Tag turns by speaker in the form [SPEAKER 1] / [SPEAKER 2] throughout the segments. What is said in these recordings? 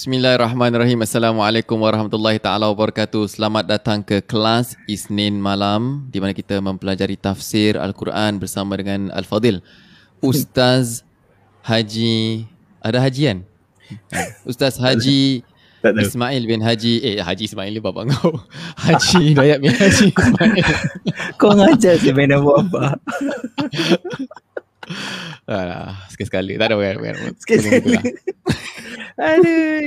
[SPEAKER 1] Bismillahirrahmanirrahim. Assalamualaikum warahmatullahi taala wabarakatuh. Selamat datang ke kelas Isnin malam di mana kita mempelajari tafsir Al-Quran bersama dengan Al-Fadil. Ustaz Haji ada Haji kan? Ustaz Haji Ismail bin Haji eh Haji Ismail ni bapak kau. Haji Dayat bin Haji Ismail.
[SPEAKER 2] Kau ngajar si main nama
[SPEAKER 1] sekali-sekali. Tak ada bukan. bukan.
[SPEAKER 2] Sekali-sekali.
[SPEAKER 1] Lah.
[SPEAKER 2] Aduh.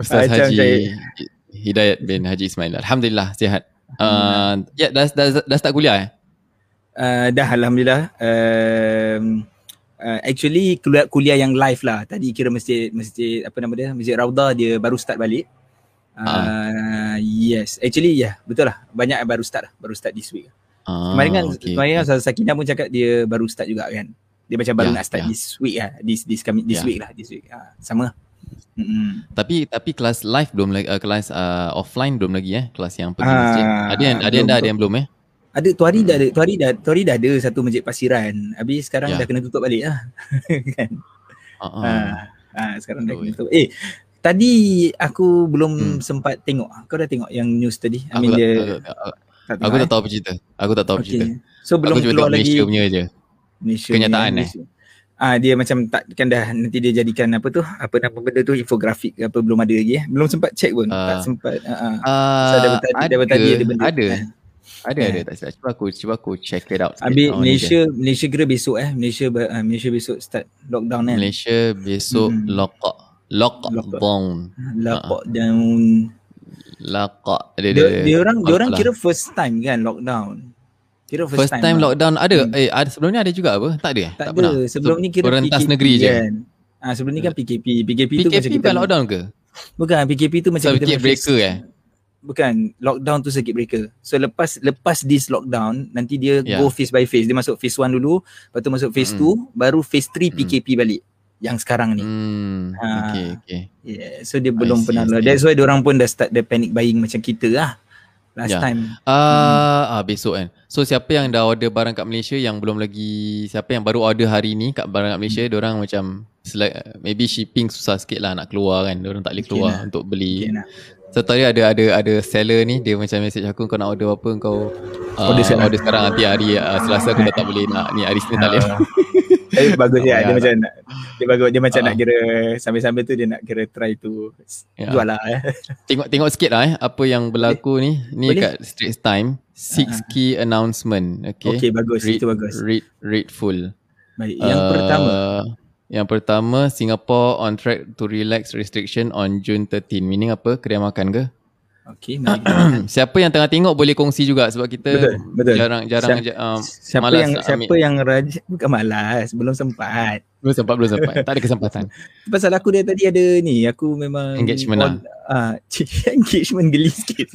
[SPEAKER 1] Ustaz
[SPEAKER 2] Macam
[SPEAKER 1] Haji
[SPEAKER 2] saya-
[SPEAKER 1] Hidayat bin Haji Ismail. Alhamdulillah sihat. Uh, ya dah, dah, dah start kuliah eh?
[SPEAKER 2] Uh, dah Alhamdulillah. Um, uh, actually kuliah, kuliah yang live lah. Tadi kira masjid, masjid apa nama dia? Masjid Raudah dia baru start balik. Uh, yes. Actually ya yeah, betul lah. Banyak yang baru start lah. Baru start this week.
[SPEAKER 1] Ah,
[SPEAKER 2] Kemarin kan
[SPEAKER 1] okay,
[SPEAKER 2] kemarin kan Sakinah pun cakap dia baru start juga kan. Dia macam baru
[SPEAKER 1] Ya,
[SPEAKER 2] nak start
[SPEAKER 1] ya.
[SPEAKER 2] this week lah. This this coming this
[SPEAKER 1] Ya.
[SPEAKER 2] week lah, this week. Ha, sama. Mm-mm.
[SPEAKER 1] Tapi tapi kelas live belum lagi uh, kelas uh, offline belum lagi eh kelas yang pergi
[SPEAKER 2] Ah,
[SPEAKER 1] masjid. Ada yang ada yang dah ada yang belum eh?
[SPEAKER 2] Ada tu hari dah ada tu hari dah tu hari dah ada satu masjid pasiran. Habis sekarang
[SPEAKER 1] Ya.
[SPEAKER 2] dah kena tutup balik lah. kan.
[SPEAKER 1] Uh, uh.
[SPEAKER 2] Ha, ha, sekarang dah
[SPEAKER 1] Betul.
[SPEAKER 2] kena tutup. Eh tadi aku belum
[SPEAKER 1] Hmm.
[SPEAKER 2] sempat tengok. Kau dah tengok yang news tadi? I
[SPEAKER 1] Aku
[SPEAKER 2] mean
[SPEAKER 1] tak,
[SPEAKER 2] dia
[SPEAKER 1] aku
[SPEAKER 2] tengok,
[SPEAKER 1] tak tahu apa cerita. Aku tak tahu apa cerita.
[SPEAKER 2] So belum
[SPEAKER 1] aku cuma
[SPEAKER 2] keluar
[SPEAKER 1] tengok
[SPEAKER 2] lagi
[SPEAKER 1] Malaysia punya je.
[SPEAKER 2] Malaysia
[SPEAKER 1] Kenyataan,
[SPEAKER 2] punya
[SPEAKER 1] eh?
[SPEAKER 2] Malaysia. Ah dia macam tak kan dah nanti dia jadikan apa tu apa nama benda tu infografik ke apa belum ada lagi eh. Belum sempat check pun.
[SPEAKER 1] Ah.
[SPEAKER 2] tak sempat. Uh, uh.
[SPEAKER 1] Uh,
[SPEAKER 2] So, tadi- ada benda.
[SPEAKER 1] Ada.
[SPEAKER 2] Eh.
[SPEAKER 1] Ada
[SPEAKER 2] Eh.
[SPEAKER 1] ada tak silap. Cuba aku cuba aku check it out.
[SPEAKER 2] Habis
[SPEAKER 1] Oh, ni
[SPEAKER 2] Malaysia Malaysia kira besok eh. Malaysia uh, Malaysia besok start lockdown
[SPEAKER 1] dia.
[SPEAKER 2] kan.
[SPEAKER 1] Malaysia besok
[SPEAKER 2] Hmm.
[SPEAKER 1] lock
[SPEAKER 2] Lockdown.
[SPEAKER 1] lockdown.
[SPEAKER 2] Lockdown.
[SPEAKER 1] Lock dia dia.
[SPEAKER 2] Dia, dia orang dia orang
[SPEAKER 1] Apalah.
[SPEAKER 2] kira first time kan lockdown. Kira first,
[SPEAKER 1] First time
[SPEAKER 2] lah.
[SPEAKER 1] lockdown ada
[SPEAKER 2] Hmm.
[SPEAKER 1] eh ada sebelum ni ada juga apa? Tak ada eh?
[SPEAKER 2] Tak,
[SPEAKER 1] pernah.
[SPEAKER 2] ada. Sebelum ni kira
[SPEAKER 1] Perentas
[SPEAKER 2] PKP
[SPEAKER 1] negeri je.
[SPEAKER 2] kan. Ah sebelum ni kan PKP. PKP, tu macam
[SPEAKER 1] PKP
[SPEAKER 2] kita
[SPEAKER 1] lockdown ke?
[SPEAKER 2] Bukan PKP tu macam
[SPEAKER 1] Circuit
[SPEAKER 2] kita
[SPEAKER 1] breaker eh?
[SPEAKER 2] Bukan lockdown tu circuit breaker. So lepas lepas this lockdown nanti dia
[SPEAKER 1] Ya.
[SPEAKER 2] go phase by phase. Dia masuk phase 1 dulu, lepas tu masuk phase
[SPEAKER 1] Mm-mm.
[SPEAKER 2] 2, baru phase 3
[SPEAKER 1] Mm.
[SPEAKER 2] PKP balik. Yang sekarang ni.
[SPEAKER 1] Hmm.
[SPEAKER 2] Ha.
[SPEAKER 1] Okay, okay.
[SPEAKER 2] Yeah. So dia belum
[SPEAKER 1] see,
[SPEAKER 2] pernah
[SPEAKER 1] see.
[SPEAKER 2] That's why orang pun dah start the panic buying macam kita lah. Last
[SPEAKER 1] Ya.
[SPEAKER 2] time.
[SPEAKER 1] Ah, ah besok kan. So siapa yang dah order barang kat Malaysia yang belum lagi siapa yang baru order hari ni kat barang kat Malaysia, hmm. orang macam select, maybe shipping susah sikit lah nak keluar kan. Orang tak boleh keluar
[SPEAKER 2] lah.
[SPEAKER 1] untuk beli.
[SPEAKER 2] Okay, nah.
[SPEAKER 1] So tadi ada ada ada seller ni dia macam message aku kau nak order apa kau uh,
[SPEAKER 2] Order sekarang.
[SPEAKER 1] order sekarang nanti hari uh, Selasa aku dah tak boleh nak ni hari Senin tak boleh.
[SPEAKER 2] Tapi bagus
[SPEAKER 1] Oh,
[SPEAKER 2] dia, dia
[SPEAKER 1] ya.
[SPEAKER 2] macam nak dia bagus dia macam
[SPEAKER 1] Ah.
[SPEAKER 2] nak kira sambil-sambil tu dia nak kira try to
[SPEAKER 1] Ya.
[SPEAKER 2] jual lah eh.
[SPEAKER 1] Tengok tengok sikit lah eh apa yang berlaku ni. Ni
[SPEAKER 2] Boleh.
[SPEAKER 1] kat Straits Time six key announcement. Okay.
[SPEAKER 2] Okay, bagus,
[SPEAKER 1] Read,
[SPEAKER 2] itu bagus.
[SPEAKER 1] Read read full.
[SPEAKER 2] Baik, yang
[SPEAKER 1] Uh,
[SPEAKER 2] pertama
[SPEAKER 1] Yang pertama Singapore on track to relax restriction on June 13. Meaning apa? Kedai makan ke?
[SPEAKER 2] Okay,
[SPEAKER 1] Siapa yang tengah tengok boleh kongsi juga sebab kita
[SPEAKER 2] Betul, betul.
[SPEAKER 1] jarang jarang
[SPEAKER 2] Siap-
[SPEAKER 1] um,
[SPEAKER 2] siapa
[SPEAKER 1] malas
[SPEAKER 2] yang siapa
[SPEAKER 1] ambil.
[SPEAKER 2] yang rajin bukan malas, belum sempat.
[SPEAKER 1] belum sempat belum sempat. tak ada kesempatan.
[SPEAKER 2] Pasal aku dia tadi ada ni, aku memang
[SPEAKER 1] Engagement lah.
[SPEAKER 2] Ah, engagement geli sikit.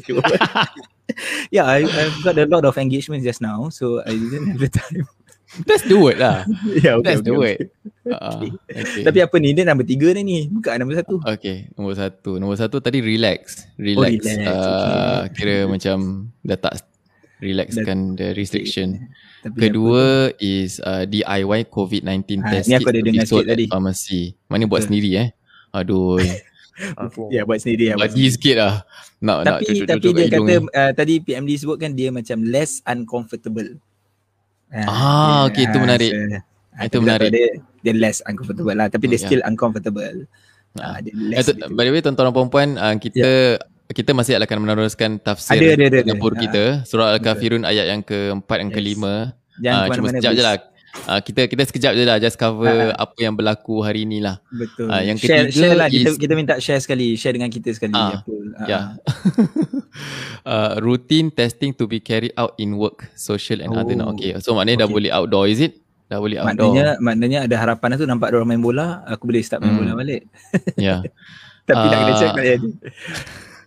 [SPEAKER 2] yeah, I, I've got a lot of engagement just now, so I didn't have the time.
[SPEAKER 1] That's the word lah.
[SPEAKER 2] yeah, okay,
[SPEAKER 1] That's the
[SPEAKER 2] okay,
[SPEAKER 1] word.
[SPEAKER 2] okay.
[SPEAKER 1] Uh, okay.
[SPEAKER 2] Tapi apa ni? Dia nombor tiga dah ni. Bukan nombor satu.
[SPEAKER 1] Okay, nombor satu. Nombor satu tadi relax. Relax.
[SPEAKER 2] Oh, relax,
[SPEAKER 1] Uh, Kira macam dah tak relaxkan the restriction.
[SPEAKER 2] Tapi
[SPEAKER 1] Kedua is uh, DIY COVID-19
[SPEAKER 2] Ah,
[SPEAKER 1] test
[SPEAKER 2] ni aku
[SPEAKER 1] kit
[SPEAKER 2] ada
[SPEAKER 1] to
[SPEAKER 2] dengar sikit tadi.
[SPEAKER 1] Pharmacy. Mana buat
[SPEAKER 2] Betul.
[SPEAKER 1] sendiri eh? Aduh.
[SPEAKER 2] Ya, buat sendiri. Ya, buat
[SPEAKER 1] Lagi sikit lah. Nak nak
[SPEAKER 2] tapi
[SPEAKER 1] cucuk-cucuk
[SPEAKER 2] tapi dia
[SPEAKER 1] hidung
[SPEAKER 2] kata
[SPEAKER 1] ni.
[SPEAKER 2] uh, tadi PMD sebutkan dia macam less uncomfortable.
[SPEAKER 1] Ah, okay, itu menarik.
[SPEAKER 2] ah,
[SPEAKER 1] Itu menarik.
[SPEAKER 2] Dia, dia less uncomfortable lah tapi dia
[SPEAKER 1] Hmm, ya.
[SPEAKER 2] still uncomfortable.
[SPEAKER 1] Ah.
[SPEAKER 2] Ah, dia
[SPEAKER 1] Eh,
[SPEAKER 2] less.
[SPEAKER 1] by the way tuan-tuan dan puan-puan uh, kita kita masih akan meneruskan tafsir
[SPEAKER 2] Ada, ada, ada, ada. Ah.
[SPEAKER 1] kita surah al-kafirun ayat yang keempat dan
[SPEAKER 2] Yes.
[SPEAKER 1] kelima.
[SPEAKER 2] Jangan
[SPEAKER 1] Ah, cuma sekejap je lah. Uh, kita kita sekejap je lah just cover
[SPEAKER 2] Ah.
[SPEAKER 1] apa yang berlaku hari ni lah.
[SPEAKER 2] Betul.
[SPEAKER 1] Ah, yang
[SPEAKER 2] share,
[SPEAKER 1] ketiga
[SPEAKER 2] share lah kita
[SPEAKER 1] is-
[SPEAKER 2] kita minta share sekali, share dengan kita sekali
[SPEAKER 1] Ah,
[SPEAKER 2] apa. Ah,
[SPEAKER 1] Ya. uh, routine testing to be carried out in work, social and other.
[SPEAKER 2] Oh.
[SPEAKER 1] Okay. So maknanya dah
[SPEAKER 2] Okay.
[SPEAKER 1] boleh outdoor is it? Dah boleh outdoor.
[SPEAKER 2] Maknanya maknanya ada harapan tu nampak orang main bola, aku boleh start main
[SPEAKER 1] Hmm.
[SPEAKER 2] bola balik.
[SPEAKER 1] yeah.
[SPEAKER 2] Tapi nak kena check tak jadi.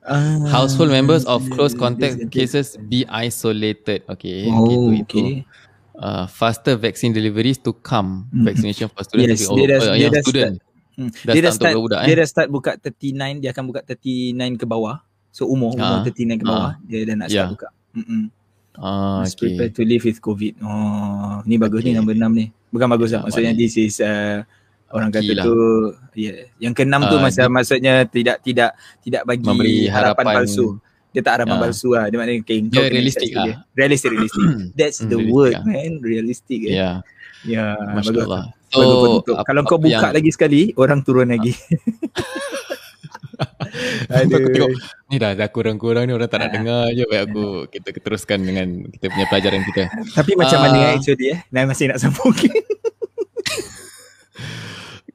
[SPEAKER 2] Ah,
[SPEAKER 1] Household members of close contact cases be isolated. Okay.
[SPEAKER 2] Oh,
[SPEAKER 1] itu, itu. Uh, faster vaccine deliveries to come.
[SPEAKER 2] Mhm.
[SPEAKER 1] Vaccination for students.
[SPEAKER 2] Yes, dia dah-
[SPEAKER 1] uh, yang
[SPEAKER 2] dah
[SPEAKER 1] student.
[SPEAKER 2] Hmm.
[SPEAKER 1] Dah
[SPEAKER 2] dia
[SPEAKER 1] start
[SPEAKER 2] dah start
[SPEAKER 1] budak,
[SPEAKER 2] dia
[SPEAKER 1] eh?
[SPEAKER 2] dah start buka 39 dia akan buka 39 ke bawah so umur
[SPEAKER 1] Ah.
[SPEAKER 2] umur 39 ke bawah dia dah nak start buka mm
[SPEAKER 1] Ah,
[SPEAKER 2] Must prepare
[SPEAKER 1] okay.
[SPEAKER 2] to live with covid oh ni bagus
[SPEAKER 1] Okay.
[SPEAKER 2] ni nombor 6 ni bukan bagus
[SPEAKER 1] Ya,
[SPEAKER 2] lah maksudnya this is uh, Orang kata
[SPEAKER 1] Gila.
[SPEAKER 2] tu ya. Yeah. Yang keenam tu
[SPEAKER 1] Ah,
[SPEAKER 2] masa maksudnya tidak tidak tidak bagi
[SPEAKER 1] Memberi
[SPEAKER 2] harapan,
[SPEAKER 1] harapan-
[SPEAKER 2] palsu. Dia tak harapan
[SPEAKER 1] Ya.
[SPEAKER 2] palsu lah. Dia maknanya okay, kena
[SPEAKER 1] realistic lah.
[SPEAKER 2] dia. Realistic, realistic. That's
[SPEAKER 1] Hmm,
[SPEAKER 2] the
[SPEAKER 1] realistic
[SPEAKER 2] word
[SPEAKER 1] lah.
[SPEAKER 2] man. Realistic eh.
[SPEAKER 1] Ya,
[SPEAKER 2] Ya,
[SPEAKER 1] Masya
[SPEAKER 2] bagus.
[SPEAKER 1] Allah.
[SPEAKER 2] Bagus, bagus, betul.
[SPEAKER 1] apa-
[SPEAKER 2] Kalau kau buka
[SPEAKER 1] yang-
[SPEAKER 2] lagi sekali, orang turun lagi.
[SPEAKER 1] Aku tengok ni dah dah kurang-kurang ni orang tak nak
[SPEAKER 2] Ah.
[SPEAKER 1] dengar je baik aku kita teruskan dengan kita punya pelajaran kita.
[SPEAKER 2] Tapi macam
[SPEAKER 1] Ah.
[SPEAKER 2] mana eh, actually eh? Nah, masih nak sambung.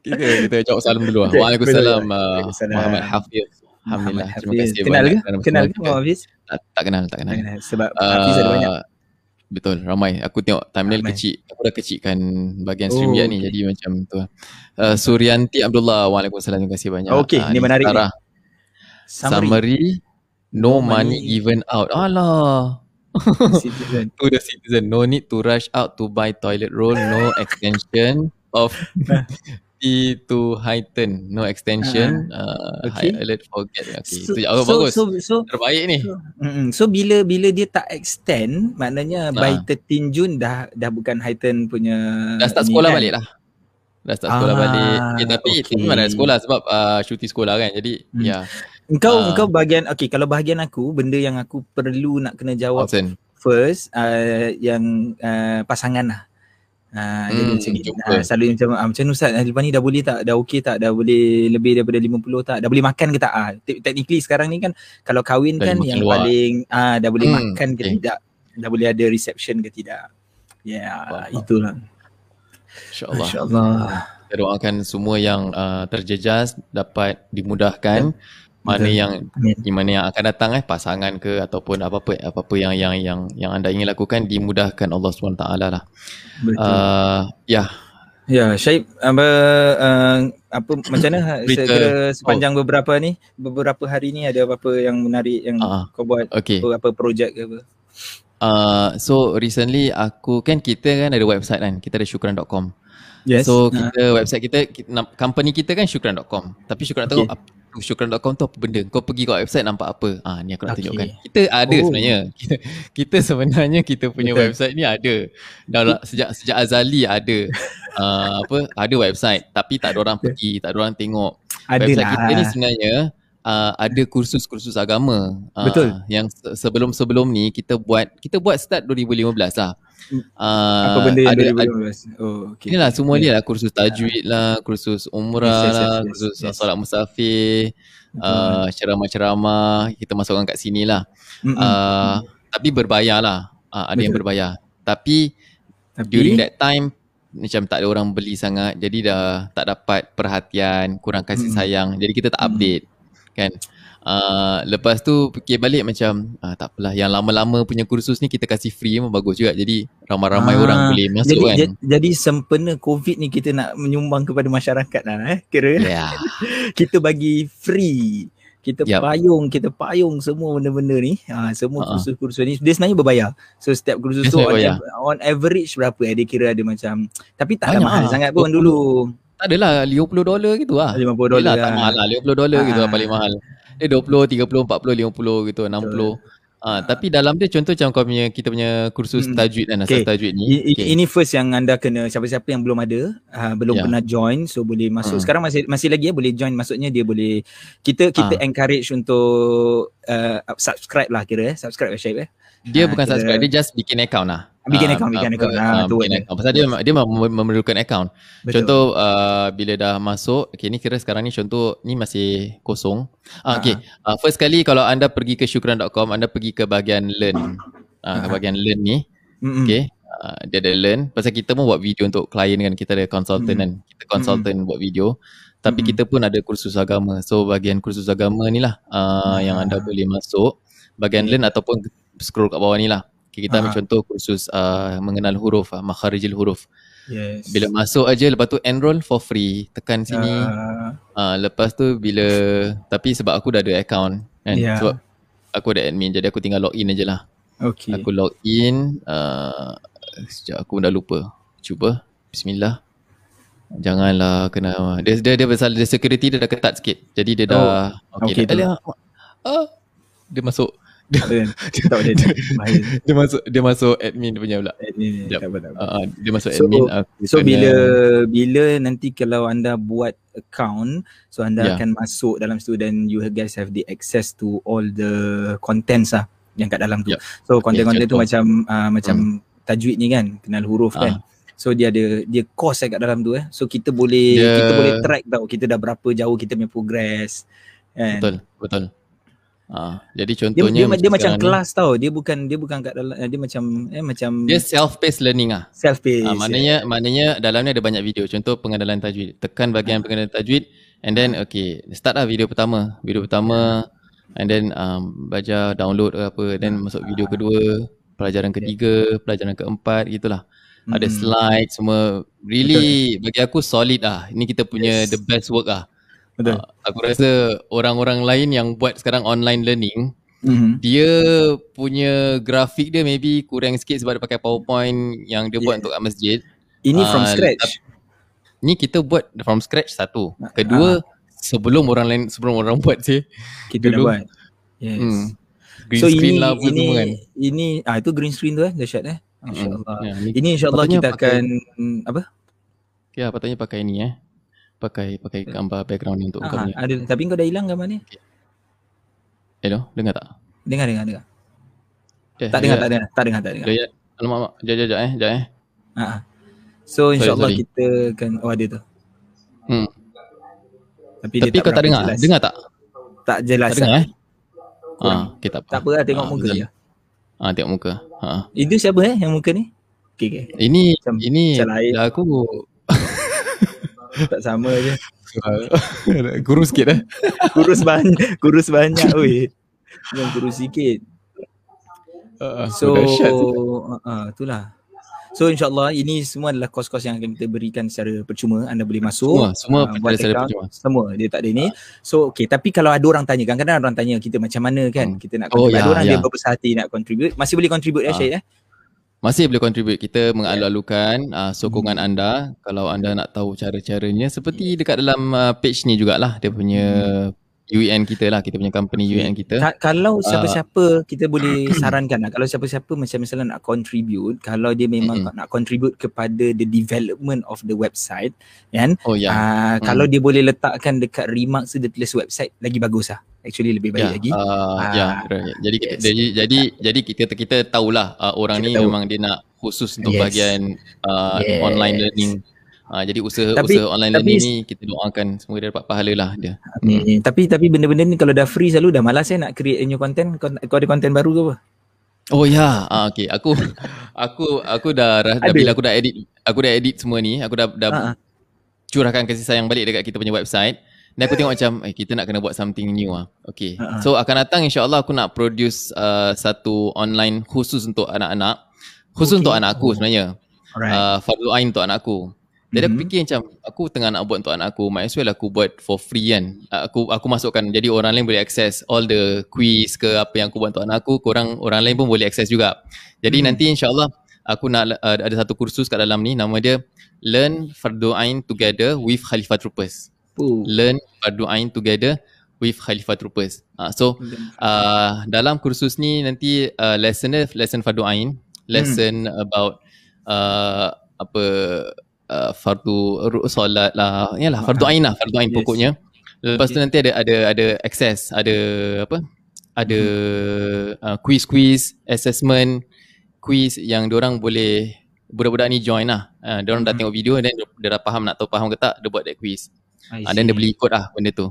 [SPEAKER 1] Kita kita jawab salam dulu. Uh,
[SPEAKER 2] Waalaikumsalam.
[SPEAKER 1] Muhammad Hafiz. Alhamdulillah.
[SPEAKER 2] Muhammad
[SPEAKER 1] Terima kasih
[SPEAKER 2] Kenal
[SPEAKER 1] banyak
[SPEAKER 2] ke? Kenal ke Muhammad Hafiz?
[SPEAKER 1] Tak, tak kenal, tak kenal.
[SPEAKER 2] Kenal. Sebab Hafiz ada banyak.
[SPEAKER 1] Uh, Betul, ramai. Aku tengok thumbnail
[SPEAKER 2] Ramai.
[SPEAKER 1] kecil. Aku dah kecilkan bahagian
[SPEAKER 2] Oh,
[SPEAKER 1] stream dia ni.
[SPEAKER 2] okay.
[SPEAKER 1] Jadi macam tu. Uh, Suryanti Abdullah. Waalaikumsalam. Terima kasih banyak.
[SPEAKER 2] Okey,
[SPEAKER 1] Ah,
[SPEAKER 2] ni menarik ni. Summary.
[SPEAKER 1] Summary. No,
[SPEAKER 2] No
[SPEAKER 1] money,
[SPEAKER 2] money.
[SPEAKER 1] given out. Alah.
[SPEAKER 2] Citizen.
[SPEAKER 1] to the citizen. No need to rush out to buy toilet roll. No extension of fee to heighten. No extension. Uh,
[SPEAKER 2] Okay.
[SPEAKER 1] High alert forget. Okay.
[SPEAKER 2] So,
[SPEAKER 1] itu oh,
[SPEAKER 2] so,
[SPEAKER 1] bagus.
[SPEAKER 2] so, so,
[SPEAKER 1] Terbaik ni.
[SPEAKER 2] mm, so bila bila dia tak extend, maknanya by
[SPEAKER 1] Ah.
[SPEAKER 2] 13 Jun dah dah bukan Highton punya
[SPEAKER 1] Dah start sekolah
[SPEAKER 2] kan?
[SPEAKER 1] balik lah. Dah start sekolah
[SPEAKER 2] Ah,
[SPEAKER 1] balik. Eh, tapi
[SPEAKER 2] okay.
[SPEAKER 1] itu memang ada sekolah sebab uh, cuti sekolah kan. Jadi
[SPEAKER 2] Hmm.
[SPEAKER 1] ya.
[SPEAKER 2] Engkau
[SPEAKER 1] Ah.
[SPEAKER 2] engkau bahagian okey kalau bahagian aku benda yang aku perlu nak kena jawab
[SPEAKER 1] Concern.
[SPEAKER 2] first uh, yang uh, pasangan lah. Uh, jadi
[SPEAKER 1] Hmm,
[SPEAKER 2] macam
[SPEAKER 1] jumpa.
[SPEAKER 2] Uh, selalu macam ah, macam Ustaz lepas ni dah boleh tak? Dah okey tak? Dah boleh lebih daripada 50 tak? Dah boleh makan ke tak? Ah, te- technically sekarang ni kan kalau kahwin
[SPEAKER 1] Dah
[SPEAKER 2] kan yang
[SPEAKER 1] makan luar.
[SPEAKER 2] paling ah dah boleh
[SPEAKER 1] Hmm,
[SPEAKER 2] makan ke
[SPEAKER 1] okay.
[SPEAKER 2] tidak? Dah boleh ada reception ke tidak? Ya, yeah, itulah.
[SPEAKER 1] InsyaAllah.
[SPEAKER 2] Masya-Allah.
[SPEAKER 1] Kita doakan semua yang uh, terjejas dapat dimudahkan. Mana
[SPEAKER 2] Betul.
[SPEAKER 1] yang
[SPEAKER 2] Amin.
[SPEAKER 1] di mana yang akan datang eh pasangan ke ataupun apa-apa apa-apa yang yang yang yang anda ingin lakukan dimudahkan Allah SWT lah.
[SPEAKER 2] Betul.
[SPEAKER 1] Uh, ya,
[SPEAKER 2] Ya, Syaib apa uh, apa macam mana
[SPEAKER 1] Berita.
[SPEAKER 2] sepanjang beberapa ni beberapa hari ni ada apa-apa yang menarik yang
[SPEAKER 1] Ah,
[SPEAKER 2] kau buat
[SPEAKER 1] okay.
[SPEAKER 2] apa, apa projek ke apa?
[SPEAKER 1] Uh, so recently aku kan kita kan ada website kan. Kita ada syukran.com.
[SPEAKER 2] Yes.
[SPEAKER 1] So
[SPEAKER 2] Ah,
[SPEAKER 1] kita website kita, company kita kan syukran.com. Tapi syukran
[SPEAKER 2] Okay.
[SPEAKER 1] Apa syukran.com tu apa benda? Kau pergi kat website nampak apa? Ah ni aku nak
[SPEAKER 2] Okay.
[SPEAKER 1] tunjukkan. Kita ada
[SPEAKER 2] Oh.
[SPEAKER 1] sebenarnya. Kita, kita sebenarnya kita punya
[SPEAKER 2] Betul.
[SPEAKER 1] website ni ada. Dah lah, sejak sejak azali ada. Uh, apa ada website tapi tak ada orang pergi, tak ada orang tengok.
[SPEAKER 2] ada
[SPEAKER 1] website
[SPEAKER 2] lah.
[SPEAKER 1] kita ni sebenarnya uh, ada kursus-kursus agama. Uh,
[SPEAKER 2] Betul.
[SPEAKER 1] Yang se- sebelum-sebelum ni kita buat kita buat start 2015 lah. Uh,
[SPEAKER 2] apa benda yang
[SPEAKER 1] ada,
[SPEAKER 2] 2015? Oh, okey.
[SPEAKER 1] Inilah semua ni lah kursus tajwid lah, kursus umrah
[SPEAKER 2] Yes, yes, yes,
[SPEAKER 1] lah,
[SPEAKER 2] yes,
[SPEAKER 1] kursus
[SPEAKER 2] yes.
[SPEAKER 1] solat musafir, uh, ceramah-ceramah, kita masukkan kat sini lah.
[SPEAKER 2] Mm-mm.
[SPEAKER 1] Uh, tapi berbayar lah, uh, ada yang
[SPEAKER 2] Betul.
[SPEAKER 1] berbayar. Tapi
[SPEAKER 2] Tapi
[SPEAKER 1] during that time macam tak ada orang beli sangat jadi dah tak dapat perhatian, kurang kasih
[SPEAKER 2] Mm.
[SPEAKER 1] sayang. Jadi kita tak
[SPEAKER 2] Mm.
[SPEAKER 1] Kan. Uh, lepas tu fikir balik macam ah, tak apalah yang lama-lama punya kursus ni kita kasih free pun bagus juga. Jadi ramai-ramai
[SPEAKER 2] Ah,
[SPEAKER 1] orang boleh masuk
[SPEAKER 2] jadi,
[SPEAKER 1] kan.
[SPEAKER 2] ja- jadi sempena COVID ni kita nak menyumbang kepada masyarakat lah eh. Kira
[SPEAKER 1] Ya.
[SPEAKER 2] kita bagi free. Kita
[SPEAKER 1] Yup.
[SPEAKER 2] payung, kita payung semua benda-benda ni. Ha, semua
[SPEAKER 1] Ha-ha.
[SPEAKER 2] kursus-kursus ni dia sebenarnya berbayar. So setiap kursus
[SPEAKER 1] Dia
[SPEAKER 2] tu on, av- on average berapa eh dia kira ada macam tapi tak mahal
[SPEAKER 1] lah.
[SPEAKER 2] sangat pun
[SPEAKER 1] 20
[SPEAKER 2] dulu.
[SPEAKER 1] Tak adalah 50 dolar gitu lah.
[SPEAKER 2] 50 dolar.
[SPEAKER 1] Yelah, tak mahal lah 50 dolar gitu lah
[SPEAKER 2] Ah.
[SPEAKER 1] paling mahal. Dia 20, 30, 40, 50 gitu 60. Ah, tapi dalam dia contoh macam kau punya kita punya kursus
[SPEAKER 2] Mm.
[SPEAKER 1] tajwid dan
[SPEAKER 2] Okay.
[SPEAKER 1] asas tajwid ni. Okay.
[SPEAKER 2] Ini first yang anda kena siapa-siapa yang belum ada, uh, belum
[SPEAKER 1] Ya.
[SPEAKER 2] pernah join so boleh masuk.
[SPEAKER 1] Hmm.
[SPEAKER 2] Sekarang masih masih lagi ya boleh join maksudnya dia boleh kita kita
[SPEAKER 1] Ah.
[SPEAKER 2] encourage untuk uh, subscribe lah kira eh. Subscribe Syed eh.
[SPEAKER 1] Dia
[SPEAKER 2] Ah,
[SPEAKER 1] bukan
[SPEAKER 2] kira-
[SPEAKER 1] subscribe, dia just bikin account lah.
[SPEAKER 2] Bikin
[SPEAKER 1] Ah,
[SPEAKER 2] account, bikin
[SPEAKER 1] apa,
[SPEAKER 2] account. Ah,
[SPEAKER 1] ah,
[SPEAKER 2] tu
[SPEAKER 1] bikin account. Pasal dia dia mem- memerlukan account.
[SPEAKER 2] Betul.
[SPEAKER 1] Contoh uh, bila dah masuk, okay ni kira sekarang ni contoh ni masih kosong. Ah, okay. Uh, first kali kalau anda pergi ke syukran.com, anda pergi ke bahagian learn. Ah, ke
[SPEAKER 2] Ah.
[SPEAKER 1] bahagian learn ni.
[SPEAKER 2] Mm-mm.
[SPEAKER 1] Okay. Uh, dia ada learn. Pasal kita pun buat video untuk klien kan. Kita ada consultant
[SPEAKER 2] Mm.
[SPEAKER 1] kan. Kita consultant buat video. Tapi
[SPEAKER 2] Mm.
[SPEAKER 1] kita pun ada kursus agama. So bahagian kursus agama ni lah uh, yang anda
[SPEAKER 2] Ah.
[SPEAKER 1] boleh masuk. Bahagian learn ataupun scroll kat bawah ni lah. Okay, kita ambil contoh kursus uh, mengenal huruf, uh, makharijil huruf.
[SPEAKER 2] Yes.
[SPEAKER 1] Bila masuk aja lepas tu enroll for free. Tekan sini.
[SPEAKER 2] Ah,
[SPEAKER 1] Uh, lepas tu bila tapi sebab aku dah ada account kan.
[SPEAKER 2] Ya.
[SPEAKER 1] Sebab aku ada admin jadi aku tinggal log in aje lah.
[SPEAKER 2] okay.
[SPEAKER 1] Aku log in uh, Sekejap aku dah lupa Cuba Bismillah Janganlah kena Dia dia, dia pasal dia security dia dah ketat sikit Jadi dia dah
[SPEAKER 2] Oh, okay
[SPEAKER 1] dah,
[SPEAKER 2] tu.
[SPEAKER 1] dah, ah, Dia masuk
[SPEAKER 2] Boleh. Tak boleh. Bahaya.
[SPEAKER 1] Dia masuk dia masuk admin punya pula.
[SPEAKER 2] Ini
[SPEAKER 1] Sekejap.
[SPEAKER 2] tak apa tak apa.
[SPEAKER 1] Uh, dia masuk
[SPEAKER 2] So-
[SPEAKER 1] admin. aku
[SPEAKER 2] So bila bila nanti kalau anda buat account, so anda
[SPEAKER 1] Ya.
[SPEAKER 2] akan masuk dalam situ dan you guys have the access to all the contents lah yang kat dalam tu.
[SPEAKER 1] Ya.
[SPEAKER 2] So content-content tu
[SPEAKER 1] contoh.
[SPEAKER 2] macam uh, macam tajwid ni kan, kenal huruf
[SPEAKER 1] Ah.
[SPEAKER 2] kan. So dia ada dia course kat dalam tu eh. So kita boleh
[SPEAKER 1] Dia-
[SPEAKER 2] kita boleh track tau kita dah berapa jauh kita punya progress. Kan?
[SPEAKER 1] betul, betul. Ah, jadi
[SPEAKER 2] Dia,
[SPEAKER 1] contohnya
[SPEAKER 2] dia, dia macam
[SPEAKER 1] sekarang ni,
[SPEAKER 2] kelas tau. Dia bukan dia bukan kat dalam dia macam eh macam
[SPEAKER 1] dia self paced learning ah.
[SPEAKER 2] self paced.
[SPEAKER 1] Ah, maknanya maknanya dalam ni ada banyak video. Contoh pengenalan tajwid. Tekan bahagian pengenalan tajwid and then okay, start lah video pertama. Video pertama and then um, belajar download ke apa then masuk video kedua, pelajaran ketiga, pelajaran keempat gitulah. Ada
[SPEAKER 2] Mm.
[SPEAKER 1] slide semua really bagi aku solid ah. Ini kita punya
[SPEAKER 2] Yes.
[SPEAKER 1] the best work ah.
[SPEAKER 2] Betul.
[SPEAKER 1] Ah, aku rasa orang-orang lain yang buat sekarang online learning
[SPEAKER 2] Mhm.
[SPEAKER 1] dia punya grafik dia maybe kurang sikit sebab dia pakai PowerPoint yang dia buat
[SPEAKER 2] Yeah.
[SPEAKER 1] untuk kat masjid.
[SPEAKER 2] Ini from
[SPEAKER 1] Ah,
[SPEAKER 2] scratch.
[SPEAKER 1] Ni kita buat from scratch satu. Kedua sebelum orang lain sebelum orang buat sih.
[SPEAKER 2] kita dah
[SPEAKER 1] dulu.
[SPEAKER 2] buat. Yes.
[SPEAKER 1] Hmm. Green
[SPEAKER 2] so
[SPEAKER 1] screen
[SPEAKER 2] ini
[SPEAKER 1] lah apa
[SPEAKER 2] ini
[SPEAKER 1] semua kan.
[SPEAKER 2] ini ah itu green screen tu eh dahsyat eh. Masya-Allah.
[SPEAKER 1] Ya, ni,
[SPEAKER 2] Ini insya-Allah
[SPEAKER 1] Patutnya
[SPEAKER 2] kita
[SPEAKER 1] pakai-
[SPEAKER 2] akan apa?
[SPEAKER 1] ya patutnya pakai ni eh. Pakai pakai gambar background ni untuk kau
[SPEAKER 2] Ah,
[SPEAKER 1] punya.
[SPEAKER 2] ada tapi kau dah hilang gambar ni.
[SPEAKER 1] Hello, dengar tak?
[SPEAKER 2] Dengar dengar dengar.
[SPEAKER 1] Eh,
[SPEAKER 2] Tak dengar
[SPEAKER 1] ya,
[SPEAKER 2] tak dengar tak dengar tak dengar.
[SPEAKER 1] Ya, ya. Alamak, alamak. Jap, jap, jap eh. Jap eh.
[SPEAKER 2] Ha. So insya-Allah kita akan oh ada tu.
[SPEAKER 1] Hmm.
[SPEAKER 2] Tapi,
[SPEAKER 1] Tapi kau tak dengar?
[SPEAKER 2] jelas.
[SPEAKER 1] Dengar tak?
[SPEAKER 2] Tak jelas.
[SPEAKER 1] Tak dengar eh?
[SPEAKER 2] Kurang.
[SPEAKER 1] Ah, okay, tak apa.
[SPEAKER 2] Tak apa lah tengok
[SPEAKER 1] Ah,
[SPEAKER 2] muka je.
[SPEAKER 1] Ah, tengok muka. Ha.
[SPEAKER 2] Itu siapa eh yang muka ni? Okey okey.
[SPEAKER 1] Ini
[SPEAKER 2] Macam-
[SPEAKER 1] ini
[SPEAKER 2] macam lain.
[SPEAKER 1] dah aku
[SPEAKER 2] Tak sama je.
[SPEAKER 1] kurus sikit eh.
[SPEAKER 2] Kurus banyak, kurus banyak weh. Yang kurus sikit.
[SPEAKER 1] Uh,
[SPEAKER 2] So uh, uh, itulah. So insyaAllah ini semua adalah kos-kos yang akan kita berikan secara percuma. Anda boleh masuk.
[SPEAKER 1] Semua, semua
[SPEAKER 2] buat
[SPEAKER 1] secara percuma.
[SPEAKER 2] Semua dia tak ada ni. So okay tapi kalau ada orang tanya kadang-kadang orang tanya kita macam mana kan
[SPEAKER 1] Hmm.
[SPEAKER 2] kita nak
[SPEAKER 1] Oh,
[SPEAKER 2] contribute. ada
[SPEAKER 1] ya,
[SPEAKER 2] orang dia
[SPEAKER 1] ya.
[SPEAKER 2] berbesar hati nak contribute. Masih boleh contribute ya
[SPEAKER 1] Ah.
[SPEAKER 2] Syed eh?
[SPEAKER 1] Masih boleh contribute. Kita mengalu-alukan uh, sokongan anda. Kalau anda nak tahu cara-caranya seperti dekat dalam uh, page ni jugalah dia punya UEN kita lah, kita punya company UEN kita.
[SPEAKER 2] Ka- kalau
[SPEAKER 1] Ah.
[SPEAKER 2] siapa-siapa kita boleh sarankan lah kalau siapa-siapa macam misalnya nak contribute kalau dia memang
[SPEAKER 1] Mm-mm.
[SPEAKER 2] nak contribute kepada the development of the website kan
[SPEAKER 1] Oh ya.
[SPEAKER 2] Ah, kalau dia boleh letakkan dekat remarks tu dia tulis website lagi bagus lah actually lebih baik
[SPEAKER 1] Ya,
[SPEAKER 2] lagi
[SPEAKER 1] uh,
[SPEAKER 2] Ah,
[SPEAKER 1] ya, right. jadi kita,
[SPEAKER 2] yes.
[SPEAKER 1] jadi jadi jadi kita kita tahulah uh, orang
[SPEAKER 2] Kita
[SPEAKER 1] ni
[SPEAKER 2] tahu.
[SPEAKER 1] memang dia nak khusus untuk
[SPEAKER 2] Yes.
[SPEAKER 1] bahagian uh,
[SPEAKER 2] Yes.
[SPEAKER 1] online learning. Uh, jadi usaha
[SPEAKER 2] Tapi-
[SPEAKER 1] usaha online
[SPEAKER 2] tapi-
[SPEAKER 1] learning ni kita doakan semoga dia dapat pahala lah dia.
[SPEAKER 2] Amin. Tapi tapi benda-benda ni kalau dah free selalu dah malas saya nak create new content. Kau, kau ada content baru ke apa?
[SPEAKER 1] Oh ya, ah, okay. Aku aku aku dah, dah
[SPEAKER 2] Ada.
[SPEAKER 1] bila aku dah edit aku dah edit semua ni, aku dah dah
[SPEAKER 2] Ha, ha.
[SPEAKER 1] curahkan kasih sayang balik dekat kita punya website. Dan aku tengok macam eh, kita nak kena buat something new ah. Okay.
[SPEAKER 2] Ha, ha.
[SPEAKER 1] So akan datang insya-Allah aku nak produce uh, satu online khusus untuk anak-anak. Khusus
[SPEAKER 2] Okay.
[SPEAKER 1] untuk anak aku sebenarnya.
[SPEAKER 2] Alright.
[SPEAKER 1] Uh, fardu ain untuk anak aku. Jadi aku
[SPEAKER 2] Mhm.
[SPEAKER 1] fikir macam aku tengah nak buat untuk anak aku, might as well aku buat for free kan. Aku aku masukkan jadi orang lain boleh access all the quiz ke apa yang aku buat untuk anak aku, korang orang lain pun boleh access juga. Jadi
[SPEAKER 2] Hmm.
[SPEAKER 1] nanti insya-Allah aku nak uh, ada satu kursus kat dalam ni nama dia Learn Fardu Ain Together with Khalifah Troopers.
[SPEAKER 2] Oh.
[SPEAKER 1] Learn Fardu Ain Together with Khalifah Troopers. Uh, so uh, dalam kursus ni nanti uh, lesson dia lesson fardu ain, lesson about uh, apa uh, fardu solat lah. Yalah fardu ain lah, fardu ain
[SPEAKER 2] Yes.
[SPEAKER 1] pokoknya. Lepas tu nanti ada ada ada access, ada apa? Ada uh, quiz-quiz, assessment, quiz yang orang boleh budak-budak ni join lah. Uh, diorang dah
[SPEAKER 2] Mhm.
[SPEAKER 1] tengok video dan dia, dah faham nak tahu faham ke tak, dia buat that quiz.
[SPEAKER 2] I
[SPEAKER 1] Ah, dan dia boleh ikut lah benda tu.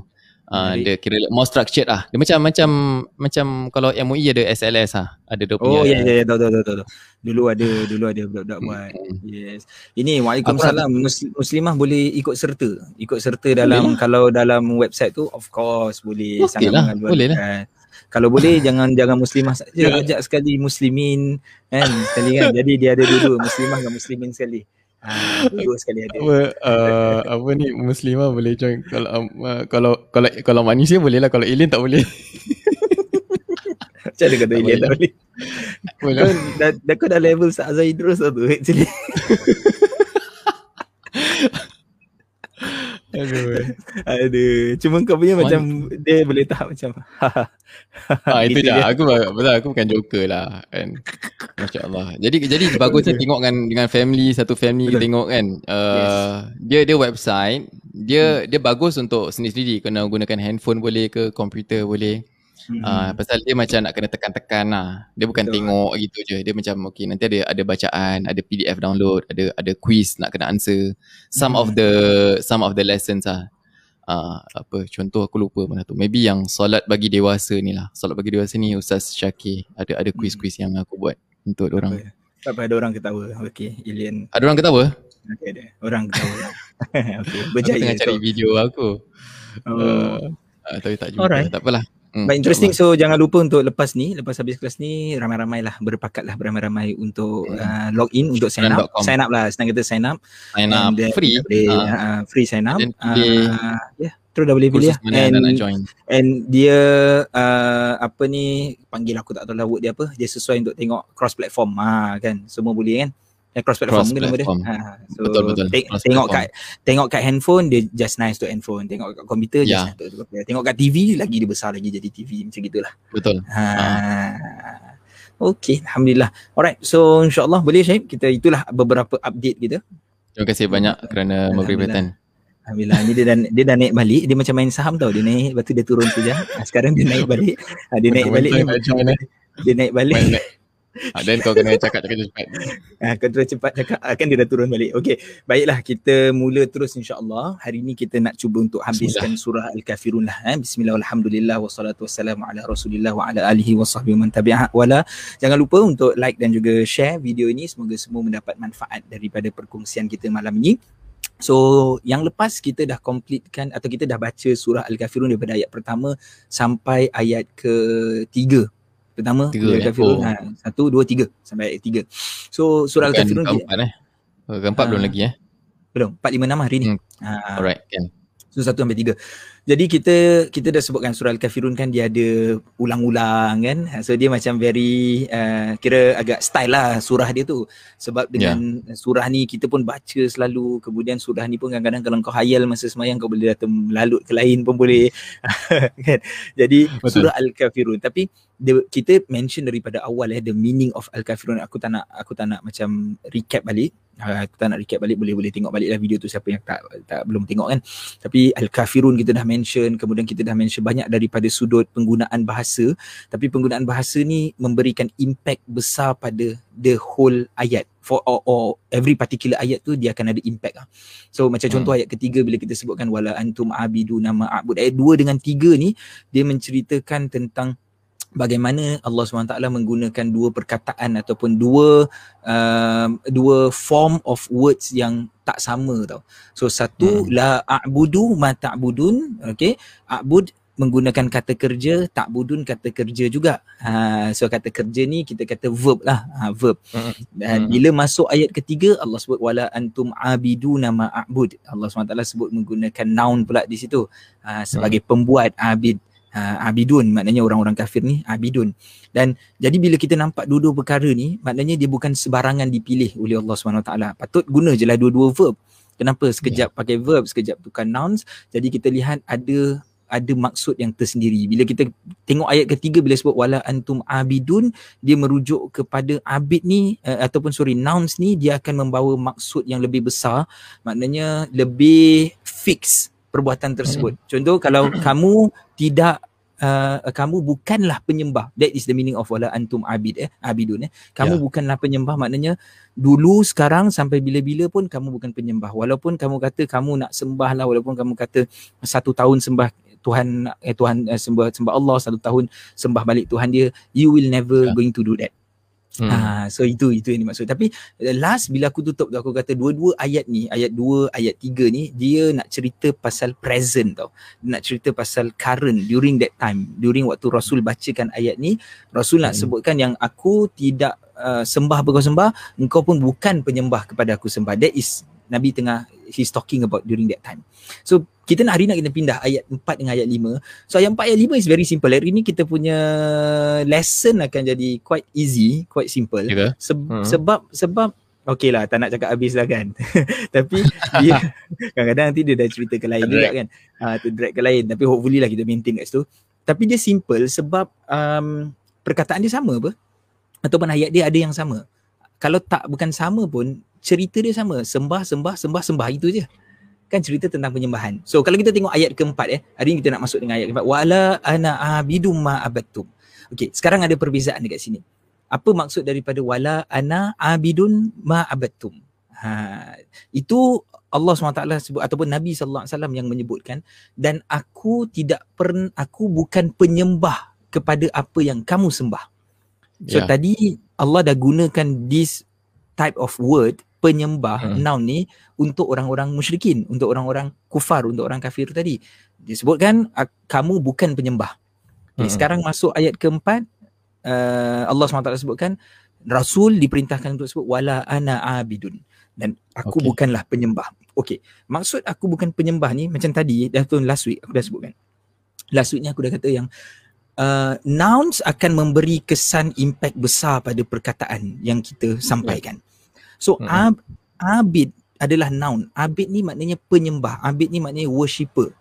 [SPEAKER 1] Ah,
[SPEAKER 2] Menarik.
[SPEAKER 1] dia kira more structured lah. Dia macam macam macam kalau MOE ada SLS lah. Ada dia punya.
[SPEAKER 2] Oh ya ya ya tahu tahu tahu. Dulu ada dulu ada budak-budak
[SPEAKER 1] Hmm,
[SPEAKER 2] buat.
[SPEAKER 1] hmm.
[SPEAKER 2] Yes. Ini Waalaikumsalam Mus- muslimah boleh ikut serta. Ikut serta dalam
[SPEAKER 1] Boleh
[SPEAKER 2] kalau dalam website tu of course boleh
[SPEAKER 1] Okey
[SPEAKER 2] sangat
[SPEAKER 1] lah, boleh lah.
[SPEAKER 2] Kalau boleh jangan jangan muslimah saja ajak sekali muslimin kan sekali kan. Jadi dia ada dua muslimah dengan muslimin sekali. Ha, dua sekali ada.
[SPEAKER 1] apa uh, apa ni muslimah boleh join kalau uh, kalau kalau kalau manusia boleh lah kalau alien tak boleh.
[SPEAKER 2] Macam mana kata
[SPEAKER 1] Tak
[SPEAKER 2] Ilya tak boleh.
[SPEAKER 1] boleh.
[SPEAKER 2] Kau dah, dah kau dah level Sa'zah Idrus tau tu actually.
[SPEAKER 1] Aduh.
[SPEAKER 2] Aduh. Cuma kau punya
[SPEAKER 1] One-
[SPEAKER 2] macam dia boleh tahap macam.
[SPEAKER 1] Ah itu je.
[SPEAKER 2] dia.
[SPEAKER 1] Aku betul aku bukan joker lah kan. Masya-Allah. Jadi jadi bagusnya tengok kan dengan family satu family
[SPEAKER 2] Betul.
[SPEAKER 1] tengok kan. Uh, dia dia website dia dia bagus untuk sendiri-sendiri kena gunakan handphone boleh ke komputer boleh.
[SPEAKER 2] Hmm.
[SPEAKER 1] Ah pasal dia macam nak kena tekan-tekan lah. Dia bukan
[SPEAKER 2] Betul.
[SPEAKER 1] tengok gitu je. Dia macam okay nanti ada ada bacaan, ada PDF download, ada ada quiz nak kena answer. Some of
[SPEAKER 2] Hmm.
[SPEAKER 1] the some of the lessons lah. Ah apa contoh aku lupa mana tu. Maybe yang solat bagi dewasa ni lah. Solat bagi dewasa ni Ustaz Syakir ada ada quiz-quiz yang aku buat untuk orang.
[SPEAKER 2] Apa? Tak apa ada orang ketawa. Okey, Ilian.
[SPEAKER 1] Ada orang ketawa?
[SPEAKER 2] Okey ada. Orang ketawa. Okey,
[SPEAKER 1] Aku
[SPEAKER 2] berjaya.
[SPEAKER 1] tengah cari video aku.
[SPEAKER 2] Oh.
[SPEAKER 1] Uh, uh, tapi tak jumpa.
[SPEAKER 2] Alright.
[SPEAKER 1] Tak apalah. Hmm,
[SPEAKER 2] But interesting so jangan lupa untuk lepas ni lepas habis kelas ni ramai-ramai lah berpakat lah beramai-ramai untuk
[SPEAKER 1] Hmm.
[SPEAKER 2] uh, log in untuk sign up. Sign up lah senang kata sign up.
[SPEAKER 1] Sign up
[SPEAKER 2] then
[SPEAKER 1] free.
[SPEAKER 2] boleh,
[SPEAKER 1] Ah,
[SPEAKER 2] uh, free sign up. Uh, yeah terus dah boleh pilih lah.
[SPEAKER 1] nak
[SPEAKER 2] and,
[SPEAKER 1] join.
[SPEAKER 2] and dia uh, apa ni panggil aku tak tahu lah word dia apa. Dia sesuai untuk tengok cross platform. Ha kan semua boleh kan eh, cross platform
[SPEAKER 1] Cross
[SPEAKER 2] mungkin nama dia
[SPEAKER 1] platform.
[SPEAKER 2] ha, so
[SPEAKER 1] Betul, betul.
[SPEAKER 2] te-
[SPEAKER 1] Cross
[SPEAKER 2] tengok
[SPEAKER 1] platform.
[SPEAKER 2] kat tengok kat handphone dia just nice to handphone tengok kat komputer just
[SPEAKER 1] Ya.
[SPEAKER 2] nice to komputer tengok kat TV lagi dia besar lagi jadi TV macam gitulah
[SPEAKER 1] Betul.
[SPEAKER 2] Ha. Okay, Alhamdulillah. Alright, so insyaAllah boleh Syed, kita itulah beberapa update kita.
[SPEAKER 1] Terima kasih banyak kerana memberi perhatian.
[SPEAKER 2] Alhamdulillah, ni dia dah, dia dah naik balik, dia macam main saham tau, dia naik, lepas tu dia turun sekejap. Ha, sekarang dia naik balik, ha, dia naik balik, dia naik balik.
[SPEAKER 1] Ah, then kau kena cakap-cakap cepat.
[SPEAKER 2] Ha, kau terus cepat cakap, ha, kan dia dah turun balik. Okay, baiklah kita mula terus insyaAllah. Hari ni kita nak cuba untuk habiskan surah Al-Kafirun lah. Eh. Bismillah, Alhamdulillah, wassalatu wassalamu ala rasulillah wa ala alihi wa sahbihi man tabi'ah wala. Jangan lupa untuk like dan juga share video ini. Semoga semua mendapat manfaat daripada perkongsian kita malam ini. So yang lepas kita dah completekan atau kita dah baca surah Al-Kafirun daripada ayat pertama sampai ayat ketiga. Pertama
[SPEAKER 1] Tiga, eh?
[SPEAKER 2] Al-Kafirun
[SPEAKER 1] Oh.
[SPEAKER 2] ha, satu, dua, tiga sampai ayat tiga. So surah
[SPEAKER 1] Bukan
[SPEAKER 2] Al-Kafirun
[SPEAKER 1] keempat eh. Keempat
[SPEAKER 2] Ah.
[SPEAKER 1] belum lagi eh.
[SPEAKER 2] belum, empat, lima, enam hari ni.
[SPEAKER 1] Hmm.
[SPEAKER 2] Ha,
[SPEAKER 1] Alright, kan.
[SPEAKER 2] So satu sampai tiga. Jadi kita kita dah sebutkan surah Al-Kafirun kan dia ada ulang-ulang kan. Ha, So dia macam very uh, kira agak style lah surah dia tu. Sebab dengan yeah. surah ni kita pun baca selalu. Kemudian surah ni pun kadang-kadang kalau kau hayal masa semayang kau boleh datang melalut ke lain pun boleh. kan? Jadi
[SPEAKER 1] Betul.
[SPEAKER 2] surah Al-Kafirun. Tapi the, kita mention daripada awal eh the meaning of Al-Kafirun. Aku tak nak aku tak nak macam recap balik. Uh, aku tak nak recap balik boleh boleh tengok balik lah video tu siapa yang tak tak belum tengok kan tapi al-kafirun kita dah mention kemudian kita dah mention banyak daripada sudut penggunaan bahasa tapi penggunaan bahasa ni memberikan impact besar pada the whole ayat for or, or every particular ayat tu dia akan ada impact lah. So macam
[SPEAKER 1] Hmm.
[SPEAKER 2] contoh ayat ketiga bila kita sebutkan wala antum abidu nama abud ayat dua dengan tiga ni dia menceritakan tentang bagaimana Allah SWT menggunakan dua perkataan ataupun dua um, dua form of words yang tak sama tau. So satu
[SPEAKER 1] Hmm.
[SPEAKER 2] la a'budu ma ta'budun, okey. A'bud menggunakan kata kerja, ta'budun kata kerja juga. Ha, so kata kerja ni kita kata verb lah, ha, verb.
[SPEAKER 1] Hmm.
[SPEAKER 2] Dan
[SPEAKER 1] Hmm.
[SPEAKER 2] bila masuk ayat ketiga Allah sebut wala antum abidu nama a'bud. Allah SWT sebut menggunakan noun pula di situ. Ha, sebagai pembuat abid. Ha, abidun maknanya orang-orang kafir ni abidun. Dan jadi bila kita nampak dua-dua perkara ni maknanya dia bukan sebarangan dipilih oleh Allah SWT. Patut guna je lah dua-dua verb. Kenapa sekejap pakai verb, sekejap tukar nouns. Jadi kita lihat ada ada maksud yang tersendiri. Bila kita tengok ayat ketiga bila sebut wala antum abidun, dia merujuk kepada abid ni uh, ataupun sorry nouns ni dia akan membawa maksud yang lebih besar. Maknanya lebih fix perbuatan tersebut. Contoh kalau kamu tidak uh, kamu bukanlah penyembah. That is the meaning of wala antum abid eh abidun eh. Kamu
[SPEAKER 1] Ya.
[SPEAKER 2] bukanlah penyembah maknanya dulu sekarang sampai bila-bila pun kamu bukan penyembah. Walaupun kamu kata kamu nak sembah lah walaupun kamu kata satu tahun sembah Tuhan eh Tuhan eh, sembah sembah Allah satu tahun sembah balik Tuhan dia you will never
[SPEAKER 1] Ya.
[SPEAKER 2] going to do that.
[SPEAKER 1] Hmm.
[SPEAKER 2] Ha, so itu itu yang dimaksud. Tapi uh, last bila aku tutup tu aku kata dua-dua ayat ni, ayat dua, ayat tiga ni dia nak cerita pasal present tau. Dia nak cerita pasal current during that time. During waktu Rasul bacakan ayat ni, Rasul nak
[SPEAKER 1] Hmm.
[SPEAKER 2] sebutkan yang aku tidak uh, sembah apa kau sembah, engkau pun bukan penyembah kepada aku sembah. That is Nabi tengah he's talking about during that time. So kita nak hari nak kita pindah ayat 4 dengan ayat 5. So ayat 4 ayat 5 is very simple. Hari ni kita punya lesson akan jadi quite easy, quite simple.
[SPEAKER 1] Ya ke?
[SPEAKER 2] Se-
[SPEAKER 1] Hmm.
[SPEAKER 2] sebab sebab okey lah tak nak cakap habis lah kan. Tapi dia kadang-kadang nanti dia dah cerita ke lain juga kan. Ah uh, drag ke lain tapi hopefully lah kita maintain kat situ. Tapi dia simple sebab um, perkataan dia sama apa? Ataupun ayat dia ada yang sama. Kalau tak bukan sama pun cerita dia sama. Sembah, sembah, sembah, sembah itu je kan cerita tentang penyembahan. So kalau kita tengok ayat keempat eh, hari ni kita nak masuk dengan ayat keempat. Wala ana abidum ma abattum. Okey, sekarang ada perbezaan dekat sini. Apa maksud daripada wala ana abidun ma abattum? Ha, itu Allah SWT sebut ataupun Nabi SAW yang menyebutkan dan aku tidak pernah aku bukan penyembah kepada apa yang kamu sembah. So yeah. tadi Allah dah gunakan this type of word penyembah hmm. noun ni untuk orang-orang musyrikin, untuk orang-orang kufar, untuk orang kafir tadi. Disebutkan kamu bukan penyembah. Jadi hmm. sekarang masuk ayat keempat uh, Allah SWT sebutkan Rasul diperintahkan untuk sebut wala ana abidun dan aku okay. bukanlah penyembah. Okey. Maksud aku bukan penyembah ni macam tadi dah tu last week aku dah sebutkan. Last week ni aku dah kata yang uh, nouns akan memberi kesan impact besar pada perkataan yang kita sampaikan. So hmm. ab, abid adalah noun. Abid ni maknanya penyembah. Abid ni maknanya worshipper.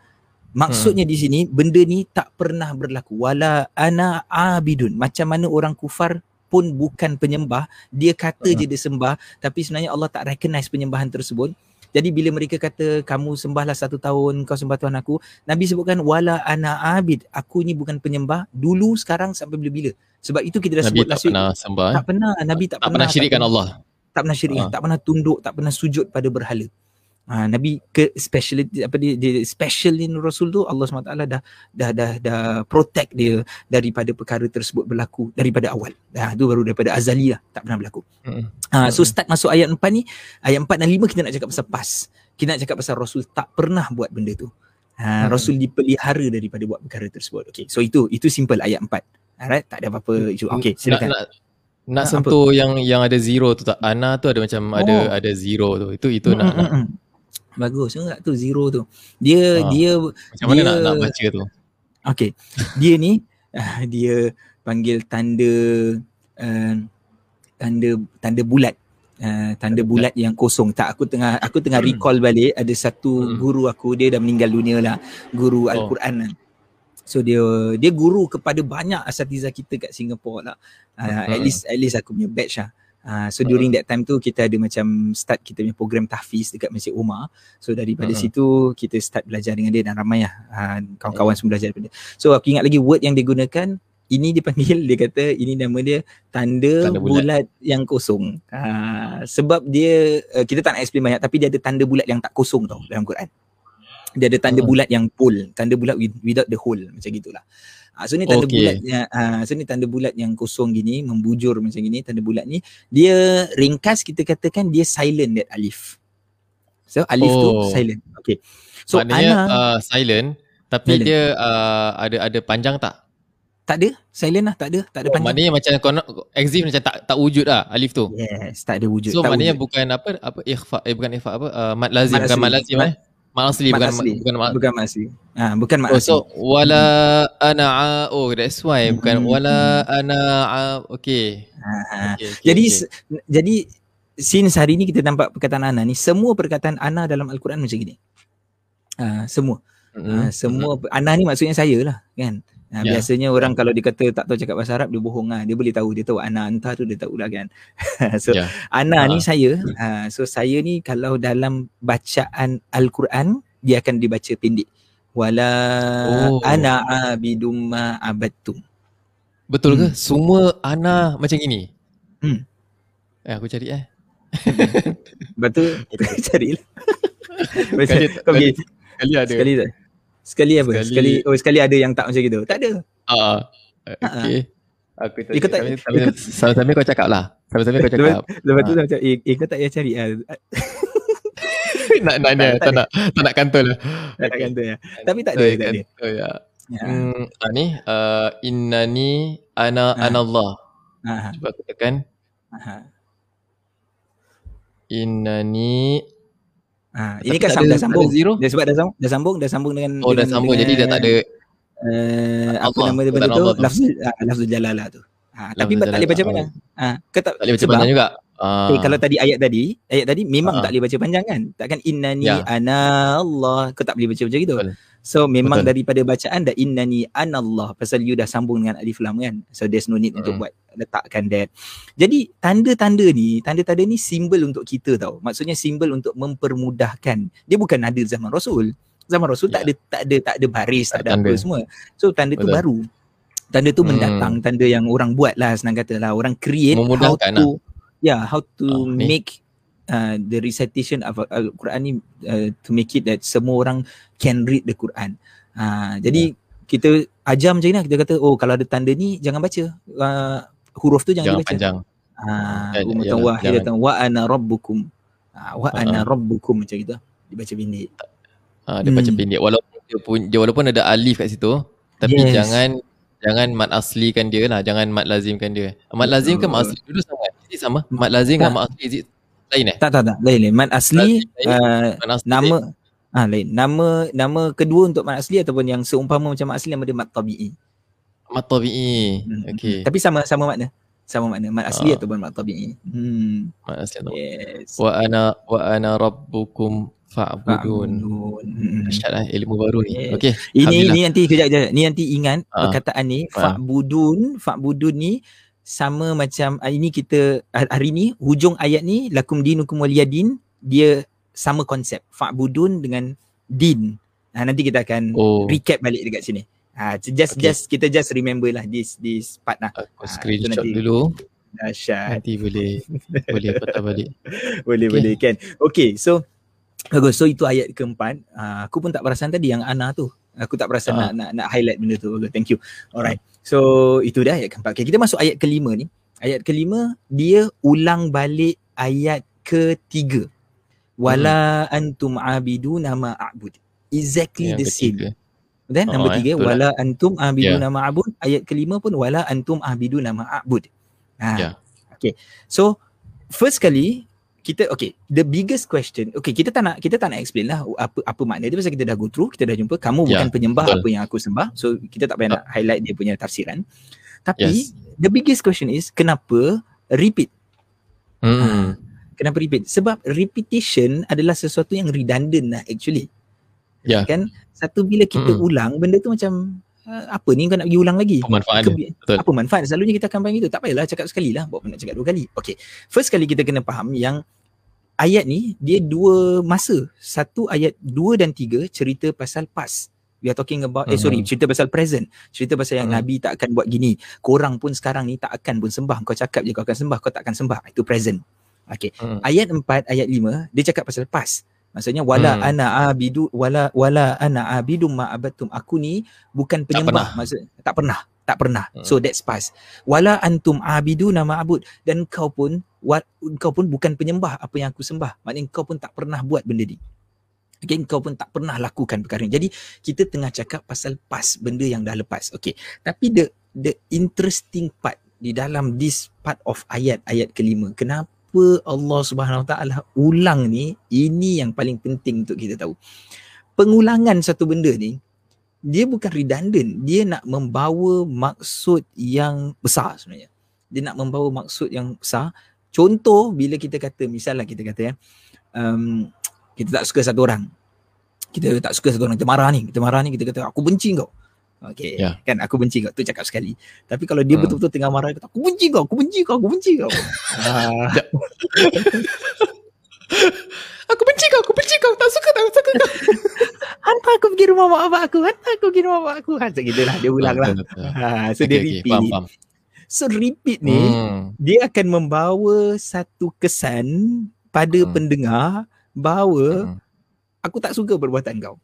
[SPEAKER 2] Maksudnya hmm. di sini benda ni tak pernah berlaku. Wala ana abidun. Macam mana orang kufar pun bukan penyembah, dia kata hmm. je dia sembah tapi sebenarnya Allah tak recognize penyembahan tersebut. Jadi bila mereka kata kamu sembahlah satu tahun kau sembah Tuhan aku, Nabi sebutkan wala ana abid. Aku ni bukan penyembah dulu sekarang sampai bila-bila. Sebab itu kita dah
[SPEAKER 1] Nabi
[SPEAKER 2] sebut
[SPEAKER 1] tak pernah sembah.
[SPEAKER 2] Tak pernah. Nabi tak,
[SPEAKER 1] tak pernah, pernah syirikkan Allah
[SPEAKER 2] tak pernah syirik, ha. tak pernah tunduk, tak pernah sujud pada berhala. Ha, Nabi ke special apa dia, dia special in Rasul tu Allah SWT dah dah dah dah protect dia daripada perkara tersebut berlaku daripada awal. Dah tu baru daripada azali lah tak pernah berlaku. Ha, so start masuk ayat 4 ni, ayat 4 dan 5 kita nak cakap pasal pas. Kita nak cakap pasal Rasul tak pernah buat benda tu. Ha, hmm. Rasul dipelihara daripada buat perkara tersebut. Okay, so itu itu simple ayat 4. Alright, tak ada apa-apa. Okay, silakan. Nak, nak,
[SPEAKER 1] nak sentuh yang yang ada zero tu tak ana tu ada macam oh. ada ada zero tu itu itu mm, nak, mm, nak. Mm.
[SPEAKER 2] bagus enggak tu zero tu dia ha. dia
[SPEAKER 1] macam mana nak nak baca tu
[SPEAKER 2] okey dia ni uh, dia panggil tanda uh, tanda tanda bulat uh, tanda bulat yang kosong tak aku tengah aku tengah recall balik ada satu hmm. guru aku dia dah meninggal dunia lah guru oh. al-Quran oh. So dia dia guru kepada banyak asatiza kita kat Singapore lah. Uh, at least at least aku punya batch lah. Uh, so during that time tu kita ada macam start kita punya program tahfiz dekat Masjid Umar. So daripada uh-huh. situ kita start belajar dengan dia dan ramai lah uh, kawan-kawan semua belajar daripada dia. So aku ingat lagi word yang dia gunakan ini dipanggil dia kata ini nama dia tanda, tanda bulat. bulat yang kosong. Uh, sebab dia uh, kita tak nak explain banyak tapi dia ada tanda bulat yang tak kosong tau dalam Quran dia ada tanda hmm. bulat yang full tanda bulat without the hole macam gitulah ha, so ni tanda okay. bulat yang ha, so ni tanda bulat yang kosong gini membujur macam gini tanda bulat ni dia ringkas kita katakan dia silent that alif. So alif oh. tu silent. Okay.
[SPEAKER 1] So maknanya ana, uh, silent tapi silent. dia uh, ada ada panjang tak?
[SPEAKER 2] Tak ada. Silent lah tak ada. Tak ada oh, panjang.
[SPEAKER 1] maknanya macam exist macam tak tak wujud lah alif tu.
[SPEAKER 2] Yes tak ada wujud.
[SPEAKER 1] So maknanya wujud. bukan apa apa ikhfa eh bukan ikhfa apa uh, mad lazim bukan mad lazim. eh Mak asli bukan asli. bukan mak
[SPEAKER 2] bukan mak asli. Ha, bukan mak
[SPEAKER 1] oh, asli. So wala ana oh that's why bukan hmm. wala ana okey.
[SPEAKER 2] Ha, okay, okay, jadi okay. jadi since hari ni kita nampak perkataan ana ni semua perkataan ana dalam al-Quran macam gini. Ha, semua. Mm-hmm. Ha, semua mm-hmm. ana ni maksudnya saya lah kan. Ha, yeah. Biasanya orang kalau dia kata tak tahu cakap bahasa Arab dia bohong lah. Dia boleh tahu. Dia tahu ana anta tu dia tahu lah kan. so yeah. ana uh. ni saya. Ha, so saya ni kalau dalam bacaan Al-Quran dia akan dibaca pendek. Wala oh. ana abidum ma abadtum.
[SPEAKER 1] Betul ke? Hmm. Semua ana macam ini? Hmm. Eh aku cari eh.
[SPEAKER 2] Betul. Carilah.
[SPEAKER 1] Okay. sekali ada.
[SPEAKER 2] Sekali tak? Sekali apa? Sekali, sekali oh sekali ada yang tak macam gitu. Tak ada.
[SPEAKER 1] Ah. Uh, okey. Aku tak. Ikut tak. Sama-sama kau cakap lah. Sama-sama kau cakap.
[SPEAKER 2] Lepas tu macam eh, eh kau tak payah cari ah.
[SPEAKER 1] nak nak tak, tak, nak tak nak kantor lah.
[SPEAKER 2] Tak nak kantor ya. Tapi tak ada, tak ada.
[SPEAKER 1] Oh ya. Hmm, ah, ni uh, innani ana ha. anallah. Ha. Cuba aku tekan. Ha. Innani
[SPEAKER 2] Ha, ini kan sama dah sambung. Zero? Dia sebab dah sambung, dah sambung, dah sambung dengan
[SPEAKER 1] Oh, dah sambung
[SPEAKER 2] dengan,
[SPEAKER 1] jadi dah tak ada
[SPEAKER 2] uh, apa nama dia benda tu? Lafzul uh, lafzul jalalah tu. Ha, tapi tak boleh baca mana? Ha,
[SPEAKER 1] ke tak, tak boleh baca mana juga. Ah.
[SPEAKER 2] Okay, kalau tadi ayat tadi, ayat tadi memang
[SPEAKER 1] Ah.
[SPEAKER 2] tak boleh baca panjang kan? Takkan innani
[SPEAKER 1] Ya.
[SPEAKER 2] ana Allah. Kau tak boleh baca macam gitu.
[SPEAKER 1] Betul.
[SPEAKER 2] So memang
[SPEAKER 1] Betul.
[SPEAKER 2] daripada bacaan dah innani ana Allah pasal you dah sambung dengan alif lam kan. So there's no need untuk
[SPEAKER 1] Mm.
[SPEAKER 2] buat letakkan that. Jadi tanda-tanda ni, tanda-tanda ni simbol untuk kita tau. Maksudnya simbol untuk mempermudahkan. Dia bukan ada zaman Rasul. Zaman Rasul tak
[SPEAKER 1] Ya.
[SPEAKER 2] ada tak ada tak ada baris,
[SPEAKER 1] Tak
[SPEAKER 2] tak,
[SPEAKER 1] ada
[SPEAKER 2] ada apa
[SPEAKER 1] tanda.
[SPEAKER 2] semua. So tanda tu
[SPEAKER 1] Betul.
[SPEAKER 2] baru. Tanda tu
[SPEAKER 1] Hmm.
[SPEAKER 2] mendatang, tanda yang orang buat lah senang kata lah. Orang create how to yeah, how to
[SPEAKER 1] ni.
[SPEAKER 2] make uh, the recitation of Al-Quran ni uh, to make it that semua orang can read the Quran. Uh, jadi kita ajar macam ni lah. kita kata oh kalau ada tanda ni jangan baca. Uh, huruf tu jangan,
[SPEAKER 1] Jangan
[SPEAKER 2] dibaca.
[SPEAKER 1] panjang.
[SPEAKER 2] Ah,
[SPEAKER 1] Ya,
[SPEAKER 2] umatan
[SPEAKER 1] yalah,
[SPEAKER 2] wahidatan wa ana rabbukum. Ah, wa ana
[SPEAKER 1] Ah.
[SPEAKER 2] rabbukum macam gitu. Dibaca pendek.
[SPEAKER 1] Ah, dia baca
[SPEAKER 2] Hmm.
[SPEAKER 1] pendek walaupun dia pun dia walaupun ada alif kat situ tapi
[SPEAKER 2] Yes.
[SPEAKER 1] jangan jangan mat aslikan dia lah jangan mat lazimkan dia. Mat lazim ke mat asli dulu sama. Sama? Mat lazim dengan mat asli lain eh?
[SPEAKER 2] Tak tak tak, lain lain. Mat asli
[SPEAKER 1] Lain,
[SPEAKER 2] uh,
[SPEAKER 1] Mat asli
[SPEAKER 2] nama ah lain. Nama nama kedua untuk mat asli ataupun yang seumpama macam mat asli nama dia mat tabi'i.
[SPEAKER 1] mat tabi'i.
[SPEAKER 2] Hmm,
[SPEAKER 1] Okey.
[SPEAKER 2] hmm. Tapi sama sama makna. Sama makna mat asli
[SPEAKER 1] Ah.
[SPEAKER 2] ataupun mat tabi'i. Hmm.
[SPEAKER 1] Mat asli tu.
[SPEAKER 2] Yes.
[SPEAKER 1] Wa ana wa ana rabbukum fa'budun.
[SPEAKER 2] Fa'budun. Hmm.
[SPEAKER 1] Lah ilmu baru ni.
[SPEAKER 2] Yes.
[SPEAKER 1] Okey.
[SPEAKER 2] Ini
[SPEAKER 1] Alhamdulillah.
[SPEAKER 2] ni nanti kejap kejap. Ni nanti ingat
[SPEAKER 1] Ah.
[SPEAKER 2] perkataan ni
[SPEAKER 1] Ah.
[SPEAKER 2] fa'budun, fa'budun ni sama macam ah, ini kita hari ni hujung ayat ni lakum dinukum waliyadin dia sama konsep fa'budun dengan din. Ha, nanti kita akan
[SPEAKER 1] Oh,
[SPEAKER 2] recap balik dekat sini. Ha, just
[SPEAKER 1] Okay.
[SPEAKER 2] just kita just remember lah this this part lah.
[SPEAKER 1] aku
[SPEAKER 2] Ah,
[SPEAKER 1] screenshot
[SPEAKER 2] nanti.
[SPEAKER 1] dulu.
[SPEAKER 2] Dahsyat.
[SPEAKER 1] Nanti boleh boleh patah balik.
[SPEAKER 2] boleh
[SPEAKER 1] Okay.
[SPEAKER 2] boleh kan. Okay so bagus. So itu ayat keempat. Uh, aku pun tak perasan tadi yang Ana tu. Aku tak perasan nak,
[SPEAKER 1] Ah.
[SPEAKER 2] nak nak highlight benda tu. Thank you. Alright. So itu dah ayat keempat. Okay, kita masuk ayat kelima ni. Ayat kelima dia ulang balik ayat ketiga. Wala antum abiduna ma a'bud. Exactly
[SPEAKER 1] Yang
[SPEAKER 2] the same.
[SPEAKER 1] ketiga.
[SPEAKER 2] Then
[SPEAKER 1] Oh,
[SPEAKER 2] nombor
[SPEAKER 1] eh,
[SPEAKER 2] tiga wala antum abidu
[SPEAKER 1] Ya.
[SPEAKER 2] nama abud ayat kelima pun wala antum abidu nama abud. Ha.
[SPEAKER 1] Ya.
[SPEAKER 2] Okay. So first kali kita okay the biggest question okay kita tak nak kita tak nak explain lah apa apa makna dia pasal kita dah go through kita dah jumpa kamu
[SPEAKER 1] Ya,
[SPEAKER 2] bukan penyembah
[SPEAKER 1] betul.
[SPEAKER 2] apa yang aku sembah so kita tak payah nak highlight dia punya tafsiran tapi
[SPEAKER 1] Yes.
[SPEAKER 2] the biggest question is kenapa repeat
[SPEAKER 1] Hmm.
[SPEAKER 2] kenapa repeat sebab repetition adalah sesuatu yang redundant lah actually
[SPEAKER 1] Ya.
[SPEAKER 2] kan satu bila kita
[SPEAKER 1] Mm-mm.
[SPEAKER 2] ulang benda tu macam uh, apa ni kau nak pergi ulang lagi?
[SPEAKER 1] Pemanfaat dia.
[SPEAKER 2] Kebi-
[SPEAKER 1] Betul.
[SPEAKER 2] apa manfaat? Selalunya kita akan panggil itu. Tak payahlah cakap sekali lah. Buat nak cakap dua kali. Okay first kali kita kena faham yang ayat ni dia dua masa. Satu ayat dua dan tiga cerita pasal past. We are talking about eh sorry
[SPEAKER 1] Mhm.
[SPEAKER 2] cerita pasal present. Cerita pasal yang
[SPEAKER 1] Mhm.
[SPEAKER 2] nabi tak akan buat gini. Korang pun sekarang ni tak akan pun sembah. Kau cakap je kau akan sembah kau tak akan sembah. Itu present. Okay
[SPEAKER 1] Hmm.
[SPEAKER 2] ayat 4 ayat 5 dia cakap pasal past maksudnya wala
[SPEAKER 1] Hmm.
[SPEAKER 2] ana abidu wala wala ana abidum ma abattum aku ni bukan penyembah maksud tak pernah tak pernah
[SPEAKER 1] Hmm.
[SPEAKER 2] so that's past wala antum abidu nama abud dan kau pun what kau pun bukan penyembah apa yang aku sembah maknanya kau pun tak pernah buat benda ni Okay, kau pun tak pernah lakukan perkara ni. Jadi kita tengah cakap pasal past benda yang dah lepas. Okay. Tapi the the interesting part di dalam this part of ayat ayat kelima. Kenapa Allah Subhanahu Taala ulang ni? Ini yang paling penting untuk kita tahu. Pengulangan satu benda ni dia bukan redundant. Dia nak membawa maksud yang besar sebenarnya. Dia nak membawa maksud yang besar. Contoh bila kita kata misalnya kita kata ya um, kita tak suka satu orang. Kita tak suka satu orang, kita marah ni, kita marah ni kita kata aku benci kau. Okay,
[SPEAKER 1] Ya.
[SPEAKER 2] kan aku benci kau, tu cakap sekali. Tapi kalau dia
[SPEAKER 1] Hmm.
[SPEAKER 2] betul-betul tengah marah, kata aku benci kau, aku benci kau, aku benci kau. ah,
[SPEAKER 1] Aku benci kau, aku benci kau. Tak suka, tak suka kau.
[SPEAKER 2] hantar aku pergi rumah mak abang aku, hantar aku pergi rumah mak aku. Ha, macam gitulah, dia ulang lah. Ha, so
[SPEAKER 1] Okay,
[SPEAKER 2] dia
[SPEAKER 1] okay,
[SPEAKER 2] repeat.
[SPEAKER 1] Faham, faham.
[SPEAKER 2] So repeat ni,
[SPEAKER 1] Hmm.
[SPEAKER 2] dia akan membawa satu kesan pada
[SPEAKER 1] Hmm.
[SPEAKER 2] pendengar bahawa
[SPEAKER 1] Hmm.
[SPEAKER 2] aku tak suka perbuatan kau.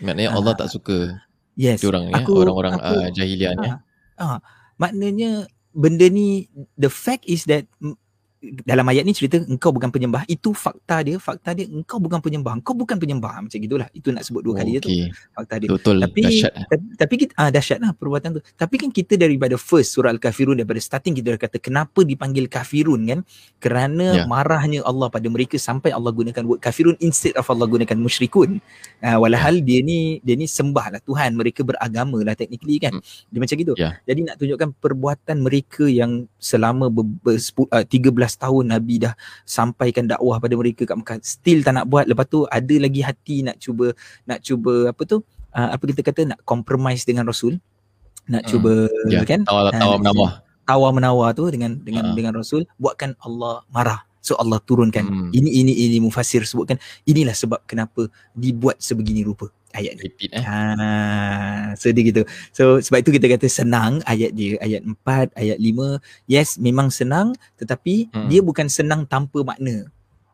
[SPEAKER 1] Maknanya Allah tak suka
[SPEAKER 2] Yes.
[SPEAKER 1] diorang ni, ya,
[SPEAKER 2] aku-
[SPEAKER 1] orang-orang
[SPEAKER 2] aku-
[SPEAKER 1] uh, jahiliah ni. ya.
[SPEAKER 2] Ah, maknanya benda ni the fact is that dalam ayat ni cerita engkau bukan penyembah. Itu fakta dia fakta dia engkau bukan penyembah. Engkau bukan penyembah. Macam gitulah. Itu nak sebut dua kali dia tu
[SPEAKER 1] Okey,
[SPEAKER 2] fakta dia.
[SPEAKER 1] Betul
[SPEAKER 2] Tapi-
[SPEAKER 1] dahsyat. eh.
[SPEAKER 2] tapi, tapi kita ah dahsyat lah perbuatan tu. Tapi kan kita daripada first surah al-kafirun daripada starting kita dah kata kenapa dipanggil kafirun kan? Kerana
[SPEAKER 1] Ya.
[SPEAKER 2] marahnya Allah pada mereka sampai Allah gunakan word kafirun instead of Allah gunakan musyrikun. Uh, walhal dia ni dia ni sembah lah Tuhan. Mereka beragama lah technically kan?
[SPEAKER 1] Hmm.
[SPEAKER 2] dia macam gitu.
[SPEAKER 1] Ya.
[SPEAKER 2] jadi nak tunjukkan perbuatan mereka yang selama ber, ber, uh, 13 tahun Nabi dah sampaikan dakwah pada mereka kat Mekah. Still tak nak buat. Lepas tu ada lagi hati nak cuba nak cuba apa tu? Uh, apa kita kata nak compromise dengan Rasul. Nak
[SPEAKER 1] Hmm.
[SPEAKER 2] cuba
[SPEAKER 1] Ya,
[SPEAKER 2] kan?
[SPEAKER 1] tawar
[SPEAKER 2] Ah,
[SPEAKER 1] tawar menawar.
[SPEAKER 2] tawar menawar tu dengan dengan
[SPEAKER 1] Ha.
[SPEAKER 2] dengan Rasul. Buatkan Allah marah. So Allah turunkan.
[SPEAKER 1] Hmm.
[SPEAKER 2] ini ini ini mufasir sebutkan. Inilah sebab kenapa dibuat sebegini rupa ayat ni
[SPEAKER 1] Repeat eh.
[SPEAKER 2] Ha, so dia gitu. So sebab itu kita kata senang ayat dia ayat 4, ayat 5. Yes, memang senang tetapi
[SPEAKER 1] Hmm.
[SPEAKER 2] dia bukan senang tanpa makna.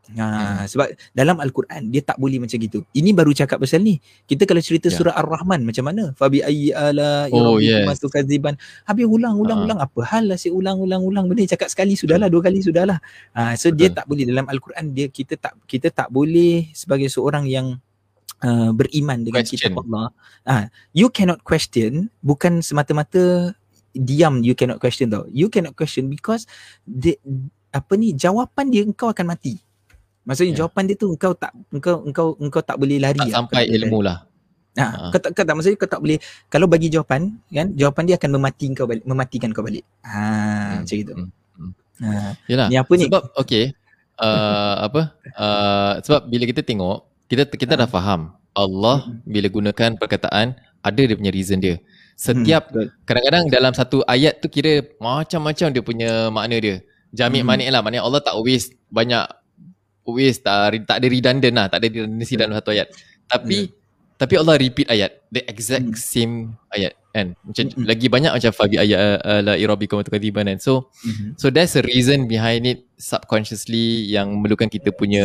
[SPEAKER 2] Ha, sebab dalam al-Quran dia tak boleh macam gitu. Ini baru cakap pasal ni. Kita kalau cerita
[SPEAKER 1] Ya.
[SPEAKER 2] surah Ar-Rahman macam mana? Fabi ayyi ala
[SPEAKER 1] Oh,
[SPEAKER 2] rabbikuma
[SPEAKER 1] yes.
[SPEAKER 2] tukadziban. Habis ulang ulang
[SPEAKER 1] Ha.
[SPEAKER 2] ulang apa hal lah si ulang ulang ulang benda cakap sekali sudahlah dua kali sudahlah. Ha, so dia
[SPEAKER 1] Betul.
[SPEAKER 2] tak boleh dalam al-Quran dia kita tak kita tak boleh sebagai seorang yang uh, beriman dengan
[SPEAKER 1] Question.
[SPEAKER 2] kitab Allah. Ah, you cannot question bukan semata-mata diam you cannot question tau. You cannot question because the, apa ni jawapan dia engkau akan mati. Maksudnya
[SPEAKER 1] Ya.
[SPEAKER 2] jawapan dia tu engkau tak engkau engkau engkau tak boleh lari.
[SPEAKER 1] Tak
[SPEAKER 2] lah.
[SPEAKER 1] sampai ilmu lah.
[SPEAKER 2] Ha,
[SPEAKER 1] Ha.
[SPEAKER 2] kau tak kau tak maksudnya kau tak boleh kalau bagi jawapan kan jawapan dia akan memati kau balik mematikan kau balik. Ha
[SPEAKER 1] Hmm,
[SPEAKER 2] macam gitu.
[SPEAKER 1] hmm, hmm.
[SPEAKER 2] Ha.
[SPEAKER 1] Yalah.
[SPEAKER 2] Ni apa ni?
[SPEAKER 1] Sebab okay. Uh, apa? Uh, sebab bila kita tengok, kita kita dah faham Allah
[SPEAKER 2] Hmm.
[SPEAKER 1] bila gunakan perkataan ada dia punya reason dia. Setiap
[SPEAKER 2] Hmm,
[SPEAKER 1] kadang-kadang dalam satu ayat tu kira macam-macam dia punya makna dia. Jamik
[SPEAKER 2] Hmm.
[SPEAKER 1] manik lah. Maknanya Allah tak waste banyak waste tak, tak ada redundant lah. Tak ada redundancy dalam satu ayat. Tapi tapi Allah repeat ayat. The exact
[SPEAKER 2] Hmm.
[SPEAKER 1] same ayat. Kan? Macam
[SPEAKER 2] Hmm.
[SPEAKER 1] lagi banyak macam Fabi ayat uh, la irabikum tukadiban kan. So
[SPEAKER 2] Mhm.
[SPEAKER 1] So there's a reason behind it subconsciously yang memerlukan kita punya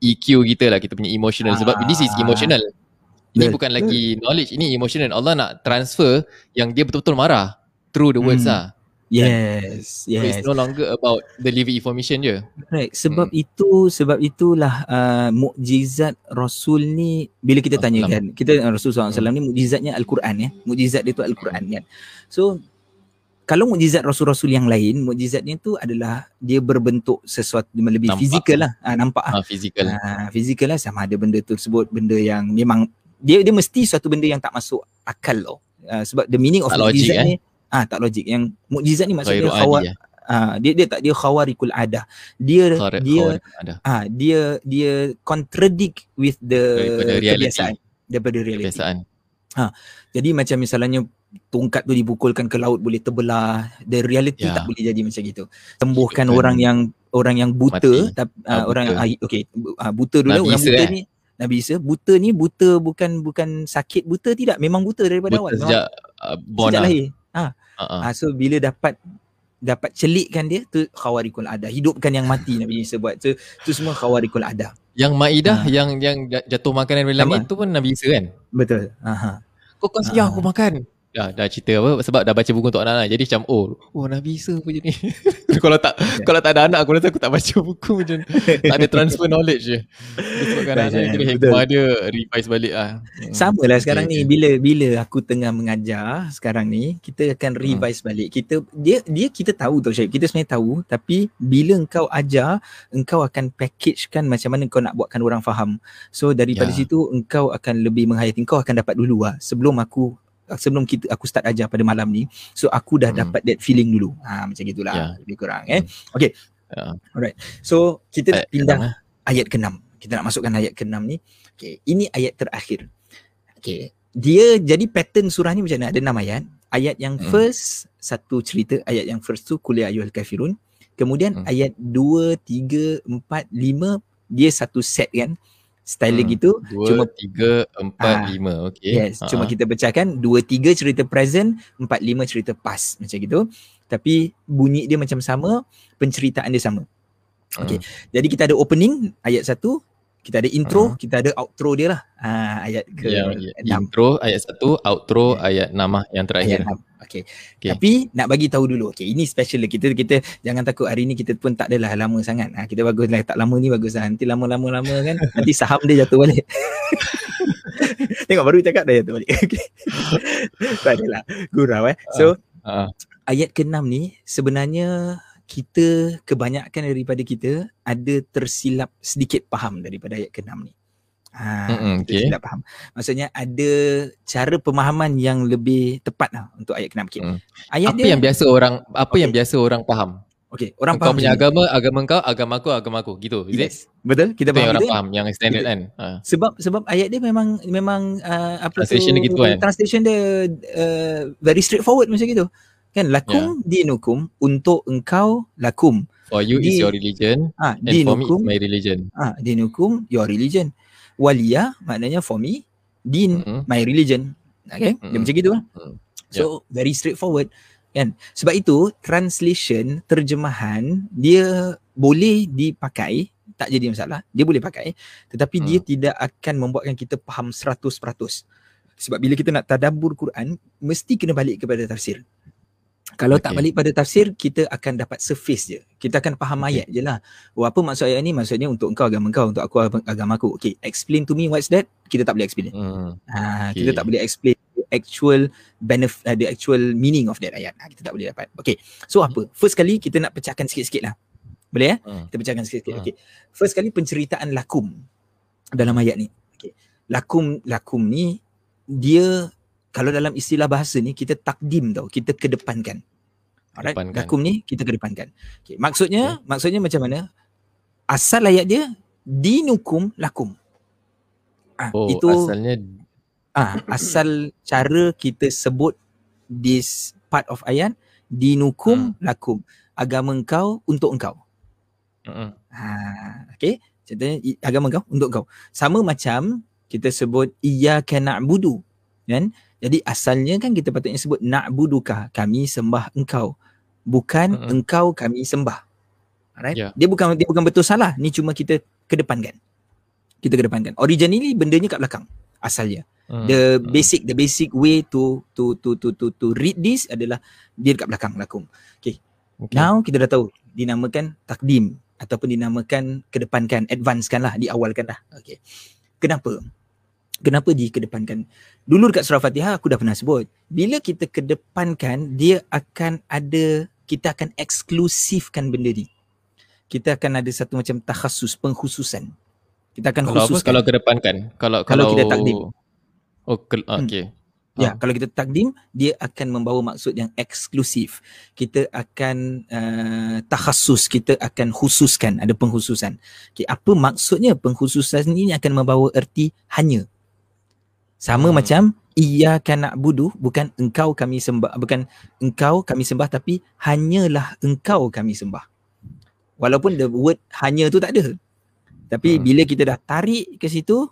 [SPEAKER 1] EQ kita lah, kita punya emotional sebab this is
[SPEAKER 2] Ah.
[SPEAKER 1] emotional. Ini
[SPEAKER 2] Betul,
[SPEAKER 1] bukan lagi knowledge, ini emotional. Allah nak transfer yang dia betul-betul marah through the words
[SPEAKER 2] Hmm.
[SPEAKER 1] lah.
[SPEAKER 2] Yes,
[SPEAKER 1] So
[SPEAKER 2] yes.
[SPEAKER 1] it's no longer about deliver information je.
[SPEAKER 2] Right. Sebab
[SPEAKER 1] Hmm.
[SPEAKER 2] itu sebab itulah uh, mukjizat Rasul ni bila kita tanya kan kita Rasul SAW ni mukjizatnya Al-Quran ya. Mukjizat dia tu Al-Quran kan. So kalau mukjizat rasul-rasul yang lain, mukjizatnya tu adalah dia berbentuk sesuatu yang lebih
[SPEAKER 1] Nampak.
[SPEAKER 2] fizikal lah. Ah, nampak ah.
[SPEAKER 1] Ah, physical.
[SPEAKER 2] Ah, fizikal lah sama ada benda tersebut benda yang memang dia dia mesti suatu benda yang tak masuk akal tau. Uh, sebab the meaning of
[SPEAKER 1] Tak logik,
[SPEAKER 2] mukjizat
[SPEAKER 1] eh?
[SPEAKER 2] Ah tak logik. Yang mukjizat ni maksudnya
[SPEAKER 1] Ghairu
[SPEAKER 2] khawar,
[SPEAKER 1] eh.
[SPEAKER 2] ah dia dia tak dia khawarikul adah. Dia
[SPEAKER 1] Khawari-
[SPEAKER 2] dia ah dia dia contradict with the
[SPEAKER 1] Daripada reality.
[SPEAKER 2] kebiasaan daripada reality.
[SPEAKER 1] Kebiasaan.
[SPEAKER 2] Jadi macam misalnya tongkat tu dipukulkan ke laut boleh terbelah. The reality
[SPEAKER 1] Ya.
[SPEAKER 2] tak boleh jadi macam gitu. Sembuhkan
[SPEAKER 1] Betul.
[SPEAKER 2] orang yang orang yang buta tapi uh,
[SPEAKER 1] Ah,
[SPEAKER 2] orang
[SPEAKER 1] buta.
[SPEAKER 2] ah, okey uh, buta dulu
[SPEAKER 1] Nabi
[SPEAKER 2] orang
[SPEAKER 1] Isa,
[SPEAKER 2] buta
[SPEAKER 1] eh?
[SPEAKER 2] ni Nabi Isa buta ni buta bukan bukan sakit buta tidak memang buta daripada awal
[SPEAKER 1] Buta
[SPEAKER 2] memang
[SPEAKER 1] sejak uh, born
[SPEAKER 2] sejak
[SPEAKER 1] lah.
[SPEAKER 2] lahir. Ha.
[SPEAKER 1] Ah. Ah,
[SPEAKER 2] so bila dapat dapat celikkan dia tu khawarikul ada hidupkan yang mati Nabi Isa buat tu tu semua khawarikul ada
[SPEAKER 1] Yang Maidah
[SPEAKER 2] Ah.
[SPEAKER 1] yang yang jatuh makanan dari
[SPEAKER 2] Sama.
[SPEAKER 1] langit tu pun Nabi Isa kan?
[SPEAKER 2] betul aha
[SPEAKER 1] Kau kasih
[SPEAKER 2] Ah.
[SPEAKER 1] aku makan. Dah, dah cerita apa sebab dah baca buku untuk anak-anak jadi macam oh oh Nabi Isa punya ni kalau tak
[SPEAKER 2] Ya.
[SPEAKER 1] kalau tak ada anak aku rasa aku tak baca buku macam tak ada transfer knowledge je anak
[SPEAKER 2] right,
[SPEAKER 1] kira
[SPEAKER 2] betul.
[SPEAKER 1] hikmah dia revise balik lah Hmm.
[SPEAKER 2] Sama lah sekarang
[SPEAKER 1] Okay,
[SPEAKER 2] ni
[SPEAKER 1] okay.
[SPEAKER 2] bila bila aku tengah mengajar sekarang ni kita akan
[SPEAKER 1] Hmm.
[SPEAKER 2] revise balik. Kita dia dia kita tahu tau Syed. Kita sebenarnya tahu tapi bila engkau ajar engkau akan packagekan macam mana kau nak buatkan orang faham. So daripada
[SPEAKER 1] Ya.
[SPEAKER 2] situ engkau akan lebih menghayati. Engkau akan dapat dulu lah sebelum aku sebelum kita aku start ajar pada malam ni. So aku dah
[SPEAKER 1] Hmm.
[SPEAKER 2] dapat that feeling dulu. Ha macam gitulah
[SPEAKER 1] Ya.
[SPEAKER 2] lebih kurang eh.
[SPEAKER 1] Ya.
[SPEAKER 2] So kita
[SPEAKER 1] Ayat
[SPEAKER 2] pindah
[SPEAKER 1] enam, eh?
[SPEAKER 2] ayat ke-6. Kita nak masukkan ayat ke-6 ni. Okay, ini ayat terakhir. Okay. Dia jadi pattern surah ni macam mana? Ada 6 ayat. Ayat yang
[SPEAKER 1] Hmm.
[SPEAKER 2] first satu cerita, ayat yang first tu kuliah ayyuhal kafirun. Kemudian
[SPEAKER 1] Hmm.
[SPEAKER 2] ayat 2, 3, 4, 5 dia satu set kan. Style
[SPEAKER 1] Hmm.
[SPEAKER 2] hmm. gitu.
[SPEAKER 1] Dua,
[SPEAKER 2] Cuma-
[SPEAKER 1] tiga, empat,
[SPEAKER 2] Ah,
[SPEAKER 1] lima. Okay.
[SPEAKER 2] Yes, cuma kita pecahkan 2 3 cerita present, 4 5 cerita past macam gitu. Tapi bunyi dia macam sama, penceritaan dia sama. Okay. Jadi kita ada opening ayat 1, kita ada intro,
[SPEAKER 1] Hmm.
[SPEAKER 2] kita ada outro dia lah. Ha, ayat ke
[SPEAKER 1] yang
[SPEAKER 2] 6.
[SPEAKER 1] intro ayat satu, outro ayat enam lah yang terakhir.
[SPEAKER 2] Ayat 6. Okay.
[SPEAKER 1] Okay.
[SPEAKER 2] Tapi nak bagi tahu dulu. Okay, ini special lah. Kita kita jangan takut hari ni kita pun tak adalah lama sangat. Ha, kita bagus lah. Tak lama ni bagus lah. Nanti lama-lama lama kan. Nanti saham dia jatuh balik. Tengok baru cakap dah jatuh balik. Okay. tak adalah. Gurau eh. So
[SPEAKER 1] Ah,
[SPEAKER 2] ayat ke-6 ni sebenarnya kita kebanyakan daripada kita ada tersilap sedikit faham daripada ayat ke-6 ni. Ha,
[SPEAKER 1] Mm-mm, okay.
[SPEAKER 2] tersilap faham. Maksudnya ada cara pemahaman yang lebih tepat lah untuk ayat ke-6. Okay.
[SPEAKER 1] Mm.
[SPEAKER 2] Ayat
[SPEAKER 1] apa
[SPEAKER 2] dia
[SPEAKER 1] yang biasa orang apa
[SPEAKER 2] Okay.
[SPEAKER 1] yang biasa orang faham?
[SPEAKER 2] Okay, orang
[SPEAKER 1] Kau
[SPEAKER 2] faham
[SPEAKER 1] punya agama, agama kau, agama aku, agama aku. Gitu. Is it?
[SPEAKER 2] Yes. Betul? Kita
[SPEAKER 1] Itu yang
[SPEAKER 2] faham
[SPEAKER 1] orang faham yang standard
[SPEAKER 2] Kita-
[SPEAKER 1] kan. Ha.
[SPEAKER 2] Sebab sebab ayat dia memang memang uh, apa
[SPEAKER 1] Translation
[SPEAKER 2] tu
[SPEAKER 1] dia gitu kan?
[SPEAKER 2] translation dia uh, very straightforward macam gitu. Kan lakum dinukum untuk engkau lakum.
[SPEAKER 1] For you is
[SPEAKER 2] Di-
[SPEAKER 1] your religion
[SPEAKER 2] Ah
[SPEAKER 1] and for me is
[SPEAKER 2] dinukum
[SPEAKER 1] my religion.
[SPEAKER 2] ah dinukum your religion. Waliya maknanya for me din
[SPEAKER 1] Mm-mm.
[SPEAKER 2] my religion. Okay? Dia
[SPEAKER 1] Mm-mm.
[SPEAKER 2] macam gitu lah.
[SPEAKER 1] Mm.
[SPEAKER 2] So very straightforward kan. Sebab itu translation terjemahan dia boleh dipakai tak jadi masalah. Dia boleh pakai tetapi dia tidak akan membuatkan kita faham 100%. Sebab bila kita nak tadabbur Quran mesti kena balik kepada tafsir. Kalau tak
[SPEAKER 1] Okay.
[SPEAKER 2] balik pada tafsir kita akan dapat surface je. Kita akan faham
[SPEAKER 1] Okay.
[SPEAKER 2] ayat je lah. Oh, apa maksud ayat ni? Maksudnya untuk engkau agama engkau, untuk aku agama aku. Okay, explain to me what's that? Kita tak boleh explain.
[SPEAKER 1] Hmm.
[SPEAKER 2] Ha,
[SPEAKER 1] Okay.
[SPEAKER 2] kita tak boleh explain the actual benefit uh, the actual meaning of that ayat. Ha, kita tak boleh dapat. Okay. So apa? First kali kita nak pecahkan sikit-sikit lah. Boleh ya?
[SPEAKER 1] Hmm.
[SPEAKER 2] Kita pecahkan sikit-sikit.
[SPEAKER 1] Hmm.
[SPEAKER 2] Okay. First kali penceritaan lakum dalam ayat ni. Okay. Lakum lakum ni dia kalau dalam istilah bahasa ni kita takdim tau, kita kedepankan. Alright.
[SPEAKER 1] Kedepankan.
[SPEAKER 2] Lakum ni kita kedepankan. Okay. Maksudnya maksudnya macam mana? Asal ayat dia dinukum lakum. Ah,
[SPEAKER 1] Oh,
[SPEAKER 2] itu
[SPEAKER 1] asalnya
[SPEAKER 2] Ah, asal cara kita sebut this part of ayat dinukum lakum. Agama engkau untuk engkau.
[SPEAKER 1] Mm-mm.
[SPEAKER 2] Ha, okay. Contohnya agama engkau untuk engkau. Sama macam kita sebut iyyaka na'budu. Kan? Jadi asalnya kan kita patutnya sebut na'buduka, kami sembah engkau. Bukan
[SPEAKER 1] Mm-mm.
[SPEAKER 2] engkau kami sembah. Alright?
[SPEAKER 1] Ya.
[SPEAKER 2] Dia bukan dia bukan betul salah. Ni cuma kita kedepankan. Kita kedepankan. Originally bendanya kat belakang asalnya
[SPEAKER 1] Hmm.
[SPEAKER 2] the
[SPEAKER 1] Hmm.
[SPEAKER 2] basic the basic way to to to to to to read this adalah dia dekat belakang lakum.
[SPEAKER 1] Okay.
[SPEAKER 2] Now kita dah tahu dinamakan takdim ataupun dinamakan kedepankan, advancekan lah, diawalkan lah. Okay. Kenapa? Kenapa dikedepankan? Dulu dekat surah Fatihah aku dah pernah sebut. Bila kita kedepankan, dia akan ada, kita akan eksklusifkan benda ni. Kita akan ada satu macam takhasus, pengkhususan. Kita akan
[SPEAKER 1] Kalau apa?
[SPEAKER 2] khususkan.
[SPEAKER 1] Kalau kedepankan. Kalau
[SPEAKER 2] Kalau
[SPEAKER 1] kalau
[SPEAKER 2] kita takdim.
[SPEAKER 1] Oh, ke,
[SPEAKER 2] Hmm.
[SPEAKER 1] okay.
[SPEAKER 2] Ya,
[SPEAKER 1] Ah.
[SPEAKER 2] kalau kita takdim, dia akan membawa maksud yang eksklusif. Kita akan uh, takhasus, kita akan khususkan, ada pengkhususan. Okay, apa maksudnya pengkhususan ini akan membawa erti hanya. Sama
[SPEAKER 1] Hmm.
[SPEAKER 2] macam iyyaka na'budu bukan engkau kami sembah, bukan engkau kami sembah tapi hanyalah engkau kami sembah. Walaupun the word hanya tu tak ada. Tapi
[SPEAKER 1] Hmm.
[SPEAKER 2] bila kita dah tarik ke situ,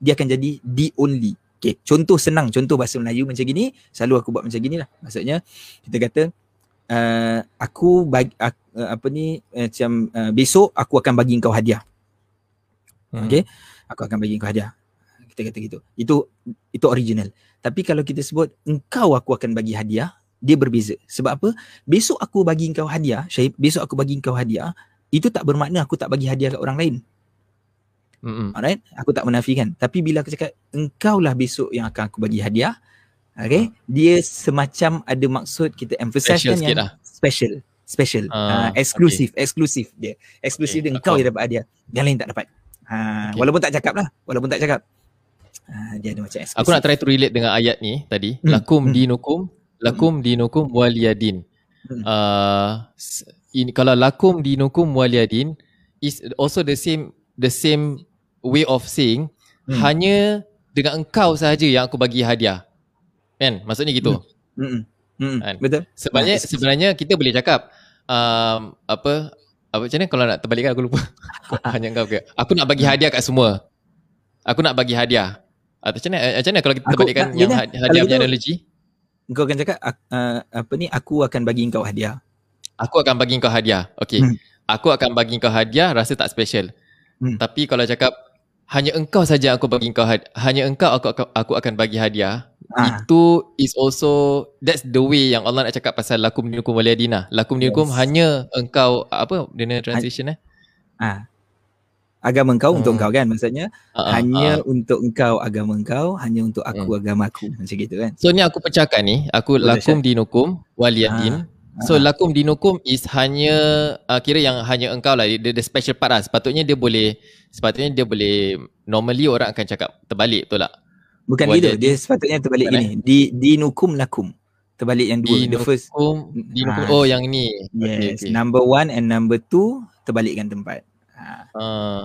[SPEAKER 2] dia akan jadi the only. Okay, contoh senang, contoh bahasa Melayu macam gini, selalu aku buat macam gini lah. Maksudnya, kita kata, uh, aku bagi, uh, apa ni, uh, macam uh, besok aku akan bagi kau hadiah.
[SPEAKER 1] Hmm.
[SPEAKER 2] Okay, aku akan bagi kau hadiah. Kita kata gitu. Itu itu original. Tapi kalau kita sebut, engkau aku akan bagi hadiah, dia berbeza. Sebab apa? Besok aku bagi kau hadiah, Syahib, besok aku bagi kau hadiah, itu tak bermakna aku tak bagi hadiah kat orang lain.
[SPEAKER 1] Mm-mm.
[SPEAKER 2] Alright, aku tak menafikan. Tapi bila aku cakap engkau lah besok yang akan aku bagi hadiah, okay, dia semacam ada maksud kita emphasize
[SPEAKER 1] Special
[SPEAKER 2] kan yang
[SPEAKER 1] lah.
[SPEAKER 2] special, special, uh,
[SPEAKER 1] Ah,
[SPEAKER 2] eksklusif, eksklusif dia. Eksklusif
[SPEAKER 1] Okay,
[SPEAKER 2] dia engkau yang dapat hadiah, yang lain tak dapat. Ha,
[SPEAKER 1] Okay.
[SPEAKER 2] walaupun tak cakap lah, walaupun tak cakap. Ha, dia ada macam eksklusif.
[SPEAKER 1] Aku nak try to relate dengan ayat ni tadi.
[SPEAKER 2] Hmm,
[SPEAKER 1] Lakum
[SPEAKER 2] hmm.
[SPEAKER 1] dinukum, lakum dinukum waliyadin.
[SPEAKER 2] Hmm.
[SPEAKER 1] Uh, ini kalau lakum dinukum waliyadin is also the same the same way of saying
[SPEAKER 2] Hmm.
[SPEAKER 1] hanya dengan engkau sahaja yang aku bagi hadiah. Kan? Maksudnya gitu.
[SPEAKER 2] Mm-mm. Mm-mm.
[SPEAKER 1] Kan?
[SPEAKER 2] Betul.
[SPEAKER 1] Sebenarnya
[SPEAKER 2] Ah,
[SPEAKER 1] sebenarnya kita boleh cakap um, apa apa macam mana kalau nak terbalikkan aku lupa. hanya engkau ke. Aku nak bagi hadiah kat semua. Aku nak bagi hadiah. Atau macam mana, eh, macam mana kalau kita
[SPEAKER 2] Aku-
[SPEAKER 1] terbalikkan
[SPEAKER 2] tak,
[SPEAKER 1] yang
[SPEAKER 2] yelah.
[SPEAKER 1] had- hadiah punya analogi?
[SPEAKER 2] Engkau akan cakap ak- uh, apa ni aku akan bagi engkau hadiah.
[SPEAKER 1] Aku akan bagi kau hadiah. Okay.
[SPEAKER 2] Hmm.
[SPEAKER 1] Aku akan bagi kau hadiah rasa tak special.
[SPEAKER 2] Hmm.
[SPEAKER 1] Tapi kalau cakap hanya engkau saja aku bagi kau had- hanya engkau aku, aku aku akan bagi hadiah.
[SPEAKER 2] Ah.
[SPEAKER 1] Itu is also that's the way yang Allah nak cakap pasal lakum dinukum waliyadina. Lakum dinukum
[SPEAKER 2] Yes.
[SPEAKER 1] hanya engkau apa dia punya translation eh?
[SPEAKER 2] Ah. Agama untuk
[SPEAKER 1] Hmm.
[SPEAKER 2] engkau kan maksudnya
[SPEAKER 1] ah,
[SPEAKER 2] hanya
[SPEAKER 1] ah.
[SPEAKER 2] untuk engkau agama engkau, hanya untuk aku agama aku macam gitu kan.
[SPEAKER 1] So ni aku pecahkan ni, aku
[SPEAKER 2] Betul,
[SPEAKER 1] lakum dinukum waliyadin. So
[SPEAKER 2] Ah.
[SPEAKER 1] lakum dinukum is hanya uh, kira yang hanya engkau lah the, the special part lah. Sepatutnya dia boleh sepatutnya dia boleh normally orang akan cakap terbalik betul tak?
[SPEAKER 2] Bukan gitu, dia sepatutnya terbalik
[SPEAKER 1] Bukan,
[SPEAKER 2] gini. Di dinukum lakum. Terbalik yang dua. The first.
[SPEAKER 1] Dinukum, dinukum.
[SPEAKER 2] Ah.
[SPEAKER 1] Oh yang ni.
[SPEAKER 2] Yes.
[SPEAKER 1] Okay, okay.
[SPEAKER 2] Number one and number two terbalikkan tempat.
[SPEAKER 1] Ah,
[SPEAKER 2] ah,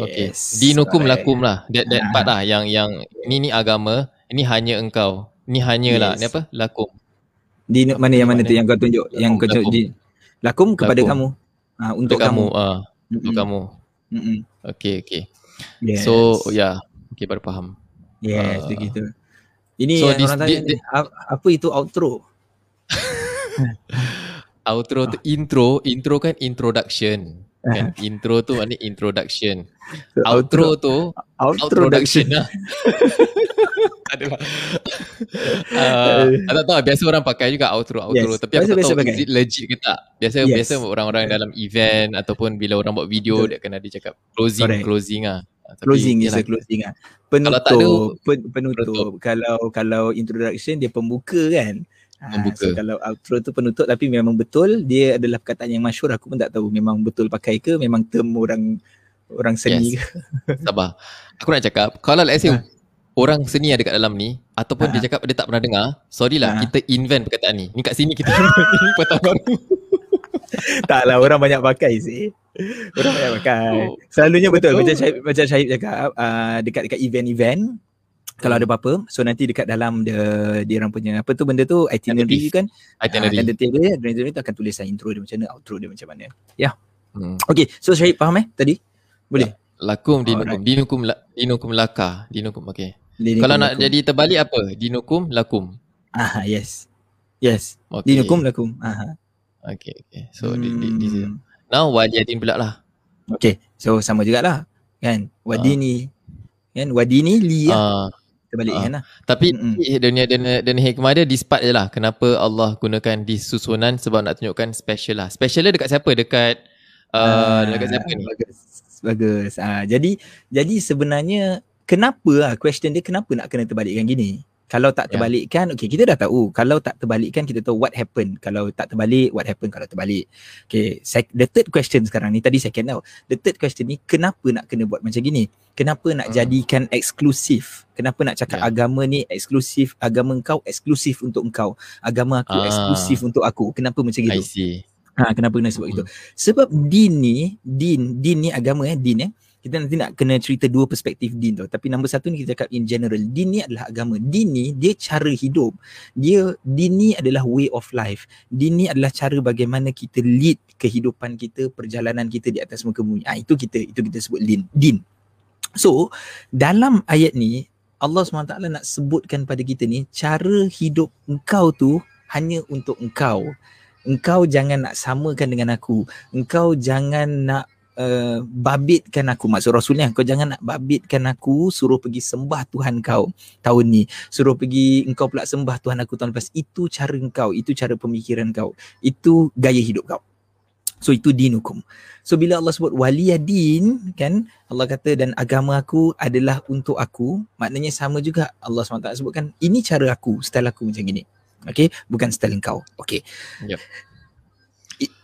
[SPEAKER 1] okay.
[SPEAKER 2] yes.
[SPEAKER 1] Dinukum
[SPEAKER 2] Alright.
[SPEAKER 1] lakum lah. That, that
[SPEAKER 2] Ah.
[SPEAKER 1] part lah. Yang yang ni ni agama. Ini hanya engkau. Ni hanya lah.
[SPEAKER 2] Yes.
[SPEAKER 1] Ni apa? Lakum.
[SPEAKER 2] Di mana yang mana
[SPEAKER 1] Mana?
[SPEAKER 2] tu yang kau tunjuk? Yang kau tunjuk
[SPEAKER 1] Lakum.
[SPEAKER 2] di lakum kepada
[SPEAKER 1] Lakum.
[SPEAKER 2] kamu. Ha, untuk
[SPEAKER 1] kamu.
[SPEAKER 2] kamu.
[SPEAKER 1] Ah, untuk
[SPEAKER 2] Mm-mm.
[SPEAKER 1] kamu.
[SPEAKER 2] Mm-mm.
[SPEAKER 1] Okay, okay.
[SPEAKER 2] Yes.
[SPEAKER 1] So, ya. Yeah. Okay, baru faham.
[SPEAKER 2] Yes,
[SPEAKER 1] Ah.
[SPEAKER 2] begitu. Ini
[SPEAKER 1] So,
[SPEAKER 2] yang
[SPEAKER 1] this-
[SPEAKER 2] orang tanya ni, "Ap- apa itu outro?
[SPEAKER 1] Outro tu intro, intro kan introduction. Kan intro tu maknanya introduction.
[SPEAKER 2] So,
[SPEAKER 1] Outro, tu
[SPEAKER 2] outro
[SPEAKER 1] outroduction lah. Adalah. uh, tak tahu biasa orang pakai juga outro outro
[SPEAKER 2] Yes,
[SPEAKER 1] tapi aku tak tahu
[SPEAKER 2] pakai.
[SPEAKER 1] is it legit ke tak. Biasa
[SPEAKER 2] Yes.
[SPEAKER 1] biasa orang-orang dalam event ataupun bila orang buat video
[SPEAKER 2] Betul.
[SPEAKER 1] dia kena dia cakap closing
[SPEAKER 2] Correct.
[SPEAKER 1] closing ah. Tapi
[SPEAKER 2] Closing is closing ah.
[SPEAKER 1] Kalau tak ada,
[SPEAKER 2] penutup. penutup. Kalau kalau introduction dia pembuka kan. Ah,
[SPEAKER 1] Pembuka.
[SPEAKER 2] So kalau outro tu penutup tapi memang betul dia adalah perkataan yang masyhur aku pun tak tahu memang betul pakai ke memang term orang orang seni
[SPEAKER 1] Yes.
[SPEAKER 2] ke.
[SPEAKER 1] Sabar. Aku nak cakap kalau let's say
[SPEAKER 2] Ah.
[SPEAKER 1] orang seni ada kat dalam ni ataupun dia
[SPEAKER 2] Ah.
[SPEAKER 1] cakap dia tak pernah dengar, sorry lah
[SPEAKER 2] Ah.
[SPEAKER 1] kita invent perkataan ni. Ni kat sini kita perkataan baru.
[SPEAKER 2] Taklah orang banyak pakai sih. Orang banyak pakai.
[SPEAKER 1] Oh.
[SPEAKER 2] Selalunya betul,
[SPEAKER 1] Betul.
[SPEAKER 2] macam Syahid, macam Syahid cakap uh, dekat dekat event-event kalau ada apa-apa so nanti dekat dalam dia dia orang punya apa tu benda tu itinerary kan
[SPEAKER 1] Itinerary.
[SPEAKER 2] uh, dia itinerary tu akan tulisan intro dia macam mana outro dia macam mana
[SPEAKER 1] Hmm.
[SPEAKER 2] Okay, so Syahid faham eh tadi? Boleh?
[SPEAKER 1] Lakum dinukum.
[SPEAKER 2] Alright.
[SPEAKER 1] Dinukum la, dinukum laka. Dinukum okay.
[SPEAKER 2] Dinukum
[SPEAKER 1] Kalau nak
[SPEAKER 2] lakum.
[SPEAKER 1] jadi terbalik apa? Dinukum lakum.
[SPEAKER 2] Ah, yes. Yes.
[SPEAKER 1] Okay.
[SPEAKER 2] Dinukum lakum. Ah.
[SPEAKER 1] Okay, okay. So di, di, di,
[SPEAKER 2] Hmm.
[SPEAKER 1] now waliyadin pula lah.
[SPEAKER 2] Okay, so sama jugalah. Kan? Wadini. Kan? Wadini li lah. Terbalik
[SPEAKER 1] ah.
[SPEAKER 2] kan lah.
[SPEAKER 1] tapi
[SPEAKER 2] Mm-mm.
[SPEAKER 1] dunia dan dan hikmah dia di part je lah. Kenapa Allah gunakan di susunan sebab nak tunjukkan special lah. Special dia dekat siapa? Dekat uh, dekat siapa ni?
[SPEAKER 2] Bagus. Bagus. Ah, jadi jadi sebenarnya kenapa lah question dia kenapa nak kena terbalikkan gini? Kalau tak
[SPEAKER 1] Ya.
[SPEAKER 2] terbalikkan, okay kita dah tahu. Kalau tak terbalikkan kita tahu what happen. Kalau tak terbalik, what happen kalau terbalik. Okay, sec- the third question sekarang ni, tadi second tau. The third question ni, kenapa nak kena buat macam gini? Kenapa nak
[SPEAKER 1] Hmm.
[SPEAKER 2] jadikan eksklusif? Kenapa nak cakap
[SPEAKER 1] Ya.
[SPEAKER 2] agama ni eksklusif, agama engkau eksklusif untuk engkau, agama aku
[SPEAKER 1] Ah.
[SPEAKER 2] eksklusif untuk aku? Kenapa macam
[SPEAKER 1] I
[SPEAKER 2] gitu?
[SPEAKER 1] see.
[SPEAKER 2] Ha, kenapa kena sebab
[SPEAKER 1] Hmm.
[SPEAKER 2] itu? Sebab din ni, din, din ni agama eh, din eh. Kita nanti nak kena cerita dua perspektif din tu. Tapi nombor satu ni kita cakap in general. Din ni adalah agama. Din ni dia cara hidup. Dia din ni adalah way of life. Din ni adalah cara bagaimana kita lead kehidupan kita, perjalanan kita di atas muka bumi. Ah itu kita itu kita sebut din. Din. So, dalam ayat ni Allah SWT nak sebutkan pada kita ni cara hidup engkau tu hanya untuk engkau engkau jangan nak samakan dengan aku engkau jangan nak uh, babitkan aku maksud rasulnya kau jangan nak babitkan aku suruh pergi sembah Tuhan kau tahun ni suruh pergi engkau pula sembah Tuhan aku tahun lepas itu cara engkau itu cara pemikiran kau itu gaya hidup kau So itu dinukum. So bila Allah sebut waliyadin kan Allah kata dan agama aku adalah untuk aku maknanya sama juga Allah SWT sebutkan ini cara aku style aku macam gini. Okay bukan style engkau. Okay.
[SPEAKER 1] Yep.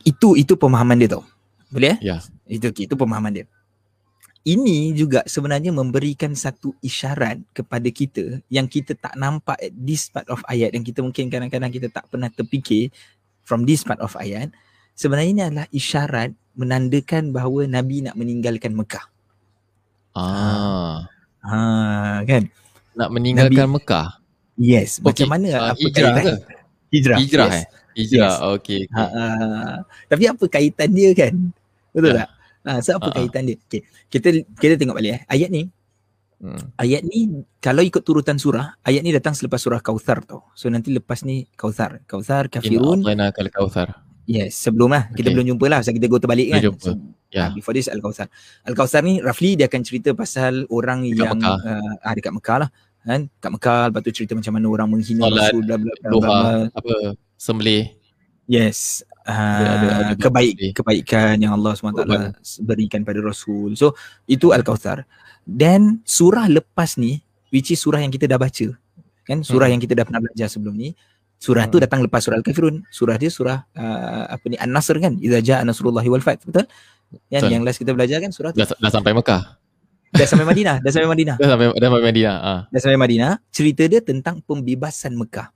[SPEAKER 2] Itu itu pemahaman dia tau. Boleh eh?
[SPEAKER 1] Ya.
[SPEAKER 2] Itu itu pemahaman dia. Ini juga sebenarnya memberikan satu isyarat kepada kita yang kita tak nampak at this part of ayat yang kita mungkin kadang-kadang kita tak pernah terfikir from this part of ayat. Sebenarnya ini adalah isyarat menandakan bahawa Nabi nak meninggalkan Mekah.
[SPEAKER 1] Ah.
[SPEAKER 2] Ha kan?
[SPEAKER 1] Nak meninggalkan Mekah.
[SPEAKER 2] Yes, macam
[SPEAKER 1] Okey.
[SPEAKER 2] mana
[SPEAKER 1] Ah,
[SPEAKER 2] apa
[SPEAKER 1] hijrah
[SPEAKER 2] kaitan?
[SPEAKER 1] ke?
[SPEAKER 2] Hijrah.
[SPEAKER 1] Hijrah
[SPEAKER 2] yes.
[SPEAKER 1] eh? Hijrah.
[SPEAKER 2] Yes.
[SPEAKER 1] Okey.
[SPEAKER 2] Ha,
[SPEAKER 1] Okay.
[SPEAKER 2] ha. Tapi apa kaitan dia kan? Betul
[SPEAKER 1] Ya.
[SPEAKER 2] tak? Ha, so apa
[SPEAKER 1] ha.
[SPEAKER 2] kaitan dia? Okay. Kita kita tengok balik eh. Ayat ni
[SPEAKER 1] Hmm.
[SPEAKER 2] ayat ni kalau ikut turutan surah, ayat ni datang selepas surah Kautsar tau. So nanti lepas ni Kautsar. Kautsar
[SPEAKER 1] Inna
[SPEAKER 2] kafirun.
[SPEAKER 1] Allahna kal kautsar.
[SPEAKER 2] Yes, sebelum lah. Kita
[SPEAKER 1] Okay.
[SPEAKER 2] belum jumpa lah. Pasal kita go terbalik kan.
[SPEAKER 1] Belum jumpa.
[SPEAKER 2] So,
[SPEAKER 1] Ya.
[SPEAKER 2] ah, before this Al-Kautsar. Al-Kautsar ni roughly dia akan cerita pasal orang
[SPEAKER 1] Dekat
[SPEAKER 2] yang
[SPEAKER 1] Mekah.
[SPEAKER 2] Uh, ah, dekat Mekah lah. Kan? Kat Mekah lepas tu cerita macam mana orang menghina
[SPEAKER 1] Solat,
[SPEAKER 2] Rasul bla bla bla, bla,
[SPEAKER 1] Doha apa sembelih.
[SPEAKER 2] Yes. Uh,
[SPEAKER 1] Ada- ada- ada
[SPEAKER 2] kebaik kebaikan yang Allah SWT berikan pada Rasul. So itu Al-Kautsar. Then surah lepas ni which is surah yang kita dah baca. Kan surah
[SPEAKER 1] Hmm.
[SPEAKER 2] yang kita dah pernah belajar sebelum ni. Surah tu
[SPEAKER 1] Hmm.
[SPEAKER 2] datang lepas surah Al-Kafirun. Surah dia surah uh, apa ni An-Nasr kan. Idza jaa nasrullahi wal fath. Betul? Yang
[SPEAKER 1] Betul.
[SPEAKER 2] yang last kita belajar kan surah tu.
[SPEAKER 1] Dah, dah sampai Mekah.
[SPEAKER 2] Dah sampai Madinah, dah sampai Madinah.
[SPEAKER 1] Dah sampai dah sampai Madinah. Ah.
[SPEAKER 2] Dah sampai Madinah. Cerita dia tentang pembebasan Mekah.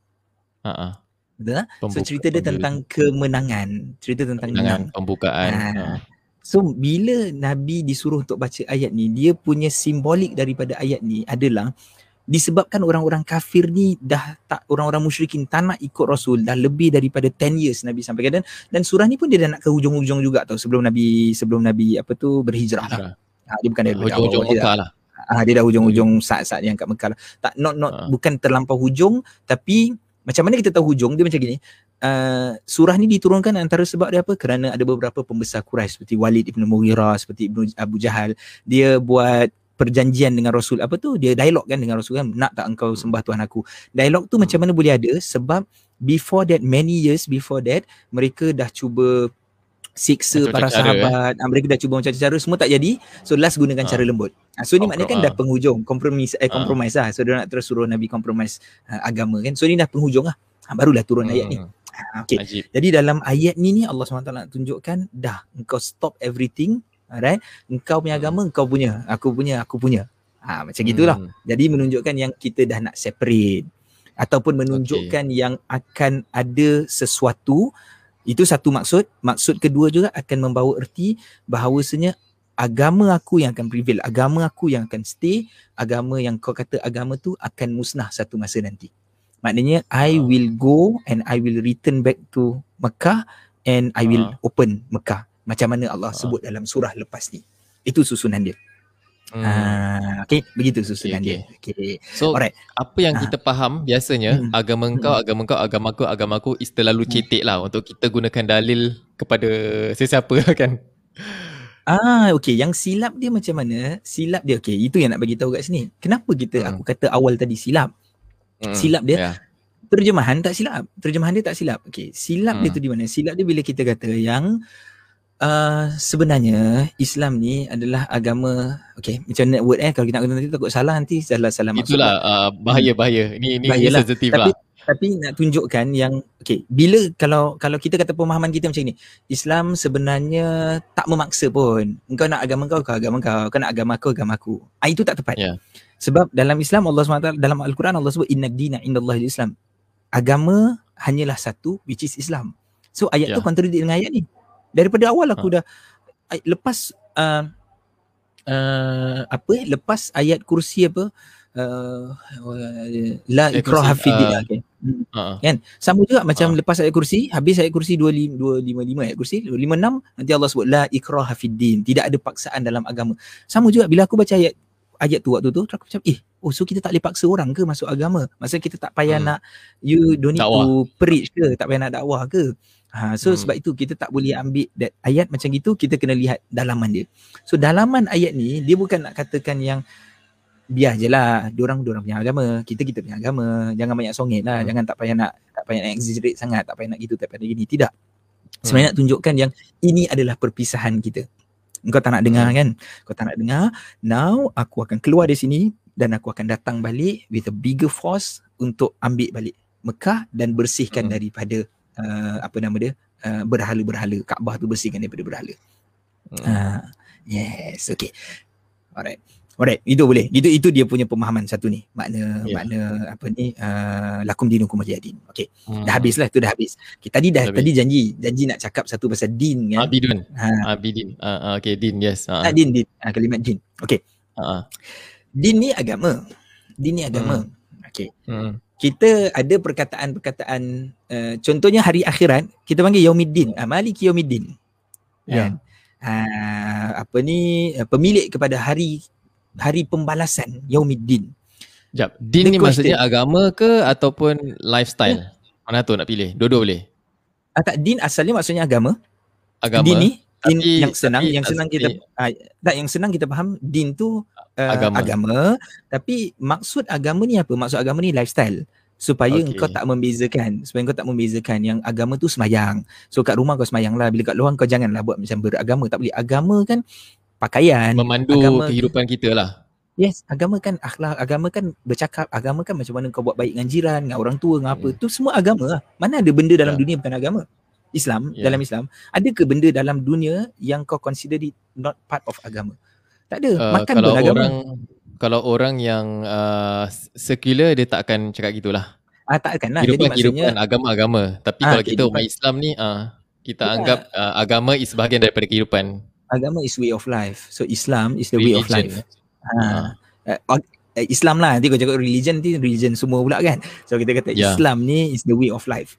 [SPEAKER 1] Ha
[SPEAKER 2] Betul tak? So
[SPEAKER 1] Pembuka-
[SPEAKER 2] cerita dia
[SPEAKER 1] pembuka-
[SPEAKER 2] tentang kemenangan. Cerita tentang menang.
[SPEAKER 1] Dengan pembukaan.
[SPEAKER 2] Ah.
[SPEAKER 1] Ha.
[SPEAKER 2] So bila Nabi disuruh untuk baca ayat ni, dia punya simbolik daripada ayat ni adalah disebabkan orang-orang kafir ni dah tak orang-orang musyrikin tak nak ikut Rasul dah lebih daripada 10 years Nabi sampaikan dan dan surah ni pun dia dah nak ke hujung-hujung juga tau sebelum Nabi sebelum Nabi apa tu berhijrah lah. Ha, dia bukan daripada
[SPEAKER 1] Hujung-hujung Mekah lah.
[SPEAKER 2] Ah dia dah hujung-hujung saat-saat yang kat Mekah lah. Tak not not
[SPEAKER 1] Ah.
[SPEAKER 2] bukan terlampau hujung tapi macam mana kita tahu hujung dia macam gini. Uh, surah ni diturunkan antara sebab dia apa? Kerana ada beberapa pembesar Quraisy seperti Walid ibn Mughirah, seperti Ibnu Abu Jahal, dia buat perjanjian dengan Rasul apa tu? Dia dialog kan dengan Rasul kan, nak tak engkau sembah Tuhan aku. Dialog tu macam mana boleh ada sebab before that many years before that mereka dah cuba siksa
[SPEAKER 1] Macam-macam
[SPEAKER 2] para
[SPEAKER 1] cara,
[SPEAKER 2] sahabat. Ah, mereka dah cuba macam cara semua tak jadi. So last gunakan
[SPEAKER 1] Ah.
[SPEAKER 2] cara lembut. Ah, so ni
[SPEAKER 1] Komprom-
[SPEAKER 2] maknanya kan
[SPEAKER 1] ah.
[SPEAKER 2] dah penghujung, kompromis eh kompromis lah. So dia nak terus suruh Nabi kompromis uh, agama kan. So ni dah penghujung lah. Ah, barulah turun ayat ni.
[SPEAKER 1] Hmm,
[SPEAKER 2] okay.
[SPEAKER 1] Ajib.
[SPEAKER 2] Jadi dalam ayat ni ni Allah SWT nak tunjukkan dah engkau stop everything. Alright. Engkau punya
[SPEAKER 1] Hmm.
[SPEAKER 2] agama, engkau punya. Aku punya, aku punya. Ha, macam gitulah.
[SPEAKER 1] Hmm.
[SPEAKER 2] Jadi menunjukkan yang kita dah nak separate ataupun menunjukkan yang akan ada sesuatu itu satu maksud. Maksud kedua juga akan membawa erti bahawasanya agama aku yang akan prevail, agama aku yang akan stay, agama yang kau kata agama tu akan musnah satu masa nanti. Maknanya I
[SPEAKER 1] Ah.
[SPEAKER 2] will go and I will return back to Mekah and I will
[SPEAKER 1] Ah.
[SPEAKER 2] open Mekah. Macam mana Allah
[SPEAKER 1] Ah.
[SPEAKER 2] sebut dalam surah lepas ni. Itu susunan dia.
[SPEAKER 1] Hmm.
[SPEAKER 2] Ah, okay, begitu susunan
[SPEAKER 1] Okay,
[SPEAKER 2] dia. Okay.
[SPEAKER 1] So
[SPEAKER 2] Alright.
[SPEAKER 1] apa yang
[SPEAKER 2] Ah.
[SPEAKER 1] kita faham biasanya
[SPEAKER 2] Hmm.
[SPEAKER 1] agama engkau,
[SPEAKER 2] Hmm.
[SPEAKER 1] agama engkau, agama aku, agama aku is terlalu
[SPEAKER 2] Hmm.
[SPEAKER 1] cetek lah untuk kita gunakan dalil kepada sesiapa kan.
[SPEAKER 2] Ah, okay. Yang silap dia macam mana? Silap dia, okay. Itu yang nak bagi tahu kat sini. Kenapa kita,
[SPEAKER 1] Hmm.
[SPEAKER 2] aku kata awal tadi silap?
[SPEAKER 1] Hmm.
[SPEAKER 2] Silap dia.
[SPEAKER 1] Ya.
[SPEAKER 2] Terjemahan tak silap. Terjemahan dia tak silap. Okay. Silap dia
[SPEAKER 1] Hmm.
[SPEAKER 2] tu di mana? Silap dia bila kita kata yang uh, sebenarnya Islam ni adalah agama, okay. Macam net word eh. Kalau kita nak guna nanti takut salah nanti salah-salah maksud.
[SPEAKER 1] Itulah uh, bahaya-bahaya. Ni ni, ni
[SPEAKER 2] Bahayalah.
[SPEAKER 1] sensitif
[SPEAKER 2] Tapi
[SPEAKER 1] lah.
[SPEAKER 2] tapi nak tunjukkan yang okay bila kalau kalau kita kata pemahaman kita macam ni Islam sebenarnya tak memaksa pun engkau nak agama kau kau agama kau kau nak agama aku agama aku ah, itu tak tepat
[SPEAKER 1] Ya.
[SPEAKER 2] sebab dalam Islam Allah SWT dalam Al-Quran Allah sebut inna dina indallahi Islam agama hanyalah satu which is Islam so ayat
[SPEAKER 1] Ya.
[SPEAKER 2] tu contradict dengan ayat ni daripada awal aku dah ay- lepas uh, uh, apa lepas ayat kursi apa uh, la ikraha fi din
[SPEAKER 1] uh,
[SPEAKER 2] okay. Hmm.
[SPEAKER 1] Uh,
[SPEAKER 2] Kan? Sama juga macam
[SPEAKER 1] Ah.
[SPEAKER 2] lepas ayat kursi, habis ayat kursi 25 255 ayat kursi, 256 nanti Allah sebut la ikraha fid din, tidak ada paksaan dalam agama. Sama juga bila aku baca ayat ayat tu waktu tu, aku macam eh, oh so kita tak boleh paksa orang ke masuk agama? Maksudnya kita tak payah
[SPEAKER 1] Hmm.
[SPEAKER 2] nak you don't need
[SPEAKER 1] Dakwah.
[SPEAKER 2] to preach ke, tak payah nak dakwah ke? Ha, so
[SPEAKER 1] Hmm.
[SPEAKER 2] sebab itu kita tak boleh ambil that ayat macam gitu, kita kena lihat dalaman dia. So dalaman ayat ni dia bukan nak katakan yang biar je lah diorang diorang punya agama kita kita punya agama jangan banyak songit lah
[SPEAKER 1] Hmm.
[SPEAKER 2] jangan tak payah nak tak payah nak exaggerate sangat tak payah nak gitu tak payah nak gini tidak sebenarnya nak tunjukkan yang ini adalah perpisahan kita engkau tak nak dengar
[SPEAKER 1] Hmm.
[SPEAKER 2] kan kau tak nak dengar now aku akan keluar dari sini dan aku akan datang balik with a bigger force untuk ambil balik Mekah dan bersihkan
[SPEAKER 1] Hmm.
[SPEAKER 2] daripada uh, apa nama dia uh, berhala-berhala Kaabah tu bersihkan daripada berhala
[SPEAKER 1] hmm.
[SPEAKER 2] Ah, yes, okay. Alright. Alright, itu boleh. Itu itu dia punya pemahaman satu ni. Makna
[SPEAKER 1] Ya.
[SPEAKER 2] makna apa ni? Uh, lakum dinukum waliyadin. Okay.
[SPEAKER 1] Hmm.
[SPEAKER 2] Dah habis lah, tu dah habis. Okay, tadi dah
[SPEAKER 1] Dah
[SPEAKER 2] tadi janji, janji nak cakap satu pasal din kan.
[SPEAKER 1] Abidun.
[SPEAKER 2] Ha,
[SPEAKER 1] Abidin. Uh, uh, okay, din, yes. Uh,
[SPEAKER 2] ah, din din. Ah, kalimat din. Okay.
[SPEAKER 1] uh,
[SPEAKER 2] Din ni agama. Din ni agama. Okay.
[SPEAKER 1] hmm.
[SPEAKER 2] Kita ada perkataan-perkataan uh, contohnya hari akhirat kita panggil yaumiddin. Ah, maliki yaumiddin.
[SPEAKER 1] Ya.
[SPEAKER 2] Kan? Ah, apa ni uh, pemilik kepada hari hari pembalasan yaumiddin.
[SPEAKER 1] Jap, din
[SPEAKER 2] The
[SPEAKER 1] ni
[SPEAKER 2] question.
[SPEAKER 1] maksudnya agama ke ataupun lifestyle? Mana tu nak pilih? Dua-dua boleh.
[SPEAKER 2] Ah, tak din asalnya maksudnya agama.
[SPEAKER 1] Agama.
[SPEAKER 2] Din ni din
[SPEAKER 1] Tapi-
[SPEAKER 2] yang senang
[SPEAKER 1] tapi
[SPEAKER 2] yang senang kita ah, tak yang senang kita faham din tu uh,
[SPEAKER 1] Agama.
[SPEAKER 2] agama. tapi maksud agama ni apa? Maksud agama ni lifestyle supaya
[SPEAKER 1] Okay.
[SPEAKER 2] okay. kau tak membezakan supaya kau tak membezakan yang agama tu semayang so kat rumah kau semayang lah bila kat luar kau janganlah buat macam beragama tak boleh agama kan pakaian
[SPEAKER 1] Memandu
[SPEAKER 2] agama-
[SPEAKER 1] kehidupan kita lah.
[SPEAKER 2] Yes, agama kan akhlak, agama kan bercakap, agama kan macam mana kau buat baik dengan jiran, dengan orang tua, dengan apa.
[SPEAKER 1] Hmm.
[SPEAKER 2] Tu semua agama lah. Mana ada benda dalam
[SPEAKER 1] Ya.
[SPEAKER 2] dunia bukan agama? Islam,
[SPEAKER 1] Ya.
[SPEAKER 2] dalam Islam, ada ke benda dalam dunia yang kau consider it not part of agama? Tak ada.
[SPEAKER 1] Uh,
[SPEAKER 2] Makan
[SPEAKER 1] kalau
[SPEAKER 2] pun agama.
[SPEAKER 1] orang kalau orang yang uh, secular dia tak akan cakap gitulah.
[SPEAKER 2] Ah takkan lah.
[SPEAKER 1] Kehidupan,
[SPEAKER 2] Jadi maksudnya
[SPEAKER 1] kehidupan agama-agama. Tapi
[SPEAKER 2] Ah,
[SPEAKER 1] kalau kita umat Islam ni, ah, kita
[SPEAKER 2] Ya.
[SPEAKER 1] anggap ah, agama is bahagian daripada kehidupan.
[SPEAKER 2] agama is way of life. So Islam is the way of
[SPEAKER 1] Religion.
[SPEAKER 2] life. Ha. Uh, uh, Islam lah nanti kau cakap religion nanti religion semua pula kan. So kita kata
[SPEAKER 1] Ya.
[SPEAKER 2] Islam ni is the way of life.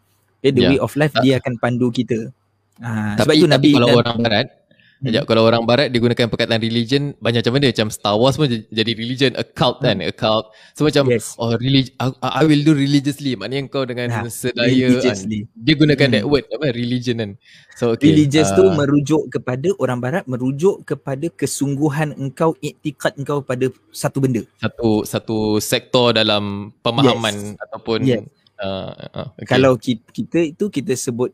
[SPEAKER 2] Okay, the
[SPEAKER 1] Ya.
[SPEAKER 2] way of life
[SPEAKER 1] Tak-
[SPEAKER 2] dia akan pandu kita. Ha, sebab
[SPEAKER 1] Tapi,
[SPEAKER 2] itu
[SPEAKER 1] tapi
[SPEAKER 2] Nabi
[SPEAKER 1] kalau
[SPEAKER 2] dan-
[SPEAKER 1] orang barat,
[SPEAKER 2] Hmm.
[SPEAKER 1] Sekejap, kalau orang barat dia gunakan perkataan religion banyak macam mana macam Star Wars pun jadi religion a cult kan a cult so macam
[SPEAKER 2] Hmm. Yes.
[SPEAKER 1] oh relig I, I will do religiously maknanya kau dengan
[SPEAKER 2] Ha,
[SPEAKER 1] sedaya kan. dia gunakan
[SPEAKER 2] Hmm.
[SPEAKER 1] that word apa religion kan so okay
[SPEAKER 2] Religious tu
[SPEAKER 1] ah,
[SPEAKER 2] merujuk kepada orang barat merujuk kepada kesungguhan engkau iktikad engkau pada satu benda.
[SPEAKER 1] satu satu sektor dalam pemahaman ataupun
[SPEAKER 2] Yes.
[SPEAKER 1] Uh, uh, okay.
[SPEAKER 2] Kalau kita, kita itu kita sebut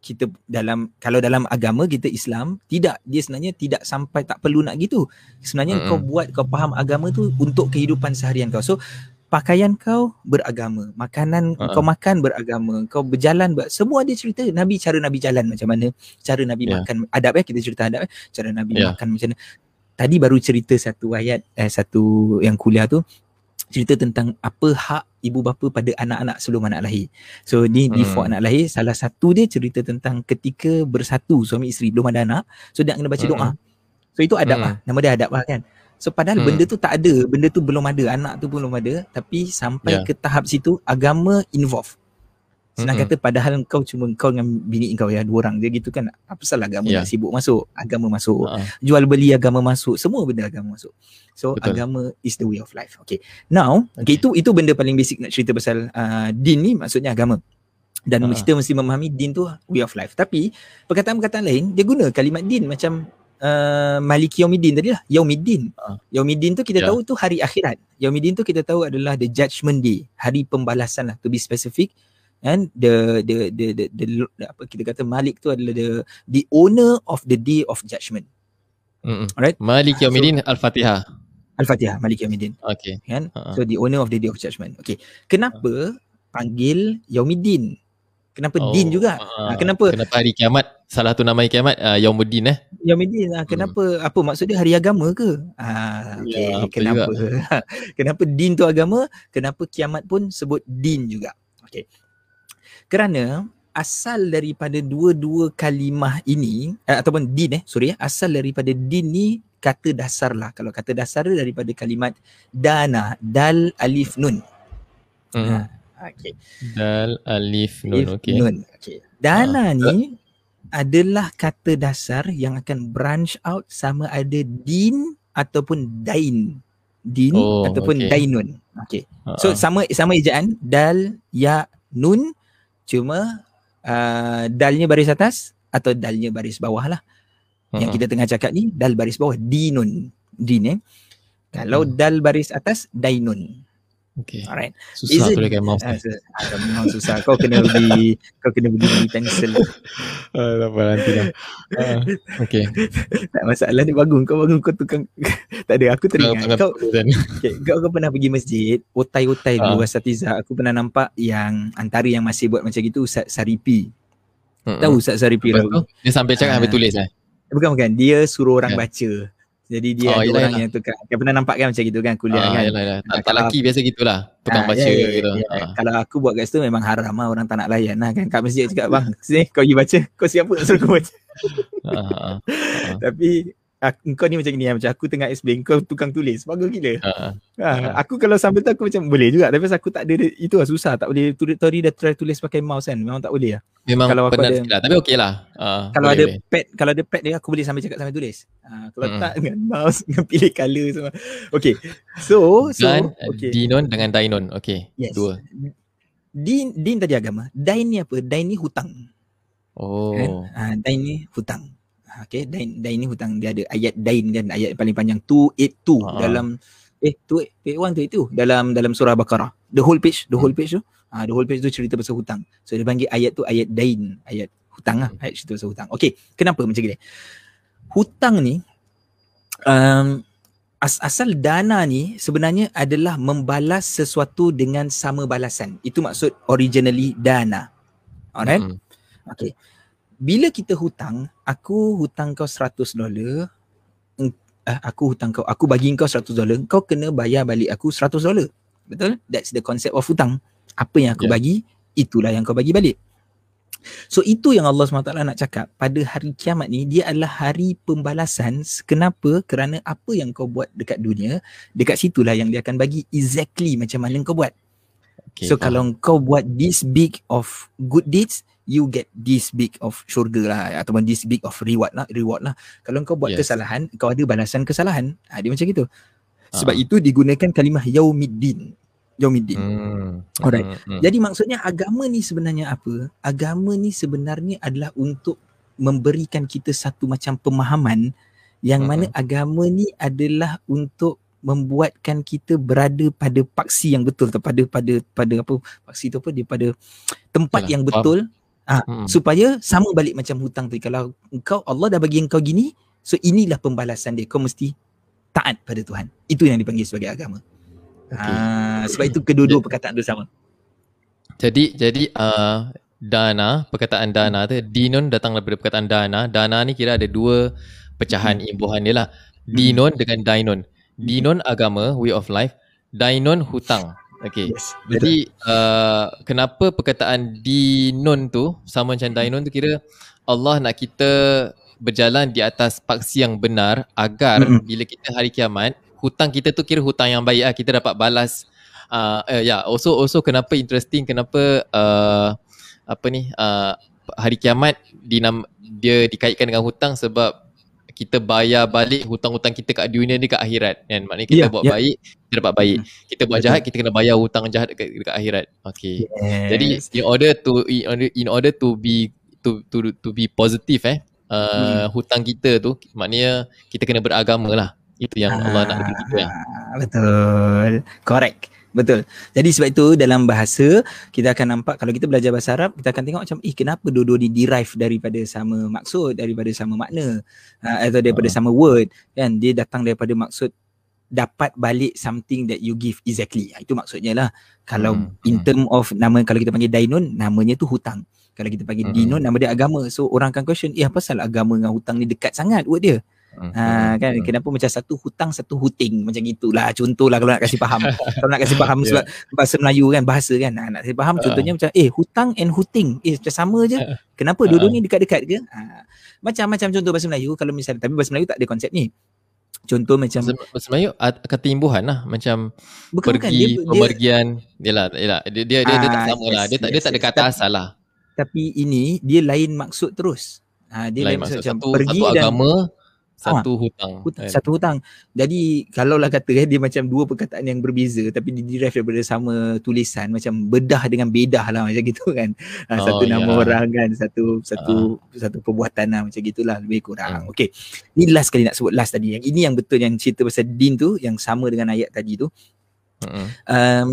[SPEAKER 2] kita dalam kalau dalam agama kita Islam tidak dia sebenarnya tidak sampai tak perlu nak gitu. Sebenarnya
[SPEAKER 1] Mm-mm.
[SPEAKER 2] kau buat kau faham agama tu untuk kehidupan seharian kau. So pakaian kau beragama, makanan
[SPEAKER 1] Ha-ha.
[SPEAKER 2] kau makan beragama, kau berjalan ber, semua ada cerita Nabi cara Nabi jalan macam mana, cara Nabi
[SPEAKER 1] Ya.
[SPEAKER 2] makan adab eh kita cerita adab eh, cara Nabi
[SPEAKER 1] Ya.
[SPEAKER 2] makan macam mana. Tadi baru cerita satu ayat eh satu yang kuliah tu cerita tentang apa hak ibu bapa pada anak-anak sebelum anak lahir. So ni
[SPEAKER 1] Hmm.
[SPEAKER 2] before anak lahir salah satu dia cerita tentang ketika bersatu suami isteri belum ada anak so dia kena baca
[SPEAKER 1] Hmm.
[SPEAKER 2] doa. So itu adab
[SPEAKER 1] Hmm.
[SPEAKER 2] lah. Nama dia adab lah kan. So padahal
[SPEAKER 1] Hmm.
[SPEAKER 2] benda tu tak ada, benda tu belum ada, anak tu belum ada tapi sampai
[SPEAKER 1] Ya.
[SPEAKER 2] ke tahap situ agama involve. Senang
[SPEAKER 1] Mm-mm.
[SPEAKER 2] kata padahal kau cuma kau dengan bini kau ya dua orang je gitu kan. Apa salah agama nak sibuk masuk, agama masuk
[SPEAKER 1] uh,
[SPEAKER 2] jual beli agama masuk semua benda agama masuk so
[SPEAKER 1] Betul.
[SPEAKER 2] Agama is the way of life okay now okay,
[SPEAKER 1] Okay.
[SPEAKER 2] itu itu benda paling basic nak cerita pasal uh, din ni maksudnya agama dan
[SPEAKER 1] Ha.
[SPEAKER 2] uh. kita mesti memahami din tu way of life tapi perkataan-perkataan lain dia guna kalimat din macam uh, maliki yaumiddin tadi lah yaumiddin
[SPEAKER 1] Ha.
[SPEAKER 2] yaumiddin tu kita
[SPEAKER 1] Ya.
[SPEAKER 2] tahu tu hari akhirat yaumiddin tu kita tahu adalah the judgment day hari pembalasan lah to be specific and the the the the, the, the apa kita kata malik tu adalah the the owner of the day of judgment.
[SPEAKER 1] Mm-mm.
[SPEAKER 2] Alright.
[SPEAKER 1] Malik Yaumiddin Al-Fatihah.
[SPEAKER 2] Al-Fatihah Malik Yaumiddin.
[SPEAKER 1] Okay.
[SPEAKER 2] Kan?
[SPEAKER 1] Ha.
[SPEAKER 2] so the owner of the day of judgment. Okay. Kenapa panggil Yaumiddin? Kenapa din juga?
[SPEAKER 1] ah,
[SPEAKER 2] Ah, kenapa?
[SPEAKER 1] kenapa hari kiamat? Salah satu nama hari kiamat uh, Yaumuddin eh?
[SPEAKER 2] Yaumiddin ah, kenapa? Apa maksud dia hari agama ke? Ah okay.
[SPEAKER 1] Ya, apa
[SPEAKER 2] kenapa? kenapa din tu agama? Kenapa kiamat pun sebut din juga. Okey kerana asal daripada dua-dua kalimah ini eh, ataupun din eh sorry eh asal daripada din ni kata dasar lah kalau kata dasar daripada kalimat dana dal alif nun
[SPEAKER 1] mm.
[SPEAKER 2] okey
[SPEAKER 1] Dal Alif
[SPEAKER 2] Alif,
[SPEAKER 1] Nun okay
[SPEAKER 2] Nun. Okay. Dana
[SPEAKER 1] Ah,
[SPEAKER 2] ni adalah kata dasar yang akan branch out sama ada din ataupun dain. Din
[SPEAKER 1] Oh,
[SPEAKER 2] ataupun
[SPEAKER 1] okay.
[SPEAKER 2] dainun. Okay.
[SPEAKER 1] Ha,
[SPEAKER 2] So
[SPEAKER 1] ha.
[SPEAKER 2] sama sama ejaan dal ya nun cuma uh, dalnya baris atas atau dalnya baris bawah lah. Yang
[SPEAKER 1] Ha,
[SPEAKER 2] kita tengah cakap ni dal baris bawah dinun. Din eh. Kalau
[SPEAKER 1] Hmm.
[SPEAKER 2] dal baris atas dainun.
[SPEAKER 1] Okay.
[SPEAKER 2] Alright.
[SPEAKER 1] susah
[SPEAKER 2] Is it-
[SPEAKER 1] tuliskan mouse
[SPEAKER 2] Ah,
[SPEAKER 1] ni
[SPEAKER 2] so, ah, memang susah. Kau kena beli kau kena beli beli pensel.
[SPEAKER 1] ah, tak apa nanti lah. Ah, okay.
[SPEAKER 2] Tak masalah ni bangun. Kau bangun kau tukang. Tak ada aku teringat. Kau
[SPEAKER 1] tangan-
[SPEAKER 2] okay, kau, kau pernah pergi masjid? Otai-otai dulu
[SPEAKER 1] Ah.
[SPEAKER 2] Asatiza aku pernah nampak yang antara yang masih buat macam gitu Ustaz Saripi.
[SPEAKER 1] Mm-mm.
[SPEAKER 2] tahu Ustaz Saripi
[SPEAKER 1] Lepas tu, dia sambil cakap
[SPEAKER 2] Ah.
[SPEAKER 1] sambil tulis eh
[SPEAKER 2] bukan bukan. Dia suruh orang
[SPEAKER 1] Ya.
[SPEAKER 2] baca jadi dia
[SPEAKER 1] Oh,
[SPEAKER 2] ada
[SPEAKER 1] yelah,
[SPEAKER 2] orang
[SPEAKER 1] yelah.
[SPEAKER 2] yang tukar kau pernah nampak kan macam gitu kan kuliah
[SPEAKER 1] ah,
[SPEAKER 2] kan
[SPEAKER 1] yalah, yalah. Tak, tak laki biasa gitulah Tukang
[SPEAKER 2] Ah,
[SPEAKER 1] baca
[SPEAKER 2] ya, ya,
[SPEAKER 1] gitu
[SPEAKER 2] ya.
[SPEAKER 1] Ah.
[SPEAKER 2] Kalau aku buat kat situ memang haram lah orang tak nak layan lah kan. Kat masjid cakap bang, sini kau pergi baca. Kau siapa nak suruh kau baca?
[SPEAKER 1] Ah, ah, ah.
[SPEAKER 2] Tapi aku, kau ni macam ni macam aku tengah explain kau tukang tulis. Bagus gila.
[SPEAKER 1] Ah.
[SPEAKER 2] Ha, aku kalau sambil tu aku macam boleh juga tapi aku tak ada itu lah susah tak boleh tulis tadi dah try tulis pakai mouse kan memang tak boleh lah.
[SPEAKER 1] Memang
[SPEAKER 2] Kalau aku
[SPEAKER 1] penat
[SPEAKER 2] ada-
[SPEAKER 1] sikit lah Tapi okey lah Ah,
[SPEAKER 2] Kalau
[SPEAKER 1] boleh,
[SPEAKER 2] ada
[SPEAKER 1] boleh.
[SPEAKER 2] pad kalau ada pad dia aku boleh sambil cakap sambil tulis. Ha, kalau
[SPEAKER 1] Mm-mm.
[SPEAKER 2] tak dengan mouse dengan pilih color semua. Okay. So so
[SPEAKER 1] Dan
[SPEAKER 2] okay.
[SPEAKER 1] Dinon dengan Dainon Okay
[SPEAKER 2] Yes.
[SPEAKER 1] Dua
[SPEAKER 2] Din din tadi agama. Dain ni apa? Dain ni hutang. kan?
[SPEAKER 1] Oh
[SPEAKER 2] Ha, dain ni hutang. Okay, dain, dain ni hutang. Dia ada ayat dain kan, ayat paling panjang 282
[SPEAKER 1] Ha.
[SPEAKER 2] dalam eh 281 tu itu dalam dalam surah Baqarah. The whole page, the
[SPEAKER 1] Hmm.
[SPEAKER 2] whole page tu. Ha, the whole page tu cerita pasal hutang. So dia panggil ayat tu ayat dain, ayat hutang lah,
[SPEAKER 1] Hmm.
[SPEAKER 2] ayat cerita pasal hutang. Okay, kenapa macam gini? Hutang ni um, as, asal dana ni sebenarnya adalah membalas sesuatu dengan sama balasan. Itu maksud originally dana. Alright?
[SPEAKER 1] Mm-mm.
[SPEAKER 2] Okay. Bila kita hutang, aku hutang kau 100 dolar, eh, aku hutang kau, aku bagi kau 100 dolar, kau kena bayar balik aku 100 dolar. Betul? That's the concept of hutang. Apa yang aku
[SPEAKER 1] Ya.
[SPEAKER 2] bagi, itulah yang kau bagi balik. So itu yang Allah SWT nak cakap pada hari kiamat ni dia adalah hari pembalasan kenapa kerana apa yang kau buat dekat dunia dekat situlah yang dia akan bagi exactly macam mana kau buat.
[SPEAKER 1] Okay,
[SPEAKER 2] so
[SPEAKER 1] faham.
[SPEAKER 2] kalau kau buat this big of good deeds you get this big of syurga lah ataupun this big of reward lah reward lah. Kalau kau buat
[SPEAKER 1] Yes.
[SPEAKER 2] kesalahan kau ada balasan kesalahan. Ha, dia macam gitu. Sebab
[SPEAKER 1] Ah.
[SPEAKER 2] itu digunakan kalimah yaumiddin. Yaumiddin.
[SPEAKER 1] Hmm.
[SPEAKER 2] Alright.
[SPEAKER 1] Hmm, hmm.
[SPEAKER 2] Jadi maksudnya agama ni sebenarnya apa? Agama ni sebenarnya adalah untuk memberikan kita satu macam pemahaman yang
[SPEAKER 1] Mm-mm.
[SPEAKER 2] mana agama ni adalah untuk membuatkan kita berada pada paksi yang betul pada pada pada apa paksi tu apa dia pada tempat
[SPEAKER 1] Yalah,
[SPEAKER 2] yang
[SPEAKER 1] faham.
[SPEAKER 2] Ah
[SPEAKER 1] Hmm.
[SPEAKER 2] supaya sama balik macam hutang tu kalau engkau Allah dah bagi engkau gini so inilah pembalasan dia kau mesti taat pada Tuhan itu yang dipanggil sebagai agama
[SPEAKER 1] Okay.
[SPEAKER 2] ah sebab itu kedua-dua perkataan tu sama
[SPEAKER 1] Jadi jadi uh, dana, perkataan dana tu dinun datang daripada perkataan dana. Dana ni kira ada dua pecahan imbuhan dia lah. Dinon dengan dainon. Dinon agama, way of life. Dainon hutang. Okay.
[SPEAKER 2] yes
[SPEAKER 1] Jadi uh, kenapa perkataan dinon tu sama macam dainon tu kira Allah nak kita berjalan di atas paksi yang benar agar
[SPEAKER 2] Mm-mm.
[SPEAKER 1] bila kita hari kiamat hutang kita tu kira hutang yang baik lah kita dapat balas uh, uh, ya yeah, also also kenapa interesting kenapa uh, apa ni uh, hari kiamat dinam dia dikaitkan dengan hutang sebab kita bayar balik hutang-hutang kita kat dunia ni kat akhirat kan maknanya kita
[SPEAKER 2] Ya,
[SPEAKER 1] buat
[SPEAKER 2] ya.
[SPEAKER 1] baik kita dapat baik kita buat jahat kita kena bayar hutang jahat dekat, dekat akhirat okey
[SPEAKER 2] yes.
[SPEAKER 1] jadi in order to in order, in order to be to to to be positive eh uh, hutang kita tu maknanya kita kena beragama lah itu yang Allah nak dekat kita.
[SPEAKER 2] Ah, Betul. Correct. Betul. Jadi sebab itu dalam bahasa kita akan nampak kalau kita belajar bahasa Arab kita akan tengok macam eh kenapa dua-dua ni derive daripada sama maksud, daripada sama makna uh, atau daripada
[SPEAKER 1] Ah.
[SPEAKER 2] sama word kan dia datang daripada maksud dapat balik something that you give exactly. Ah, Itu maksudnya lah. Kalau
[SPEAKER 1] Hmm,
[SPEAKER 2] in
[SPEAKER 1] hmm.
[SPEAKER 2] term of nama kalau kita panggil dainun namanya tu hutang. Kalau kita panggil
[SPEAKER 1] Hmm.
[SPEAKER 2] dinun nama dia agama. So orang akan question, eh apa pasal agama dengan hutang ni dekat sangat word dia?
[SPEAKER 1] Hmm,
[SPEAKER 2] Ha, kan
[SPEAKER 1] hmm.
[SPEAKER 2] kenapa macam satu hutang satu huting macam gitulah contohlah kalau nak kasih faham kalau nak kasih faham sebab bahasa Melayu kan bahasa kan ha, nak kasih faham contohnya macam eh hutang and huting eh macam sama je kenapa
[SPEAKER 1] Ha.
[SPEAKER 2] dua-dua ni dekat-dekat ke ha, macam-macam contoh bahasa Melayu kalau misalnya tapi bahasa Melayu tak ada konsep ni contoh macam
[SPEAKER 1] Bahasa, bahasa Melayu at- kata imbuhan lah. Macam
[SPEAKER 2] bukan bukan
[SPEAKER 1] pergi
[SPEAKER 2] dia, dia
[SPEAKER 1] pemergian yalah yalah dia dia dia, dia tak
[SPEAKER 2] Ah,
[SPEAKER 1] sama lah.
[SPEAKER 2] yes,
[SPEAKER 1] dia tak dia
[SPEAKER 2] yes,
[SPEAKER 1] tak ada
[SPEAKER 2] yes.
[SPEAKER 1] kata
[SPEAKER 2] Tapi-
[SPEAKER 1] asal lah.
[SPEAKER 2] tapi ini dia lain maksud terus. Ha, dia
[SPEAKER 1] lain
[SPEAKER 2] lain,
[SPEAKER 1] maksud
[SPEAKER 2] maksud, macam
[SPEAKER 1] satu
[SPEAKER 2] pergi
[SPEAKER 1] satu
[SPEAKER 2] dan
[SPEAKER 1] agama satu hutang
[SPEAKER 2] hutang,
[SPEAKER 1] kan.
[SPEAKER 2] satu hutang. Jadi kalau lah kata eh, dia macam dua perkataan yang berbeza tapi dia derive daripada sama tulisan macam bedah dengan bedah lah macam gitu kan. Ha,
[SPEAKER 1] Oh,
[SPEAKER 2] satu nama
[SPEAKER 1] ya.
[SPEAKER 2] orang kan, satu satu satu perbuatan lah macam gitulah lebih kurang.
[SPEAKER 1] Hmm.
[SPEAKER 2] Okey. Ni last kali nak sebut last tadi. Yang ini yang betul yang cerita pasal din tu yang sama dengan ayat tadi tu.
[SPEAKER 1] Mm-mm.
[SPEAKER 2] Um,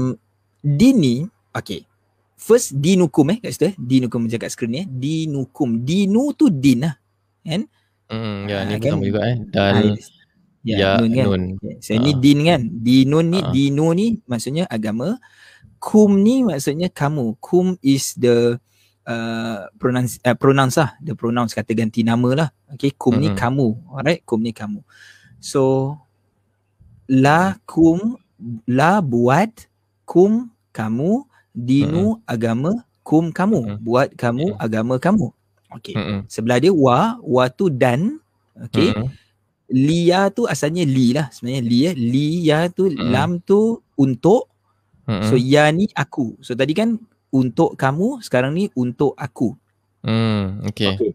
[SPEAKER 2] din ni okey. First dinukum eh kat situ eh. Dinukum macam kat skrin ni eh. Dinukum. Dinu tu din lah. Kan?
[SPEAKER 1] Mm, ya ni
[SPEAKER 2] Ah,
[SPEAKER 1] pun
[SPEAKER 2] kan?
[SPEAKER 1] sama juga eh
[SPEAKER 2] Ah,
[SPEAKER 1] dan
[SPEAKER 2] yes. Ya,
[SPEAKER 1] ya
[SPEAKER 2] nun kan.
[SPEAKER 1] nun
[SPEAKER 2] Okay. So ni
[SPEAKER 1] Ah.
[SPEAKER 2] din kan. Dinun ni,
[SPEAKER 1] Ah.
[SPEAKER 2] dinu ni maksudnya agama. Kum ni maksudnya kamu. Kum is the uh, pronounce, uh, pronounce lah. The pronounce kata ganti nama lah. Okay, kum ni
[SPEAKER 1] Mhm.
[SPEAKER 2] kamu. Alright, kum ni kamu. So, la kum, la buat, kum kamu, dinu agama, kum kamu.
[SPEAKER 1] Mhm.
[SPEAKER 2] Buat kamu,
[SPEAKER 1] Mhm.
[SPEAKER 2] agama kamu. Okay.
[SPEAKER 1] Mm-mm.
[SPEAKER 2] Sebelah dia wa, wa tu dan. Okay.
[SPEAKER 1] Mm-mm.
[SPEAKER 2] Lia tu asalnya li lah sebenarnya li eh. Lia tu
[SPEAKER 1] Mm.
[SPEAKER 2] lam tu untuk
[SPEAKER 1] Mm-mm.
[SPEAKER 2] so ya ni aku. So tadi kan untuk kamu sekarang ni untuk aku.
[SPEAKER 1] Mm, okay.
[SPEAKER 2] Okay.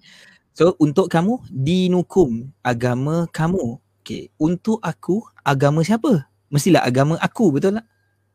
[SPEAKER 2] So untuk kamu dinukum agama kamu. Okay. Untuk aku agama siapa? Mestilah agama aku betul tak?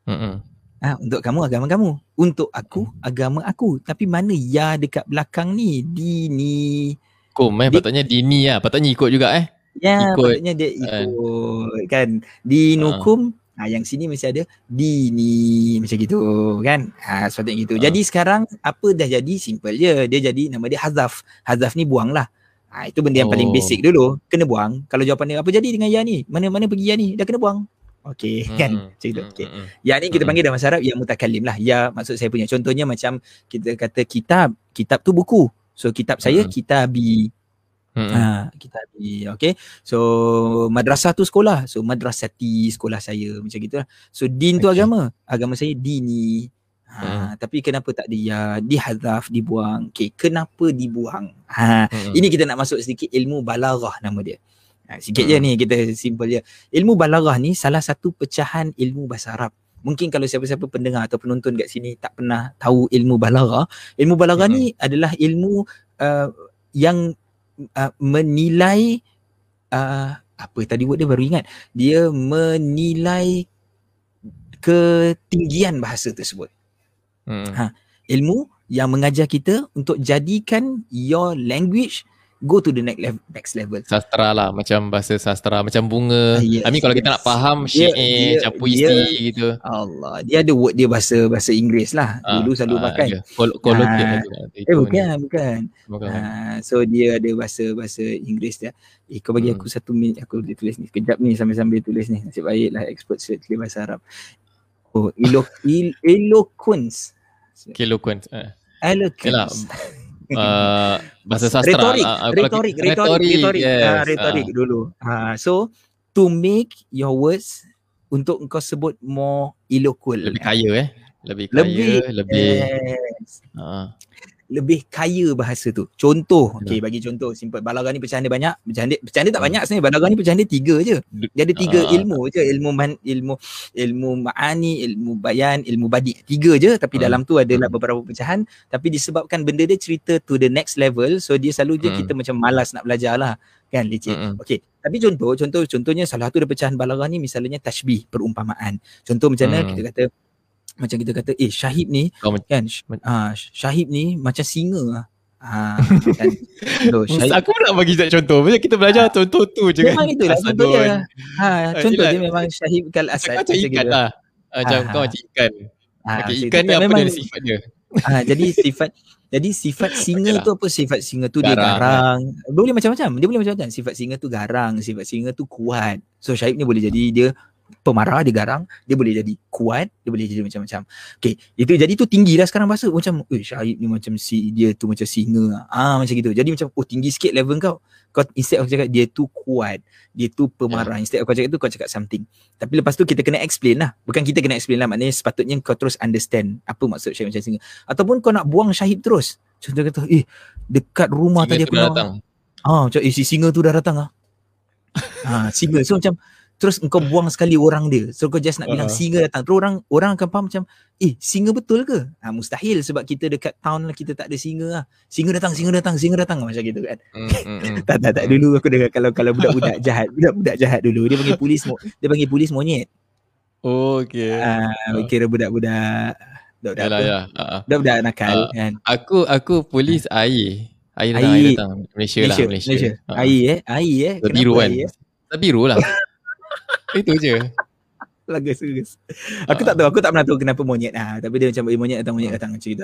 [SPEAKER 1] Mm-mm.
[SPEAKER 2] Ha, untuk kamu agama kamu. Untuk aku agama aku. Tapi mana ya dekat belakang ni? Dini.
[SPEAKER 1] Kum eh
[SPEAKER 2] Di-
[SPEAKER 1] patutnya dini lah patutnya ikut juga eh
[SPEAKER 2] Ya,
[SPEAKER 1] Ikut,
[SPEAKER 2] patutnya dia ikut kan. Dinukum, ha. yang sini mesti ada dini macam gitu kan. Ha, sepatutnya gitu.
[SPEAKER 1] Ha.
[SPEAKER 2] Jadi sekarang apa dah jadi simple je. Dia jadi nama dia hazaf. Hazaf ni buang lah. Ha, itu benda yang paling
[SPEAKER 1] Oh.
[SPEAKER 2] basic dulu. Kena buang. Kalau jawapan dia apa jadi dengan ya ni? Mana-mana pergi ya ni? Dah kena buang. Okey kan.
[SPEAKER 1] Mm-mm.
[SPEAKER 2] Macam itu. Okey.
[SPEAKER 1] Mm-mm.
[SPEAKER 2] Ya ni kita
[SPEAKER 1] Mm-mm.
[SPEAKER 2] panggil dalam bahasa Arab ya mutakalim lah. Ya maksud saya punya. Contohnya macam kita kata kitab. Kitab tu buku. So kitab saya
[SPEAKER 1] Mm-mm.
[SPEAKER 2] kitabi.
[SPEAKER 1] Mm-mm.
[SPEAKER 2] Ha, kitabi. Okay. So madrasah tu sekolah. So madrasati sekolah saya macam gitu lah. So din tu
[SPEAKER 1] Okay.
[SPEAKER 2] agama. Agama saya dini. Ha, tapi kenapa tak ada ya dibuang okey kenapa dibuang ha hmm. ini kita nak masuk sedikit ilmu balaghah nama dia ha, sikit hmm. je ni kita simple je ilmu balaghah ni salah satu pecahan ilmu bahasa Arab mungkin kalau siapa-siapa pendengar atau penonton kat sini tak pernah tahu ilmu balaghah ilmu balaghah hmm. ni adalah ilmu uh, yang uh, menilai uh, apa tadi word dia baru ingat dia menilai ketinggian bahasa tersebut Hmm. Ha, ilmu yang mengajar kita untuk jadikan your language go to the next level, next level.
[SPEAKER 1] Sastra lah macam bahasa sastra macam bunga. Uh, yes, I mean kalau yes. kita nak faham syair macam puisi gitu.
[SPEAKER 2] Allah, dia ada word dia bahasa bahasa Inggeris lah. Uh, Dulu selalu uh, pakai.
[SPEAKER 1] Kolokvial
[SPEAKER 2] uh, Eh bukan, bukan. bukan. Uh, so dia ada bahasa bahasa Inggeris dia. Eh kau bagi hmm. aku satu minit aku boleh tulis ni. Kejap ni sambil-sambil tulis ni. Nasib baiklah expert search bahasa Arab. Oh, elo, il, eloquence.
[SPEAKER 1] Eloquence. Eh.
[SPEAKER 2] Eloquence.
[SPEAKER 1] Uh, bahasa sastra.
[SPEAKER 2] Retorik, uh, retorik, retorik, retorik. Yes. Uh, retorik uh. dulu. Uh, so, to make your words untuk kau sebut more eloquent.
[SPEAKER 1] Lebih kaya eh. Lebih kaya, lebih. lebih yes.
[SPEAKER 2] uh lebih kaya bahasa tu. Contoh, okey bagi contoh simple. Balaghah ni pecahan dia banyak, pecahan dia, pecahan dia tak hmm. banyak sebenarnya. Balaghah ni pecahan dia tiga je. Dia ada tiga uh. ilmu je, ilmu man, ilmu ilmu ma'ani, ilmu bayan, ilmu badi. Tiga je tapi uh. dalam tu adalah uh. beberapa pecahan tapi disebabkan benda dia cerita to the next level so dia selalu je uh. kita macam malas nak belajar lah kan leceh. Uh. Okey. Tapi contoh, contoh contohnya salah satu dari pecahan balaghah ni misalnya tashbih, perumpamaan. Contoh macam mana uh. kita kata macam kita kata eh syahib ni oh, kan ah uh, syahib ni macam singa lah. Ha, kan?
[SPEAKER 1] syahib, aku nak bagi contoh. Macam kita belajar ha, contoh tu je
[SPEAKER 2] memang kan. memang itulah contoh dia ha, contoh dia memang syahib kal asad
[SPEAKER 1] macam ikan lah. Macam ha, kau macam ikan. Ha, okay, ikan ni apa dia sifat dia?
[SPEAKER 2] Ha, jadi sifat jadi sifat singa okay tu apa? Sifat singa tu garang. dia garang. boleh macam-macam dia boleh macam-macam. Sifat singa tu garang sifat singa tu kuat. So syahib ni boleh jadi dia pemarah dia garang dia boleh jadi kuat dia boleh jadi macam-macam. Okey itu jadi tu tinggi dah sekarang bahasa macam eh Syahid ni macam si dia tu macam singa ah macam gitu. Jadi macam oh tinggi sikit level kau. Kau instead aku cakap dia tu kuat dia tu pemarah yeah. instead aku cakap tu kau cakap something. Tapi lepas tu kita kena explain lah. Bukan kita kena explain lah maknanya sepatutnya kau terus understand apa maksud Syahid macam singa ataupun kau nak buang Syahid terus. Contoh kata eh dekat rumah singa tadi aku datang. Ah macam eh si singa tu dah datang ah. Ah singa so macam terus engkau buang sekali orang dia. So kau just nak bilang uh-huh. singa datang. Terus orang orang akan faham macam eh singa betul ke? Ha, mustahil sebab kita dekat town lah kita tak ada singa lah. Singa datang singa datang singa datang. Macam gitu kan. Mm, mm, mm. tak tak tak. Dulu aku dengar kalau kalau budak-budak jahat budak-budak jahat dulu dia panggil polis dia panggil polis monyet.
[SPEAKER 1] Oh okey.
[SPEAKER 2] Ah uh, kira budak-budak budak-budak Yalah, ya. uh-huh. budak-budak nakal uh, kan.
[SPEAKER 1] aku aku polis uh. air. Air datang air, datang. Malaysia, Malaysia lah Malaysia, Malaysia.
[SPEAKER 2] Uh. air eh? Air eh?
[SPEAKER 1] Biru kan? air, eh? biru lah Itu je.
[SPEAKER 2] Lagas lagas. Aku tak tahu, aku tak pernah tahu kenapa monyet ah, tapi dia macam eh, monyet datang monyet hmm. datang macam itu.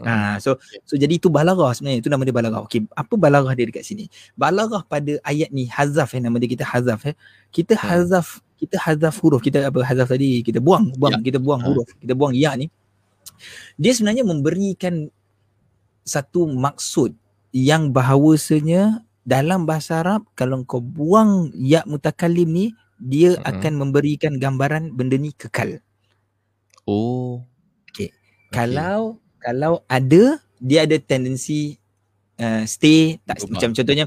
[SPEAKER 2] Ha, so so jadi itu balarah sebenarnya itu nama dia balarah. Okey, apa balarah dia dekat sini? Balarah pada ayat ni hazaf eh nama dia kita hazaf eh. Kita hmm. hazaf kita hazaf huruf kita apa hazaf tadi kita buang buang ya. kita buang huruf kita buang ya ni. Dia sebenarnya memberikan satu maksud yang bahawasanya dalam bahasa Arab kalau kau buang ya mutakallim ni dia uh-huh. akan memberikan gambaran benda ni kekal.
[SPEAKER 1] Oh.
[SPEAKER 2] Okay. okay. Kalau kalau ada dia ada tendensi uh, stay tak rumah. macam contohnya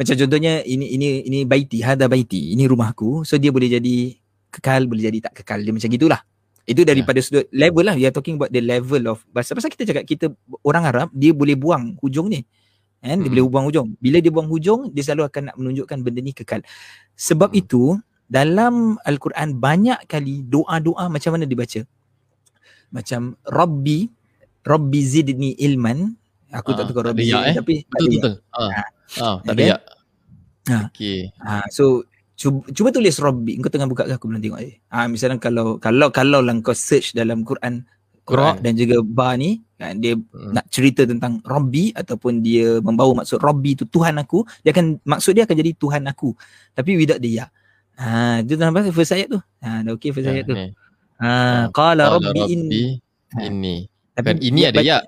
[SPEAKER 2] macam contohnya ini ini ini baiti hada baiti ini rumahku so dia boleh jadi kekal boleh jadi tak kekal dia macam gitulah. Itu daripada yeah. sudut level lah. We are talking about the level of bahasa. Pasal kita cakap kita orang Arab dia boleh buang hujung ni. Kan? Dia hmm. boleh buang hujung. Bila dia buang hujung, dia selalu akan nak menunjukkan benda ni kekal. Sebab hmm. itu, dalam Al-Quran banyak kali doa-doa macam mana dibaca. Macam Rabbi, Rabbi zidni ilman. Aku ha, tak tahu Rabbi
[SPEAKER 1] ya, eh? tapi betul betul. Ha. Ha. ha. tak ada ya. Ha. Okey.
[SPEAKER 2] Ha. So cuba, cuba tulis Rabbi. Engkau tengah buka ke aku belum tengok. Ha. misalnya kalau kalau kalau lah kau search dalam Quran Quran dan juga ba ni kan dia hmm. nak cerita tentang Rabbi ataupun dia membawa maksud Rabbi tu Tuhan aku dia akan maksud dia akan jadi Tuhan aku tapi without dia ya. Ha, itu dalam bahasa first ayat tu. Ha, dah okey first ayat tu. Ha, qala rabbi inni.
[SPEAKER 1] Ini. Tapi kan ini ada ya.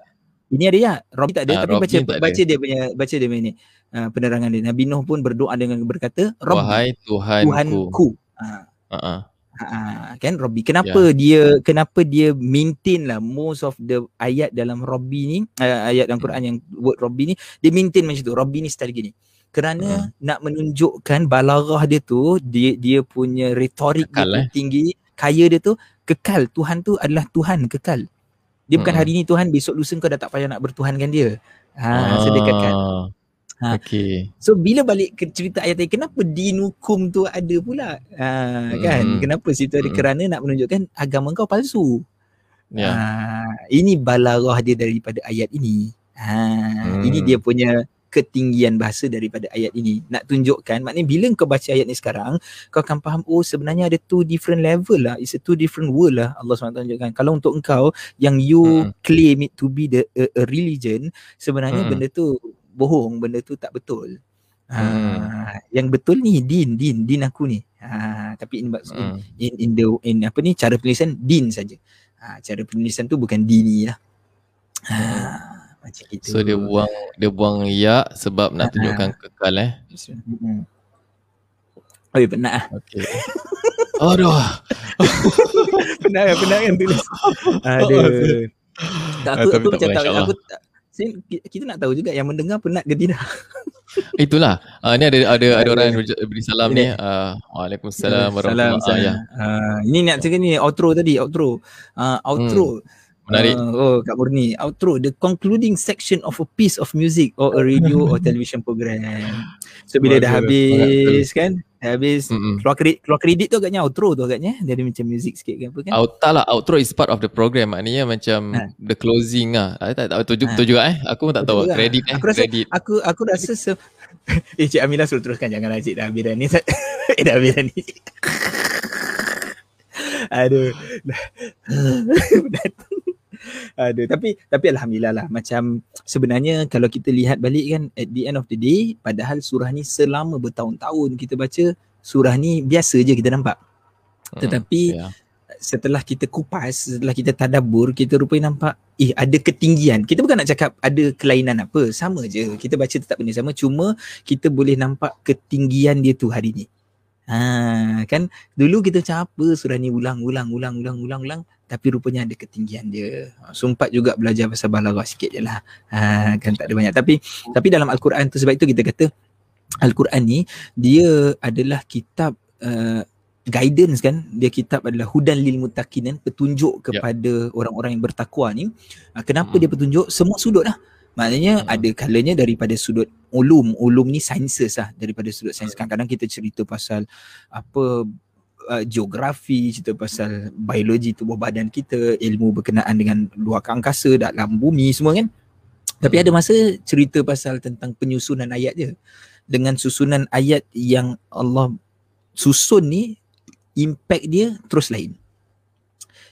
[SPEAKER 2] Ini ada ya. Rabbi tak ada ha, tapi baca baca dia punya baca dia punya ni. Uh, penerangan dia. Nabi Nuh pun berdoa dengan berkata,
[SPEAKER 1] Rabbi, Wahai Tuhanku. Tuhanku.
[SPEAKER 2] Ha. Uh-uh. Ha, kan Robbi kenapa yeah. dia kenapa dia maintain lah most of the ayat dalam Robbi ni uh, ayat dalam Quran yang word Robbi ni dia maintain macam tu Robbi ni style gini kerana hmm. nak menunjukkan balarah dia tu dia dia punya retorik kekal, dia eh? tinggi kaya dia tu kekal Tuhan tu adalah Tuhan kekal dia bukan hmm. hari ni Tuhan besok lusa kau dah tak payah nak bertuhankan dia ha ah. kekal Ha. Okay. So bila balik ke cerita ayat tadi kenapa din hukum tu ada pula? Ha, kan? Mm. Kenapa situ ada mm. kerana nak menunjukkan agama kau palsu. Yeah. Ha, ini balarah dia daripada ayat ini. Ha, mm. ini dia punya ketinggian bahasa daripada ayat ini. Nak tunjukkan maknanya bila kau baca ayat ni sekarang kau akan faham oh sebenarnya ada two different level lah. It's a two different world lah Allah SWT tunjukkan. Kalau untuk engkau yang you mm. claim it to be the a, a religion sebenarnya mm. benda tu bohong benda tu tak betul. Ha, hmm. yang betul ni din din din aku ni. Ha, tapi in, hmm. in in the in apa ni cara penulisan din saja. Ha, cara penulisan tu bukan dini lah. Ha,
[SPEAKER 1] macam gitu. So dia buang dia buang ya sebab nak ha. tunjukkan kekal eh. Hmm.
[SPEAKER 2] Oh, ya, penat ah.
[SPEAKER 1] Okey. Aduh.
[SPEAKER 2] penat kan, penat kan tulis. Aduh. Tak, aku, aku, aku, aku, aku, kita nak tahu juga yang mendengar penat ke tidak.
[SPEAKER 1] Itulah. Uh, ni ada ada ada orang yang beri salam ni. Uh, Waalaikumsalam warahmatullahi wabarakatuh.
[SPEAKER 2] Uh, ini nak cakap ni outro tadi, outro. Uh, outro. Hmm.
[SPEAKER 1] Menarik.
[SPEAKER 2] Uh, oh Kak Murni, outro the concluding section of a piece of music or a radio or television program. So bila dah habis kan? Dah habis Mm-mm. keluar kredit keluar kredit tu agaknya outro tu agaknya. Dia ada macam music sikit ke apa kan?
[SPEAKER 1] Out, tak lah, outro is part of the program. Maknanya macam ha. the closing lah. Ah, tak tahu tu, ha. juga eh. Aku pun tak tahu. Kredit eh.
[SPEAKER 2] Aku rasa,
[SPEAKER 1] credit.
[SPEAKER 2] aku aku rasa se- eh Cik Aminah suruh teruskan janganlah Cik dah habis dah ni. eh dah habis dah ni. Aduh. Aduh, tapi tapi alhamdulillah lah macam sebenarnya kalau kita lihat balik kan at the end of the day padahal surah ni selama bertahun-tahun kita baca surah ni biasa je kita nampak. Hmm, Tetapi yeah. setelah kita kupas, setelah kita tadabbur, kita rupanya nampak eh ada ketinggian. Kita bukan nak cakap ada kelainan apa, sama je. Kita baca tetap benda sama cuma kita boleh nampak ketinggian dia tu hari ni. Ha, kan dulu kita macam apa surah ni ulang ulang ulang ulang ulang ulang tapi rupanya ada ketinggian dia. Ha, Sumpat juga belajar pasal balaghah sikit je lah. Ha, kan tak ada banyak. Tapi tapi dalam Al-Quran tu sebab itu kita kata Al-Quran ni dia adalah kitab uh, guidance kan. Dia kitab adalah hudan lil mutakin kan. Petunjuk ya. kepada yep. orang-orang yang bertakwa ni. Ha, kenapa hmm. dia petunjuk? Semua sudut lah. Maknanya hmm. ada kalanya daripada sudut ulum. Ulum ni sciences lah. Daripada sudut sains. Kadang-kadang kita cerita pasal apa uh, geografi, cerita pasal biologi tubuh badan kita, ilmu berkenaan dengan luar angkasa, dalam bumi semua kan. Tapi ada masa cerita pasal tentang penyusunan ayat je. Dengan susunan ayat yang Allah susun ni, impact dia terus lain.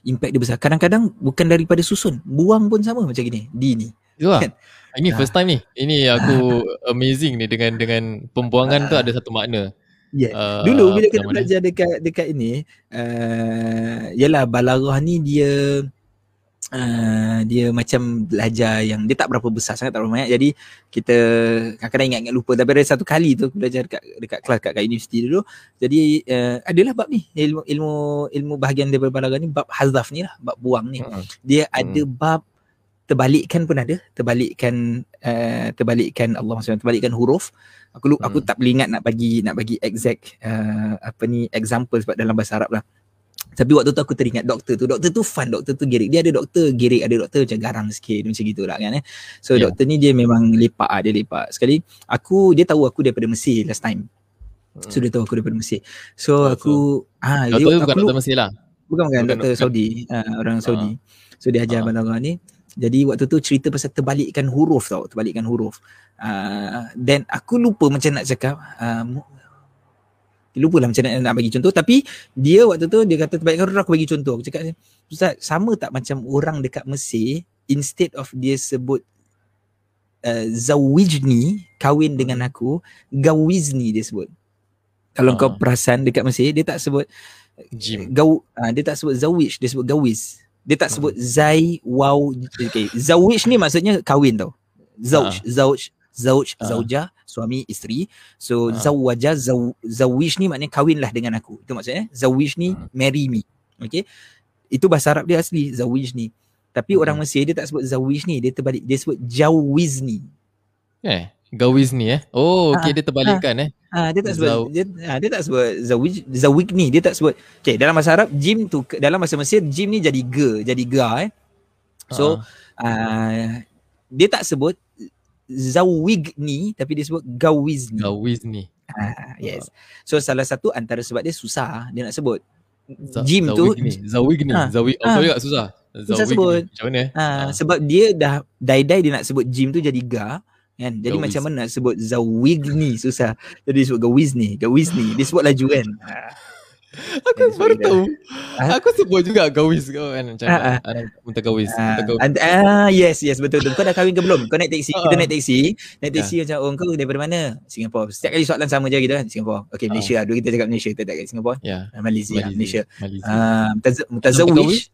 [SPEAKER 2] Impact dia besar. Kadang-kadang bukan daripada susun. Buang pun sama macam gini. Di ni.
[SPEAKER 1] Ya. Kan? Ini first time ni. Ini aku amazing ni dengan dengan pembuangan tu ada satu makna.
[SPEAKER 2] Yeah. Uh, Dulu bila kita belajar dekat dekat ini, uh, yalah balarah ni dia uh, dia macam belajar yang dia tak berapa besar sangat tak berapa banyak. Jadi kita kadang-kadang ingat-ingat lupa tapi ada satu kali tu belajar dekat dekat kelas kat, kat universiti dulu. Jadi uh, adalah bab ni ilmu ilmu ilmu bahagian daripada balarah ni bab hazaf ni lah, bab buang ni. Uh-huh. Dia ada hmm. bab terbalikkan pun ada, terbalikkan uh, terbalikkan Allah SWT, terbalikkan huruf. Aku hmm. aku tak boleh ingat nak bagi nak bagi exact uh, apa ni example sebab dalam bahasa Arab lah. Tapi waktu tu aku teringat doktor tu. Doktor tu fun, doktor tu gerik. Dia ada doktor gerik, ada doktor macam garang sikit macam gitu lah kan eh. So yeah. doktor ni dia memang lepak ah, dia lepak. Sekali aku dia tahu aku daripada Mesir last time. So dia tahu aku daripada Mesir. So aku
[SPEAKER 1] ah doktor dia, bukan doktor Mesir lah.
[SPEAKER 2] Bukan bukan, bukan doktor Saudi, uh, orang Saudi. Uh. So dia ajar uh. balaghah ni. Jadi waktu tu cerita pasal terbalikkan huruf tau, terbalikkan huruf. Uh, then aku lupa macam nak cakap uh, lupa lah macam nak, nak bagi contoh tapi dia waktu tu dia kata terbalikkan huruf aku bagi contoh. Aku cakap Ustaz sama tak macam orang dekat Mesir instead of dia sebut uh, zawijni kahwin dengan aku gawizni dia sebut. Kalau uh. kau perasan dekat Mesir dia tak sebut Jim. Gaw, uh, dia tak sebut zawij dia sebut gawiz. Dia tak sebut hmm. zai wow okay. Zawij ni maksudnya kahwin tau. Zauj, uh. zauj. Zauj,
[SPEAKER 1] Ah.
[SPEAKER 2] zaujah, suami, isteri. So
[SPEAKER 1] Ah.
[SPEAKER 2] zawaja, zaw, zawish ni maknanya kahwinlah dengan aku. Itu maksudnya. Zawish ni
[SPEAKER 1] Hmm.
[SPEAKER 2] marry me. Okay. Itu bahasa Arab dia asli, zawish ni. Tapi
[SPEAKER 1] Hmm.
[SPEAKER 2] orang Mesir dia tak sebut zawish ni, dia terbalik. Dia sebut jawiz ni.
[SPEAKER 1] Eh, Gawiz ni eh. Oh, okey
[SPEAKER 2] Ah,
[SPEAKER 1] dia terbalikkan eh.
[SPEAKER 2] Ah dia tak sebut
[SPEAKER 1] Zaw-
[SPEAKER 2] dia, ah, dia tak sebut zawij zawik ni dia tak sebut. Okay dalam bahasa Arab jim tu dalam bahasa Mesir jim ni jadi ge jadi ga eh. So
[SPEAKER 1] Ah.
[SPEAKER 2] uh, dia tak sebut zawig ni tapi dia sebut gawiz ni.
[SPEAKER 1] Gawiz ni.
[SPEAKER 2] Ah, yes. So salah satu antara sebab dia susah dia nak sebut. Jim tu
[SPEAKER 1] Zawig ni. Zawig.
[SPEAKER 2] Ah.
[SPEAKER 1] Zawig. Oh, sorry tak susah.
[SPEAKER 2] Susah
[SPEAKER 1] Zawig
[SPEAKER 2] sebut.
[SPEAKER 1] ni. Macam mana? eh?
[SPEAKER 2] ah, sebab dia dah dai-dai dia nak sebut jim tu jadi ga kan. Jadi
[SPEAKER 1] Gawiz.
[SPEAKER 2] macam mana nak sebut zawig ni susah. Jadi sebut gawiz ni, gawiz ni. Dia sebut laju kan.
[SPEAKER 1] Aku
[SPEAKER 2] Jadi
[SPEAKER 1] baru tahu.
[SPEAKER 2] Ah.
[SPEAKER 1] Aku sebut juga Gawiz kau kan. Macam
[SPEAKER 2] ah.
[SPEAKER 1] mana? Muntah Gawiz.
[SPEAKER 2] Ah,
[SPEAKER 1] Muntah Gawiz.
[SPEAKER 2] ah, yes, yes, betul betul. Kau dah kahwin ke belum? Kau naik teksi, kita naik teksi. Naik teksi macam, oh kau daripada mana? Singapore. Setiap kali soalan sama je gitu kan, Singapore. Okay,
[SPEAKER 1] Ah.
[SPEAKER 2] Malaysia. Dulu kita cakap Malaysia, kita tak kat Singapore.
[SPEAKER 1] Ya.
[SPEAKER 2] Ah, Malaysia, Malaysia.
[SPEAKER 1] Malaysia.
[SPEAKER 2] Ah,
[SPEAKER 1] Gawiz?
[SPEAKER 2] mutazawish.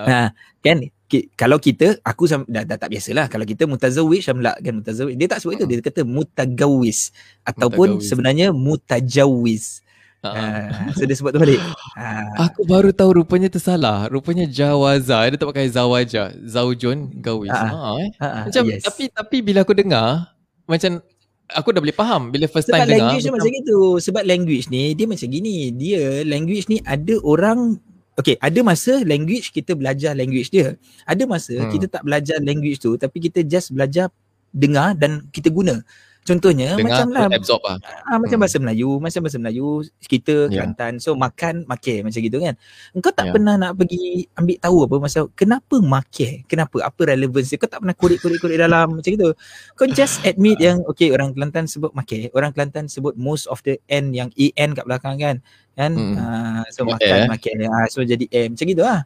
[SPEAKER 2] Ah, kan ki, kalau kita aku sam, dah, dah tak biasalah kalau kita mutazawish samla kan mutazawish dia tak sebut itu dia kata mutagawis ataupun
[SPEAKER 1] Mutagawis.
[SPEAKER 2] sebenarnya mutajawiz
[SPEAKER 1] Ah.
[SPEAKER 2] ah, so dia sebut tu balik ah,
[SPEAKER 1] Aku baru tahu rupanya tersalah. Rupanya Jawaza. Dia tak pakai Zawaja. Zaujun Gawiz.
[SPEAKER 2] Ah,
[SPEAKER 1] Ah, eh.
[SPEAKER 2] ah, ah,
[SPEAKER 1] Macam
[SPEAKER 2] yes.
[SPEAKER 1] tapi tapi bila aku dengar macam aku dah boleh faham bila first
[SPEAKER 2] Sebab
[SPEAKER 1] time dengar.
[SPEAKER 2] language dia macam gitu. Sebab language ni dia macam gini. Dia language ni ada orang Okay, ada masa language kita belajar language dia. Ada masa
[SPEAKER 1] Hmm.
[SPEAKER 2] kita tak belajar language tu tapi kita just belajar dengar dan kita guna. Contohnya
[SPEAKER 1] dengar
[SPEAKER 2] macam lah
[SPEAKER 1] absorb lah.
[SPEAKER 2] ah, macam
[SPEAKER 1] Hmm.
[SPEAKER 2] bahasa Melayu, macam bahasa Melayu kita
[SPEAKER 1] Ya.
[SPEAKER 2] Kelantan. So makan makan macam gitu kan. Engkau tak
[SPEAKER 1] Ya.
[SPEAKER 2] pernah nak pergi ambil tahu apa masa kenapa makan? Kenapa? Apa relevance dia? Kau tak pernah korek-korek-korek dalam macam gitu. Kau just admit yang okay orang Kelantan sebut makan, orang Kelantan sebut most of the N yang EN kat belakang kan. Kan?
[SPEAKER 1] Hmm.
[SPEAKER 2] Ah, so
[SPEAKER 1] Buat
[SPEAKER 2] makan
[SPEAKER 1] eh?
[SPEAKER 2] ah, so jadi M macam gitu lah.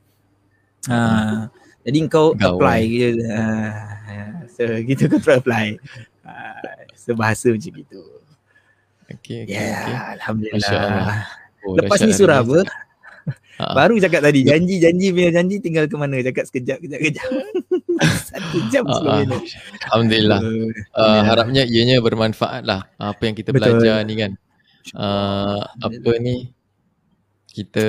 [SPEAKER 2] Ah, jadi kau
[SPEAKER 1] Gawai.
[SPEAKER 2] apply gitu. Ah, so gitu kau try apply. Ah, bahasa macam gitu.
[SPEAKER 1] Okey okey
[SPEAKER 2] Ya, yeah, alhamdulillah.
[SPEAKER 1] Masya Allah. Oh,
[SPEAKER 2] Lepas ni surah apa?
[SPEAKER 1] Ha.
[SPEAKER 2] Baru cakap tadi janji-janji punya janji tinggal ke mana? Cakap sekejap kejap kejap. Satu jam sebelum ini.
[SPEAKER 1] Alhamdulillah. Uh, harapnya ianya bermanfaat lah apa yang kita
[SPEAKER 2] Betul.
[SPEAKER 1] belajar ni kan. Uh, apa ni kita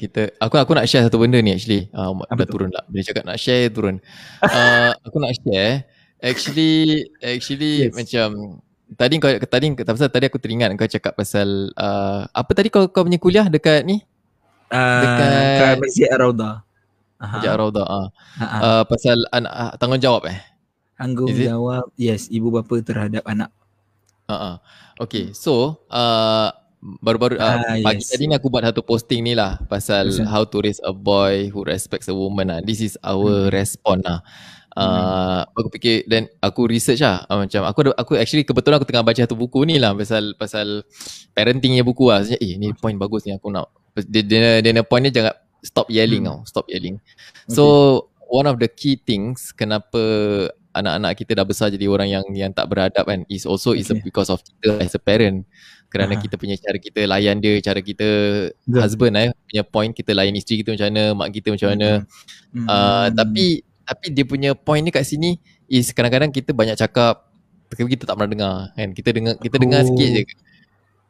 [SPEAKER 1] kita aku aku nak share satu benda ni actually. Uh, dah
[SPEAKER 2] tu?
[SPEAKER 1] turun lah. Bila cakap nak share turun. Uh, aku nak share actually actually
[SPEAKER 2] Yes.
[SPEAKER 1] macam tadi kau tadi pasal tadi aku teringat kau cakap pasal uh, apa tadi kau kau punya kuliah dekat ni
[SPEAKER 2] Ah,
[SPEAKER 1] Dekat-
[SPEAKER 2] kat Masjid Ar-Raudhah. Aha.
[SPEAKER 1] Sekejap Rauda ah.
[SPEAKER 2] Ha, ha.
[SPEAKER 1] Uh, pasal anak uh, tanggungjawab eh.
[SPEAKER 2] Tanggungjawab yes ibu bapa terhadap anak.
[SPEAKER 1] Uh, uh. Okay, so uh, baru-baru uh,
[SPEAKER 2] Ah,
[SPEAKER 1] pagi
[SPEAKER 2] yes.
[SPEAKER 1] tadi ni aku buat satu posting ni lah pasal
[SPEAKER 2] Pasal-
[SPEAKER 1] how to raise a boy who respects a woman lah. This is our
[SPEAKER 2] Hmm.
[SPEAKER 1] response lah. Uh, aku fikir dan aku research lah uh, macam aku ada, aku actually kebetulan aku tengah baca satu buku ni lah pasal pasal parentingnya buku lah. Sebenarnya eh ni point bagus ni aku nak dia dia, dia, dia point ni jangan stop yelling
[SPEAKER 2] Hmm.
[SPEAKER 1] tau, stop yelling. So one of the key things kenapa anak-anak kita dah besar jadi orang yang yang tak beradab kan is also is
[SPEAKER 2] Okay.
[SPEAKER 1] because of kita as a parent kerana
[SPEAKER 2] Aha.
[SPEAKER 1] kita punya cara kita layan dia cara kita
[SPEAKER 2] Betul.
[SPEAKER 1] husband eh punya point kita layan isteri kita macam mana mak kita macam mana
[SPEAKER 2] Hmm.
[SPEAKER 1] uh, tapi tapi dia punya point ni kat sini is kadang-kadang kita banyak cakap tapi kita tak pernah dengar kan kita dengar kita dengar
[SPEAKER 2] Oh.
[SPEAKER 1] sikit je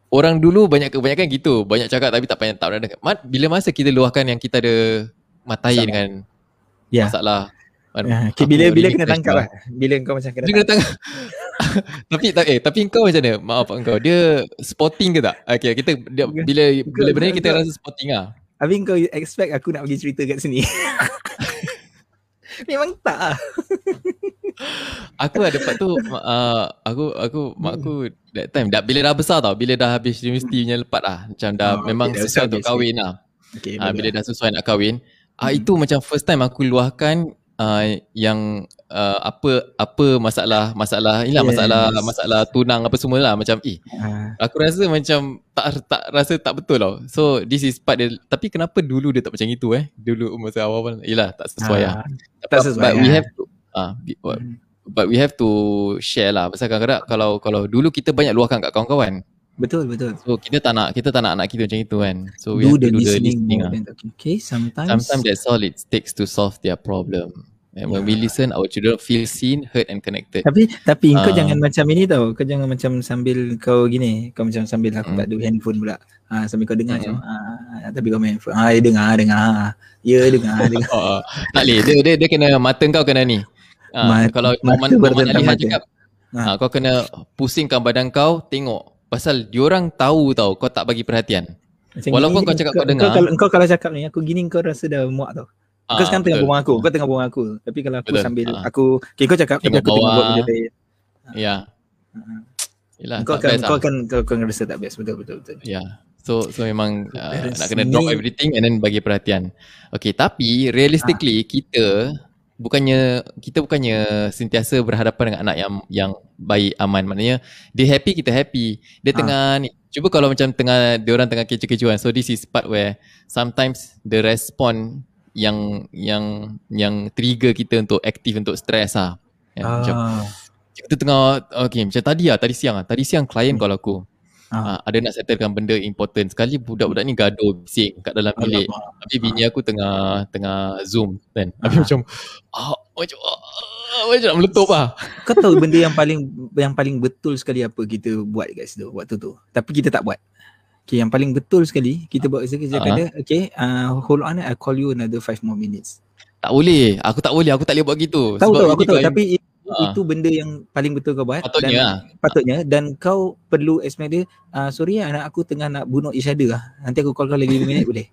[SPEAKER 1] orang dulu banyak kebanyakan gitu banyak cakap tapi tak pernah tak pernah dengar Mat, bila masa kita luahkan yang kita ada matai
[SPEAKER 2] Masalah.
[SPEAKER 1] dengan
[SPEAKER 2] Ya.
[SPEAKER 1] masalah Kan,
[SPEAKER 2] Ah, okay, bila bila kena tangkap
[SPEAKER 1] lah.
[SPEAKER 2] Bila kau macam kena
[SPEAKER 1] kena tangkap. tapi tak eh tapi kau macam mana? Maaf engkau. Dia spotting ke tak? Okay, kita dia, bila bila benda ni kita rasa spotting ah.
[SPEAKER 2] Habis kau expect aku nak pergi cerita kat sini. Memang tak lah.
[SPEAKER 1] Aku ada part tu uh, aku aku mak aku that time dah bila dah besar tau, bila dah habis universiti punya lepas lah. Macam dah
[SPEAKER 2] Oh,
[SPEAKER 1] memang
[SPEAKER 2] okay,
[SPEAKER 1] sesuai untuk kahwin lah.
[SPEAKER 2] Okay,
[SPEAKER 1] Ah bila dah sesuai nak kahwin, ah
[SPEAKER 2] Hmm.
[SPEAKER 1] itu macam first time aku luahkan uh, yang uh, apa apa masalah masalah inilah
[SPEAKER 2] Yes.
[SPEAKER 1] masalah masalah tunang apa semua lah macam eh
[SPEAKER 2] Ah,
[SPEAKER 1] Aku rasa macam tak tak rasa tak betul tau. So this is part dia tapi kenapa dulu dia tak macam itu eh? Dulu masa awal-awal yalah tak sesuai lah.
[SPEAKER 2] ah, tak sesuai
[SPEAKER 1] But we
[SPEAKER 2] lah.
[SPEAKER 1] have to ah bi- what-
[SPEAKER 2] Hmm.
[SPEAKER 1] but we have to share lah pasal kadang-kadang kalau kalau dulu kita banyak luahkan kat kawan-kawan.
[SPEAKER 2] Betul betul.
[SPEAKER 1] So kita tak nak kita tak nak anak kita macam itu kan. So we
[SPEAKER 2] do
[SPEAKER 1] have
[SPEAKER 2] the
[SPEAKER 1] to do the
[SPEAKER 2] listening,
[SPEAKER 1] listening
[SPEAKER 2] more
[SPEAKER 1] lah.
[SPEAKER 2] talking. Okay, sometimes.
[SPEAKER 1] Sometimes that's all it takes to solve their problem. And when we listen, our children feel seen, heard and connected.
[SPEAKER 2] Tapi tapi kau
[SPEAKER 1] Ah.
[SPEAKER 2] jangan macam ini tau. Kau jangan macam sambil kau gini. Kau macam sambil aku
[SPEAKER 1] Hmm.
[SPEAKER 2] tak ada handphone pula. Ha, sambil kau dengar macam ah, tapi kau main handphone. Ah, ya dengar, dengar. Ya dengar, dengar.
[SPEAKER 1] Oh, tak boleh. Dia, dia, dia kena mata kau kena ni. Ha,
[SPEAKER 2] Mata-
[SPEAKER 1] kalau
[SPEAKER 2] mata
[SPEAKER 1] Muhammad Muhammad
[SPEAKER 2] bertentang
[SPEAKER 1] Ali
[SPEAKER 2] mata.
[SPEAKER 1] cakap,
[SPEAKER 2] Ha.
[SPEAKER 1] ha. kau kena pusingkan badan kau, tengok. Pasal diorang tahu tau kau tak bagi perhatian.
[SPEAKER 2] Macam
[SPEAKER 1] Walaupun kau cakap kau
[SPEAKER 2] kau,
[SPEAKER 1] dengar.
[SPEAKER 2] kalau, kau kalau cakap ni, aku gini kau rasa dah muak tau. Kau
[SPEAKER 1] Ah,
[SPEAKER 2] sekarang tengah buang aku, kau tengah buang aku. Tapi kalau aku
[SPEAKER 1] Betul.
[SPEAKER 2] sambil
[SPEAKER 1] Ah.
[SPEAKER 2] aku, okay, kau cakap, tapi aku tengah buat benda lain.
[SPEAKER 1] Ya.
[SPEAKER 2] Ah.
[SPEAKER 1] Yelah,
[SPEAKER 2] Kau
[SPEAKER 1] tak
[SPEAKER 2] akan, kau
[SPEAKER 1] lah.
[SPEAKER 2] akan, kau akan rasa tak best. Betul, betul, betul.
[SPEAKER 1] Ya. So so memang uh, nak kena drop everything and then bagi perhatian. Okay, tapi realistically kita bukannya kita bukannya sentiasa berhadapan dengan anak yang yang baik aman maknanya dia happy kita happy dia
[SPEAKER 2] Ah.
[SPEAKER 1] tengah ni cuba kalau macam tengah dia orang tengah kecoh-kecohan so this is part where sometimes the response yang yang yang trigger kita untuk aktif untuk stress lah ya, macam
[SPEAKER 2] Ah.
[SPEAKER 1] kita tengah okay macam tadi lah tadi siang lah tadi siang klien
[SPEAKER 2] Hmm.
[SPEAKER 1] call aku
[SPEAKER 2] Ah.
[SPEAKER 1] Ah, ada nak settlekan benda important sekali budak-budak ni gaduh bising kat dalam bilik
[SPEAKER 2] Alamak.
[SPEAKER 1] tapi bini aku tengah tengah zoom kan
[SPEAKER 2] Ah.
[SPEAKER 1] habis macam ah, macam ah, macam nak meletup lah
[SPEAKER 2] Kau tahu benda yang paling yang paling betul sekali apa kita buat kat situ waktu tu. Tapi kita tak buat. Okay, yang paling betul sekali kita buat sekali kita
[SPEAKER 1] Ah.
[SPEAKER 2] kata, okay, uh, hold on, I call you another five more minutes.
[SPEAKER 1] tak boleh aku tak boleh aku tak boleh buat gitu
[SPEAKER 2] Tahu tahu
[SPEAKER 1] ini
[SPEAKER 2] aku tahu tapi itu,
[SPEAKER 1] Ah.
[SPEAKER 2] itu benda yang paling betul kau buat
[SPEAKER 1] patutnya
[SPEAKER 2] dan
[SPEAKER 1] lah
[SPEAKER 2] patutnya dan kau perlu expect dia uh, sorry ah, anak aku tengah nak bunuh each other lah. Nanti aku call kau lagi 5 minit boleh.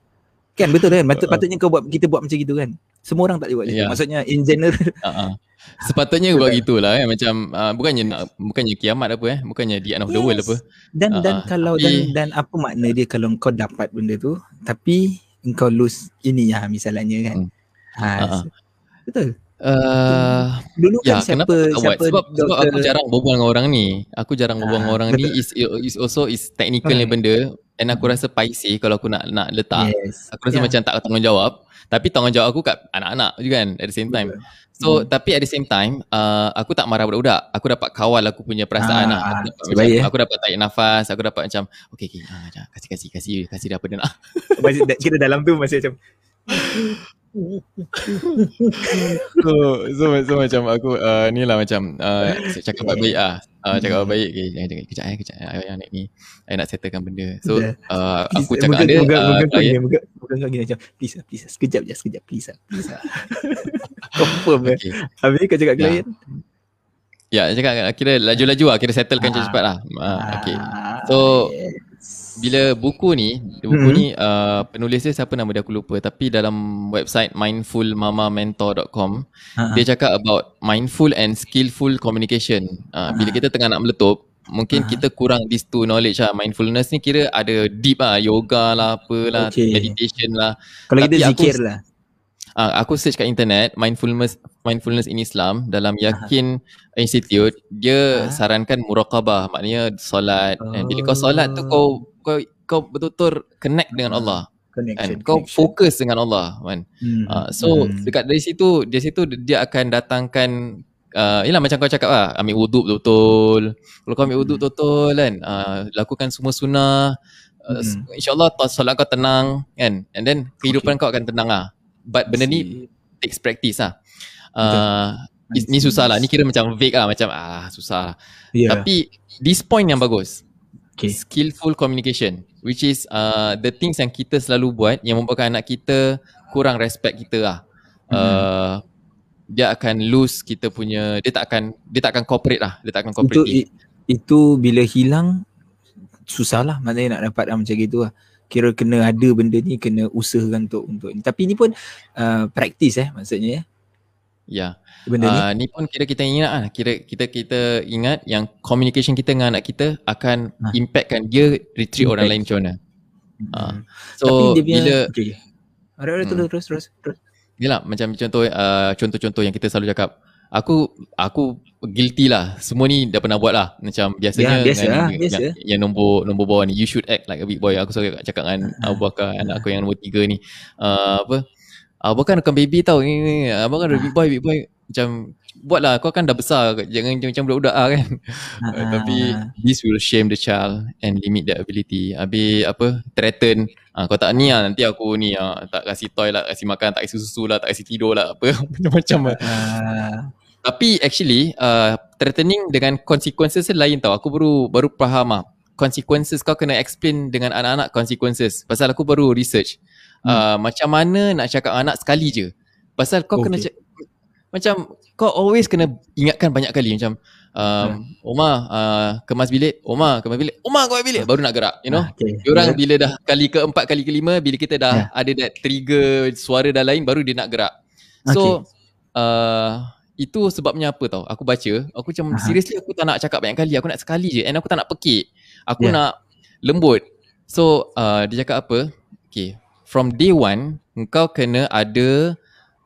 [SPEAKER 2] Kan betul kan? Patut, patutnya kau buat kita buat macam gitu kan. Semua orang tak boleh buat macam
[SPEAKER 1] Ya.
[SPEAKER 2] tu. Maksudnya in general
[SPEAKER 1] ah. sepatutnya buat gitulah eh macam ah, bukannya nak bukannya kiamat apa eh bukannya the end of the world
[SPEAKER 2] Yes.
[SPEAKER 1] apa
[SPEAKER 2] dan
[SPEAKER 1] Ah,
[SPEAKER 2] dan kalau
[SPEAKER 1] Tapi-
[SPEAKER 2] dan dan apa makna dia kalau kau dapat benda tu tapi engkau lose ini ya misalnya kan.
[SPEAKER 1] Hmm.
[SPEAKER 2] Ha,
[SPEAKER 1] ah.
[SPEAKER 2] betul.
[SPEAKER 1] Uh,
[SPEAKER 2] Dulu
[SPEAKER 1] Ya,
[SPEAKER 2] kan siapa
[SPEAKER 1] kenapa
[SPEAKER 2] siapa
[SPEAKER 1] Sebab, sebab
[SPEAKER 2] doktor
[SPEAKER 1] aku jarang berbual dengan orang ni. Aku jarang berbual
[SPEAKER 2] Ah,
[SPEAKER 1] dengan orang ni is, is also is technical ni benda and aku rasa paisi kalau aku nak nak letak.
[SPEAKER 2] Yes.
[SPEAKER 1] Aku rasa
[SPEAKER 2] Ya.
[SPEAKER 1] macam tak tanggungjawab. Tapi tanggungjawab aku kat anak-anak juga kan at the same time. So
[SPEAKER 2] Hmm.
[SPEAKER 1] tapi at the same time uh, aku tak marah budak-budak. Aku dapat kawal aku punya perasaan
[SPEAKER 2] Ah,
[SPEAKER 1] lah. Aku
[SPEAKER 2] ah,
[SPEAKER 1] dapat, macam,
[SPEAKER 2] eh.
[SPEAKER 1] aku dapat tarik nafas, aku dapat macam okay okay ah, kasih kasih kasih kasih dia apa dia nak.
[SPEAKER 2] Masih kita dalam tu masih macam
[SPEAKER 1] so, so, so macam aku uh, ni lah macam uh, cakap baik-baik ah. Uh, cakap
[SPEAKER 2] Hmm.
[SPEAKER 1] baik okay, jangan jangan kejap eh kejap eh ayah ni I nak settlekan benda. So uh,
[SPEAKER 2] please,
[SPEAKER 1] aku cakap
[SPEAKER 2] muka,
[SPEAKER 1] dia uh,
[SPEAKER 2] kau
[SPEAKER 1] klien
[SPEAKER 2] gini, muka, muka kau gini macam please lah, please lah, sekejap je, sekejap, please lah, please lah. Confirm eh.
[SPEAKER 1] okay.
[SPEAKER 2] Habis kau cakap klien.
[SPEAKER 1] Ya, cakap kira laju-laju lah, kira settlekan
[SPEAKER 2] Ah.
[SPEAKER 1] cepat lah. Uh, okay.
[SPEAKER 2] Ah,
[SPEAKER 1] So,
[SPEAKER 2] yes.
[SPEAKER 1] Bila buku ni, buku
[SPEAKER 2] Mhm.
[SPEAKER 1] ni uh, penulis dia siapa nama dia aku lupa tapi dalam website mindfulmamamentor.com
[SPEAKER 2] Ah,
[SPEAKER 1] dia cakap about mindful and skillful communication. Uh, bila
[SPEAKER 2] Ah.
[SPEAKER 1] kita tengah nak meletup, mungkin
[SPEAKER 2] Ah.
[SPEAKER 1] kita kurang these two knowledge lah. Mindfulness ni kira ada deep lah, yoga lah, apalah,
[SPEAKER 2] Okay.
[SPEAKER 1] meditation lah.
[SPEAKER 2] Kalau
[SPEAKER 1] tapi
[SPEAKER 2] kita
[SPEAKER 1] aku-
[SPEAKER 2] zikir lah.
[SPEAKER 1] Uh, aku search kat internet mindfulness mindfulness in Islam dalam Yakin Institute dia
[SPEAKER 2] Ah.
[SPEAKER 1] sarankan muraqabah maknanya solat dan bila kau solat tu kau kau kau betul-betul connect dengan
[SPEAKER 2] Ah.
[SPEAKER 1] Allah kan
[SPEAKER 2] Connection.
[SPEAKER 1] kau
[SPEAKER 2] connection.
[SPEAKER 1] fokus dengan Allah kan
[SPEAKER 2] Hmm,
[SPEAKER 1] uh, so
[SPEAKER 2] hmm.
[SPEAKER 1] dekat dari situ dari situ dia akan datangkan uh, yelah macam kau cakap lah ambil wuduk betul-betul kalau kau ambil wuduk
[SPEAKER 2] Hmm.
[SPEAKER 1] betul-betul kan uh, lakukan semua sunnah uh,
[SPEAKER 2] Hmm.
[SPEAKER 1] InsyaAllah solat kau tenang kan and then kehidupan kau akan tenang lah but benda ni takes practice lah uh, ni susah lah ni kira macam vague lah macam ah susah
[SPEAKER 2] yeah.
[SPEAKER 1] tapi this point yang bagus
[SPEAKER 2] okay.
[SPEAKER 1] skillful communication which is uh, the things yang kita selalu buat yang membuatkan anak kita kurang respect kita lah. Uh, dia akan lose kita punya dia tak akan dia tak akan cooperate lah. Dia tak akan
[SPEAKER 2] itu
[SPEAKER 1] cooperate
[SPEAKER 2] i- itu bila hilang susah lah maknanya nak dapat lah macam gitu lah. Kira kena ada benda ni kena usahakan untuk untuk ni. Tapi ni pun uh, praktis eh maksudnya ya
[SPEAKER 1] ya
[SPEAKER 2] benda ni
[SPEAKER 1] uh, ni pun kira kita ingat lah kira kita kita ingat yang communication kita dengan anak kita akan
[SPEAKER 2] Ha.
[SPEAKER 1] impactkan dia retreat orang
[SPEAKER 2] Impact.
[SPEAKER 1] lain macam mana ah.
[SPEAKER 2] Hmm.
[SPEAKER 1] so
[SPEAKER 2] tapi dia punya
[SPEAKER 1] bila
[SPEAKER 2] okay. Alright, alright,
[SPEAKER 1] Hmm.
[SPEAKER 2] terus, terus, terus.
[SPEAKER 1] Yelah macam contoh uh, contoh-contoh yang kita selalu cakap aku aku guilty lah semua ni dah pernah buat lah macam biasanya
[SPEAKER 2] Ya, biasa
[SPEAKER 1] dengan,
[SPEAKER 2] lah,
[SPEAKER 1] yang,
[SPEAKER 2] biasa.
[SPEAKER 1] yang, yang nombor nombor bawah ni you should act like a big boy aku selalu cakap dengan
[SPEAKER 2] Ah.
[SPEAKER 1] Abu Bakar anak aku yang nombor tiga ni uh, apa Abu Bakar bukan baby tau ni, ni. Abu Bakar
[SPEAKER 2] Ah.
[SPEAKER 1] big boy big boy macam buatlah kau kan dah besar jangan macam budak-budak lah kan
[SPEAKER 2] Ah,
[SPEAKER 1] uh, tapi this will shame the child and limit their ability habis apa threaten Ah, kau tak ni lah nanti aku ni ah, tak kasih toy lah, kasih makan, tak kasih susu lah, tak kasih tidur lah apa macam-macam lah.
[SPEAKER 2] Uh,
[SPEAKER 1] Tapi actually uh, threatening dengan consequences lain tau. Aku baru baru faham ah. Consequences kau kena explain dengan anak-anak consequences. Pasal aku baru research. Hmm. Uh, macam mana nak cakap anak sekali je. Pasal kau okay. kena cak- macam kau always kena ingatkan banyak kali macam um, hmm. Oma uh, kemas bilik, Oma kemas bilik, Oma kemas bilik baru nak gerak, you know. Okay. Diorang yeah. bila dah kali keempat, kali kelima, bila kita dah yeah. ada that trigger suara dah lain baru dia nak gerak. So okay. uh, itu sebabnya apa tau Aku baca Aku macam Aha. seriously aku tak nak cakap banyak kali Aku nak sekali je And aku tak nak pekik Aku yeah. nak lembut So uh, dia cakap apa Okay From day one Engkau kena ada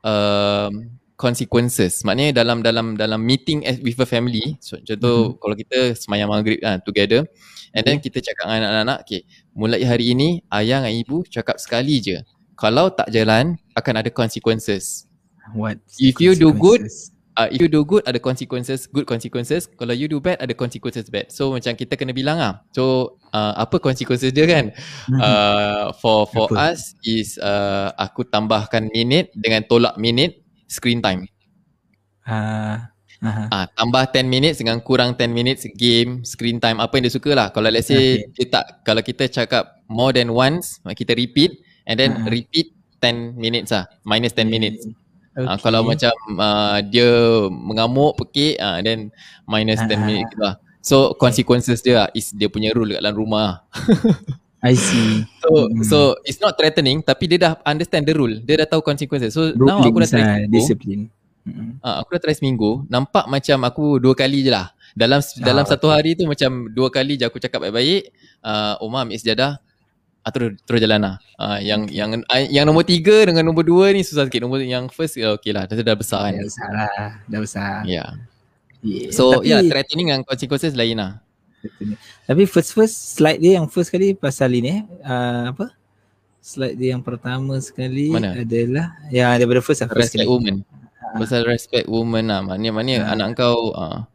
[SPEAKER 1] uh, Consequences. Maknanya dalam dalam dalam meeting with a family so, Contoh mm-hmm. Kalau kita semayang maghrib uh, Together And then kita cakap dengan anak-anak Okay Mulai hari ini Ayah dan ibu cakap sekali je. Kalau tak jalan Akan ada consequences.
[SPEAKER 2] What
[SPEAKER 1] If you do good uh, if you do good ada consequences good consequences kalau you do bad ada consequences bad so macam kita kena bilang ah so uh, apa consequences dia kan hmm. uh, for for apa? us is uh, aku tambahkan minit dengan tolak minit screen time uh, uh-huh. uh, tambah 10 minutes dengan kurang 10 minutes game screen time apa yang dia suka lah kalau let's say okay. dia tak kalau kita cakap more than once kita repeat and then uh-huh. repeat 10 minutes lah minus 10 minutes Okay. Uh, kalau macam uh, dia mengamuk, pekik, uh, then minus 10 uh, minit gitu lah. So consequences dia lah, is dia punya rule kat dalam rumah.
[SPEAKER 2] I see.
[SPEAKER 1] So hmm. so it's not threatening tapi dia dah understand the rule. Dia dah tahu consequences. So rule now aku dah try seminggu. Discipline. Uh, aku dah try seminggu. Nampak macam aku dua kali je lah. Dalam ah, dalam okay. satu hari tu macam dua kali je aku cakap baik-baik. Uh, Omar ambil sejadah ah, terus terus jalan lah. Ah, yang yang ah, yang nombor tiga dengan nombor dua ni susah sikit. Nombor yang first ya okay lah. Dah, dah besar kan.
[SPEAKER 2] Dah besar lah. Dah besar.
[SPEAKER 1] Ya. Yeah. Yeah. So ya yeah, threatening dengan consequences lain lah.
[SPEAKER 2] Tapi first first slide dia yang first kali pasal ini uh, apa? Slide dia yang pertama sekali Mana? adalah ya daripada first lah,
[SPEAKER 1] first respect kali. woman. Uh. Pasal respect woman lah. Maknanya mana uh. anak kau uh,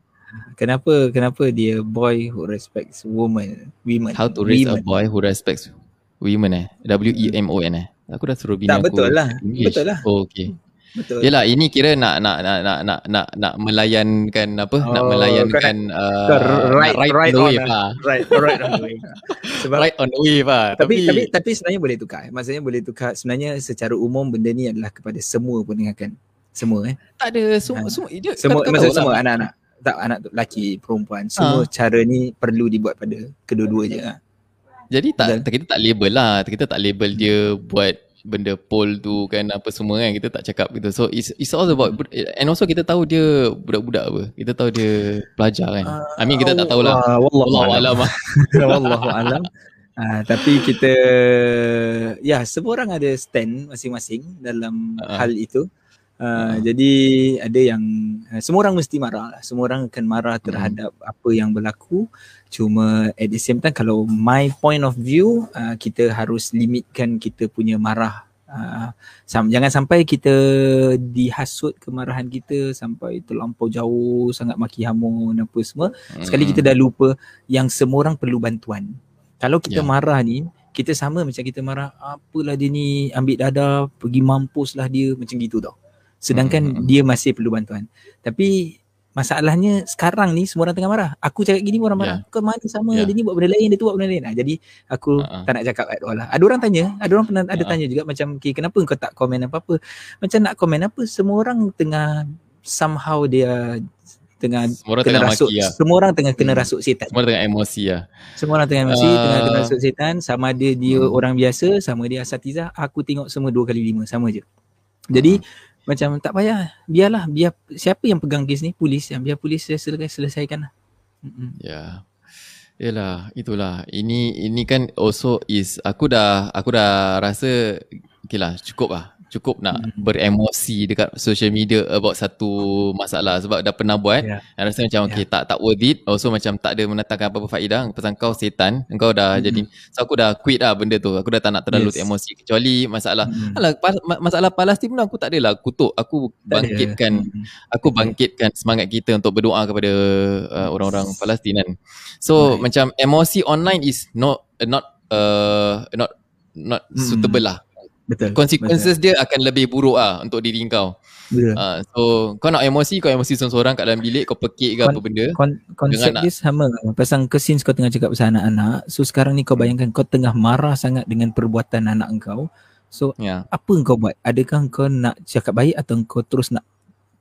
[SPEAKER 2] Kenapa kenapa dia boy who respects woman, women?
[SPEAKER 1] How to raise women. a boy who respects Women eh W E M O N eh Aku dah suruh bini
[SPEAKER 2] tak,
[SPEAKER 1] aku
[SPEAKER 2] betul lah English. Betul lah
[SPEAKER 1] Oh okay Betul. Yalah ini kira nak nak nak nak nak nak, nak melayankan apa oh, nak melayankan
[SPEAKER 2] uh, right, right, right on the wave lah. Right right on the wave.
[SPEAKER 1] Sebab right on the wave lah.
[SPEAKER 2] Tapi, tapi tapi tapi sebenarnya boleh tukar. Maksudnya boleh tukar sebenarnya secara umum benda ni adalah kepada semua pendengarkan. Semua eh.
[SPEAKER 1] Tak ada semua ha. semua dia
[SPEAKER 2] semua maksudnya semua lah. anak-anak. Tak anak lelaki perempuan semua ha. cara ni perlu dibuat pada kedua-duanya.
[SPEAKER 1] Jadi tak, tak kita tak label lah. Kita tak label dia buat benda poll tu kan apa semua kan kita tak cakap gitu. So it's it's all about and also kita tahu dia budak-budak apa. Kita tahu dia pelajar kan. Uh, I mean kita tak tahulah.
[SPEAKER 2] Uh, wallahu alam. wallahu alam. Uh, tapi kita ya semua orang ada stand masing-masing dalam uh, hal itu. Uh, hmm. Jadi ada yang uh, semua orang mesti marah lah. Semua orang akan marah terhadap hmm. apa yang berlaku. Cuma at the same time kalau my point of view uh, kita harus limitkan kita punya marah. Uh, sam- jangan sampai kita dihasut kemarahan kita sampai terlampau jauh sangat maki hamun apa semua. Hmm. Sekali kita dah lupa yang semua orang perlu bantuan. Kalau kita yeah. marah ni kita sama macam kita marah apalah dia ni ambil dada pergi mampuslah dia macam gitu tau sedangkan hmm. dia masih perlu bantuan tapi masalahnya sekarang ni semua orang tengah marah aku cakap gini orang marah yeah. kau mana sama yeah. dia ni buat benda lain dia tu buat benda lain nah, jadi aku uh-huh. tak nak cakap at all lah ada orang tanya ada orang pernah uh-huh. ada tanya juga macam okay, kenapa kau tak komen apa-apa macam nak komen apa semua orang tengah somehow dia tengah semua kena rasuk maki, ya. semua orang tengah kena hmm. rasuk setan
[SPEAKER 1] semua orang tengah emosi ya
[SPEAKER 2] semua orang tengah emosi uh, tengah kena rasuk setan sama dia dia hmm. orang biasa sama dia asatizah aku tengok semua dua kali lima sama je jadi uh macam tak payah biarlah biar siapa yang pegang kes ni polis yang biar polis selesai selesaikan lah.
[SPEAKER 1] Ya. Yeah. Yalah, itulah. Ini ini kan also is aku dah aku dah rasa okeylah cukup lah cukup nak hmm. beremosi dekat social media about satu masalah sebab dah pernah buat yeah. dan rasa macam okay yeah. tak tak worth it also macam tak ada mendatangkan apa-apa faedah pasal kau setan engkau dah hmm. jadi so aku dah quit lah benda tu aku dah tak nak terlalu yes. emosi kecuali masalah hmm. alah masalah Palestin pun aku tak adalah kutuk aku bangkitkan hmm. aku bangkitkan semangat kita untuk berdoa kepada uh, orang-orang Palestin kan so right. macam emosi online is not uh, not uh, not not
[SPEAKER 2] Mm-mm.
[SPEAKER 1] suitable lah.
[SPEAKER 2] Betul.
[SPEAKER 1] Consequences dia akan lebih buruk lah untuk diri kau.
[SPEAKER 2] betul.
[SPEAKER 1] Uh, so kau nak emosi, kau emosi seorang-seorang kat dalam bilik, kau pekik ke
[SPEAKER 2] Kon-
[SPEAKER 1] apa benda.
[SPEAKER 2] Kon- konsep dia sama pasal kau since kau tengah cakap pasal anak-anak so sekarang ni kau bayangkan kau tengah marah sangat dengan perbuatan anak kau so
[SPEAKER 1] Ya.
[SPEAKER 2] apa kau buat adakah kau nak cakap baik atau kau terus nak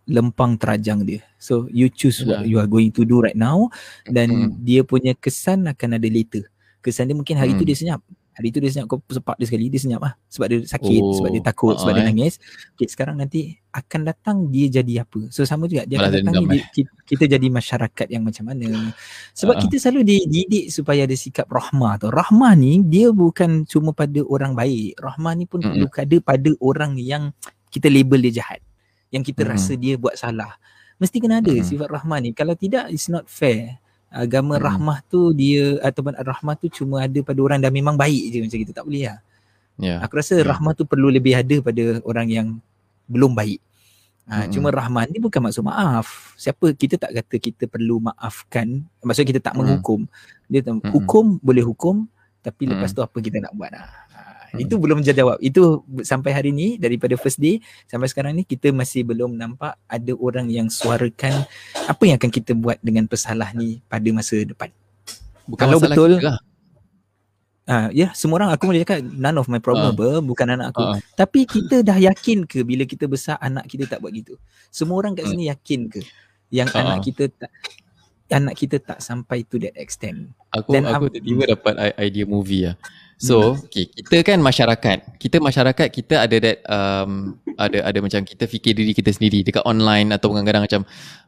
[SPEAKER 2] lempang terajang dia so you choose what
[SPEAKER 1] Ya.
[SPEAKER 2] you are going to do right now dan
[SPEAKER 1] Mm.
[SPEAKER 2] dia punya kesan akan ada later kesan dia mungkin hari tu
[SPEAKER 1] Mm.
[SPEAKER 2] dia senyap hari tu dia senyap kau sepak dia sekali dia senyap lah. Sebab dia sakit
[SPEAKER 1] Oh,
[SPEAKER 2] sebab dia takut sebab
[SPEAKER 1] ah,
[SPEAKER 2] dia
[SPEAKER 1] eh.
[SPEAKER 2] nangis. Okay, sekarang nanti akan datang dia jadi apa. So sama juga dia akan datang ni dia, kita, kita jadi masyarakat yang macam mana. Sebab
[SPEAKER 1] Ah.
[SPEAKER 2] kita selalu dididik supaya ada sikap rahmah tu. Rahmah ni dia bukan cuma pada orang baik. Rahmah ni pun
[SPEAKER 1] Mm-mm.
[SPEAKER 2] perlu ada pada orang yang kita label dia jahat. Yang kita
[SPEAKER 1] Mm-mm.
[SPEAKER 2] rasa dia buat salah. Mesti kena ada
[SPEAKER 1] Mm-mm.
[SPEAKER 2] sifat rahmah ni. Kalau tidak it's not fair agama
[SPEAKER 1] Mm-mm.
[SPEAKER 2] rahmah tu dia ataupun rahmah tu cuma ada pada orang dah memang baik je macam kita tak boleh lah
[SPEAKER 1] Ya.
[SPEAKER 2] Aku rasa
[SPEAKER 1] Hmm.
[SPEAKER 2] rahmah tu perlu lebih ada pada orang yang belum baik. Ha,
[SPEAKER 1] Mm-mm.
[SPEAKER 2] cuma rahman ni bukan maksud maaf. Siapa kita tak kata kita perlu maafkan. Maksudnya kita tak
[SPEAKER 1] Mm.
[SPEAKER 2] menghukum. Dia tak-
[SPEAKER 1] Mm-mm.
[SPEAKER 2] hukum boleh hukum tapi lepas
[SPEAKER 1] Mm.
[SPEAKER 2] tu apa kita nak buat lah. Ha,
[SPEAKER 1] Mm.
[SPEAKER 2] itu belum jawab. Itu sampai hari ni daripada first day sampai sekarang ni kita masih belum nampak ada orang yang suarakan apa yang akan kita buat dengan pesalah ni pada masa depan.
[SPEAKER 1] Bukan
[SPEAKER 2] Kalau betul-
[SPEAKER 1] lah.
[SPEAKER 2] Ah, ya, semua orang aku boleh cakap none of my problem
[SPEAKER 1] Ah.
[SPEAKER 2] apa, bukan anak aku.
[SPEAKER 1] Ah.
[SPEAKER 2] Tapi kita dah yakin ke bila kita besar anak kita tak buat gitu? Semua orang kat
[SPEAKER 1] Hmm.
[SPEAKER 2] sini yakin ke yang
[SPEAKER 1] Ah.
[SPEAKER 2] anak kita tak anak kita tak sampai to that extent.
[SPEAKER 1] Aku
[SPEAKER 2] Dan
[SPEAKER 1] aku tiba-tiba dapat idea movie lah. So, okay, kita kan masyarakat. Kita masyarakat kita ada that um, ada ada macam kita fikir diri kita sendiri dekat online atau kadang-kadang macam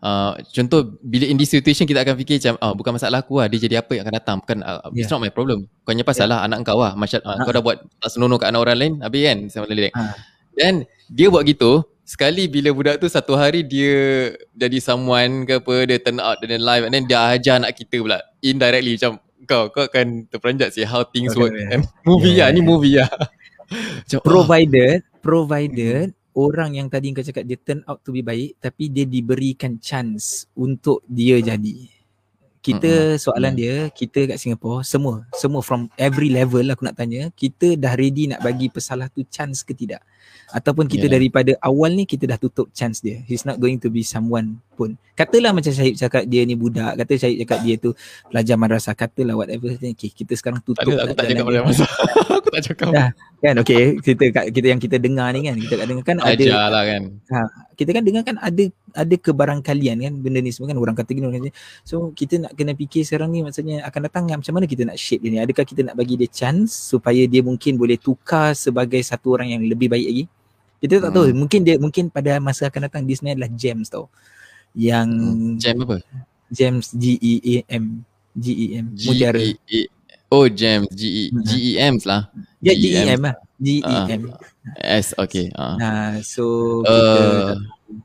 [SPEAKER 1] uh, contoh bila in this situation kita akan fikir macam ah bukan masalah aku lah dia jadi apa yang akan datang bukan uh, it's
[SPEAKER 2] Yeah.
[SPEAKER 1] not my problem. Kau hanya pasal lah anak kau lah. Macam uh, kau dah buat tak senonoh kat anak orang lain habis kan sama lelek.
[SPEAKER 2] Ah.
[SPEAKER 1] Dan dia buat gitu Sekali bila budak tu satu hari dia jadi someone ke apa dia turn out dan live and then dia ajar anak kita pula indirectly macam kau kau akan terperanjat sih how things
[SPEAKER 2] Okay,
[SPEAKER 1] work
[SPEAKER 2] yeah.
[SPEAKER 1] kan? Movie
[SPEAKER 2] Yeah,
[SPEAKER 1] lah ni movie lah. Macam, oh,
[SPEAKER 2] Provided provided orang yang tadi kau cakap dia turn out to be baik tapi dia diberikan chance untuk dia jadi. Kita soalan dia, kita kat Singapore semua, semua from every level aku nak tanya, kita dah ready nak bagi pesalah tu chance ke tidak? Ataupun kita
[SPEAKER 1] Yeah.
[SPEAKER 2] daripada awal ni kita dah tutup chance dia. He's not going to be someone pun. Katalah macam Syahid cakap dia ni budak, kata Syahid cakap dia tu pelajar madrasah, katalah whatever. Okay, kita sekarang
[SPEAKER 1] tak
[SPEAKER 2] tutup
[SPEAKER 1] ada aku
[SPEAKER 2] lah
[SPEAKER 1] tak cakap pada masa aku tak cakap.
[SPEAKER 2] Kan okay, kita kita yang kita dengar ni kan, kita kat dengar kan ada
[SPEAKER 1] lah kan
[SPEAKER 2] kita kan dengar kan ada ada kebarangkalian kan benda ni semua kan orang kata gini orang kata so kita nak kena fikir sekarang ni maksudnya akan datang macam mana kita nak shape dia ni adakah kita nak bagi dia chance supaya dia mungkin boleh tukar sebagai satu orang yang lebih baik lagi kita tak tahu.
[SPEAKER 1] Hmm.
[SPEAKER 2] mungkin dia mungkin pada masa akan datang dia sebenarnya adalah gems tau. Yang
[SPEAKER 1] Hmm, jam apa?
[SPEAKER 2] Gems G E A M. G E M. Mutiara.
[SPEAKER 1] E oh jam G E
[SPEAKER 2] Hmm.
[SPEAKER 1] G E M lah.
[SPEAKER 2] Ya G E
[SPEAKER 1] GEM.
[SPEAKER 2] M lah. G E M.
[SPEAKER 1] S okay. Ah.
[SPEAKER 2] Nah, so kita
[SPEAKER 1] uh,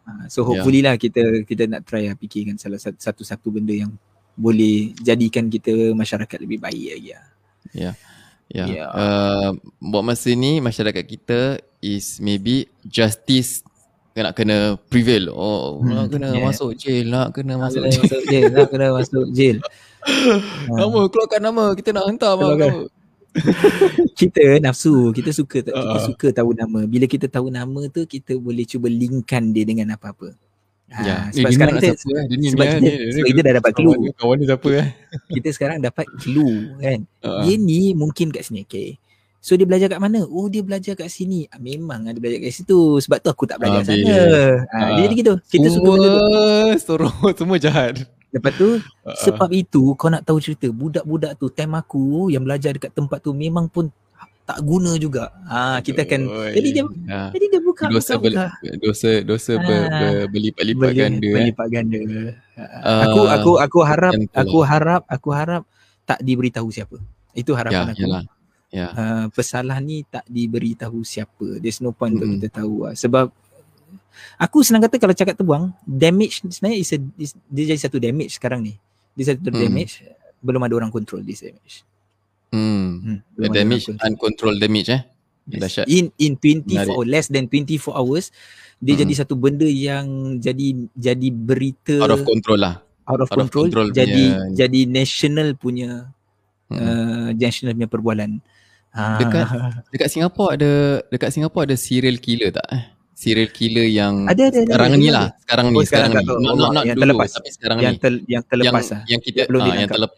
[SPEAKER 2] Ah, So hopefully lah kita kita nak try lah fikirkan salah satu, satu-satu benda yang boleh jadikan kita masyarakat lebih baik lagi lah.
[SPEAKER 1] Ya. Ya.
[SPEAKER 2] Ya.
[SPEAKER 1] Uh, buat masa ni masyarakat kita is maybe justice nak kena prevail. Oh,
[SPEAKER 2] Hmm,
[SPEAKER 1] nak kena
[SPEAKER 2] yeah.
[SPEAKER 1] masuk jail, nak kena masuk
[SPEAKER 2] Kena
[SPEAKER 1] jail.
[SPEAKER 2] masuk jail, nak kena masuk jail. Ah,
[SPEAKER 1] Nama, keluarkan nama. Kita nak hantar. Nama.
[SPEAKER 2] kita nafsu, kita suka kita
[SPEAKER 1] Ah.
[SPEAKER 2] suka tahu nama. Bila kita tahu nama tu kita boleh cuba linkkan dia dengan apa-apa.
[SPEAKER 1] Ya.
[SPEAKER 2] Ha,
[SPEAKER 1] Ni
[SPEAKER 2] sebab
[SPEAKER 1] dia
[SPEAKER 2] sekarang kita
[SPEAKER 1] siapa eh? Dia ni
[SPEAKER 2] sebab
[SPEAKER 1] ni,
[SPEAKER 2] kita,
[SPEAKER 1] ni, ni,
[SPEAKER 2] sebab
[SPEAKER 1] ni,
[SPEAKER 2] kita dah dapat clue.
[SPEAKER 1] dia- Kawan dia siapa eh?
[SPEAKER 2] Kita sekarang dapat clue kan.
[SPEAKER 1] Ah.
[SPEAKER 2] Dia ni mungkin kat sini okay. So dia belajar kat mana? Oh dia belajar kat sini. Ah, memang ada belajar kat situ. Sebab tu aku tak belajar
[SPEAKER 1] Habis.
[SPEAKER 2] sana. Ah,
[SPEAKER 1] Ah.
[SPEAKER 2] dia jadi gitu. Kita suka benda tu.
[SPEAKER 1] Semua semua jahat.
[SPEAKER 2] Lepas tu
[SPEAKER 1] Ah.
[SPEAKER 2] sebab itu kau nak tahu cerita budak-budak tu time aku yang belajar dekat tempat tu memang pun tak guna juga. Ah kita akan
[SPEAKER 1] Oi.
[SPEAKER 2] jadi dia
[SPEAKER 1] Ya.
[SPEAKER 2] jadi dia buka
[SPEAKER 1] dosa
[SPEAKER 2] buka,
[SPEAKER 1] ber,
[SPEAKER 2] buka.
[SPEAKER 1] dosa dosa ber,
[SPEAKER 2] Ah.
[SPEAKER 1] ber, berlipat-lipat
[SPEAKER 2] Beli-
[SPEAKER 1] ganda eh.
[SPEAKER 2] berlipat ganda.
[SPEAKER 1] Ah,
[SPEAKER 2] aku aku aku harap aku harap aku harap tak diberitahu siapa. Itu
[SPEAKER 1] Ya,
[SPEAKER 2] harapan aku.
[SPEAKER 1] yalah. Ya.
[SPEAKER 2] uh, pesalah ni tak diberitahu siapa. There's no point
[SPEAKER 1] Mm-mm.
[SPEAKER 2] untuk kita tahu lah. Sebab aku senang kata kalau cakap terbuang, damage sebenarnya is a, is, dia jadi satu damage sekarang ni. Dia satu
[SPEAKER 1] Mm.
[SPEAKER 2] damage, belum ada orang control this damage.
[SPEAKER 1] Hmm.
[SPEAKER 2] Hmm,
[SPEAKER 1] The damage,
[SPEAKER 2] control.
[SPEAKER 1] uncontrolled damage eh.
[SPEAKER 2] Yes.
[SPEAKER 1] dahsyat.
[SPEAKER 2] In in 24
[SPEAKER 1] Menarik.
[SPEAKER 2] or less than 24 hours, dia
[SPEAKER 1] Mm.
[SPEAKER 2] jadi satu benda yang jadi jadi berita
[SPEAKER 1] Out of control lah.
[SPEAKER 2] out of
[SPEAKER 1] out of
[SPEAKER 2] control,
[SPEAKER 1] control
[SPEAKER 2] jadi
[SPEAKER 1] punya-
[SPEAKER 2] jadi national punya
[SPEAKER 1] Hmm.
[SPEAKER 2] uh, national punya perbualan.
[SPEAKER 1] Dekat dekat Singapura ada dekat Singapura ada serial killer tak eh? Serial killer yang
[SPEAKER 2] Ada, ada,
[SPEAKER 1] sekarang
[SPEAKER 2] ada,
[SPEAKER 1] ni
[SPEAKER 2] ada.
[SPEAKER 1] lah, sekarang ni,
[SPEAKER 2] Oh,
[SPEAKER 1] sekarang,
[SPEAKER 2] sekarang
[SPEAKER 1] ni. Not, not, not
[SPEAKER 2] Yang
[SPEAKER 1] dulu,
[SPEAKER 2] terlepas.
[SPEAKER 1] tapi sekarang
[SPEAKER 2] yang
[SPEAKER 1] ni.
[SPEAKER 2] yang terlepas
[SPEAKER 1] yang,
[SPEAKER 2] lah.
[SPEAKER 1] yang kita
[SPEAKER 2] Belum
[SPEAKER 1] ah, yang
[SPEAKER 2] ditangkap.
[SPEAKER 1] terlep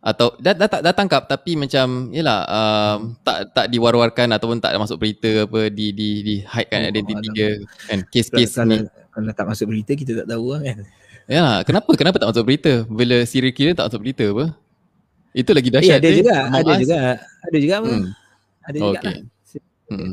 [SPEAKER 1] atau dah, dah, tak dah tangkap tapi macam yalah um, tak tak diwar-warkan ataupun tak masuk berita apa di di di hide kan
[SPEAKER 2] Oh,
[SPEAKER 1] identiti dia kan kes-kes
[SPEAKER 2] kalau,
[SPEAKER 1] ni
[SPEAKER 2] kalau tak masuk berita kita tak tahu lah kan.
[SPEAKER 1] Ya, kenapa kenapa tak masuk berita? Bila serial killer tak masuk berita apa? Itu lagi
[SPEAKER 2] Eh,
[SPEAKER 1] dahsyat.
[SPEAKER 2] ada
[SPEAKER 1] eh.
[SPEAKER 2] juga,
[SPEAKER 1] Among
[SPEAKER 2] ada juga. Ada juga apa?
[SPEAKER 1] Hmm.
[SPEAKER 2] Ada juga
[SPEAKER 1] Okay.
[SPEAKER 2] lah.
[SPEAKER 1] Hmm.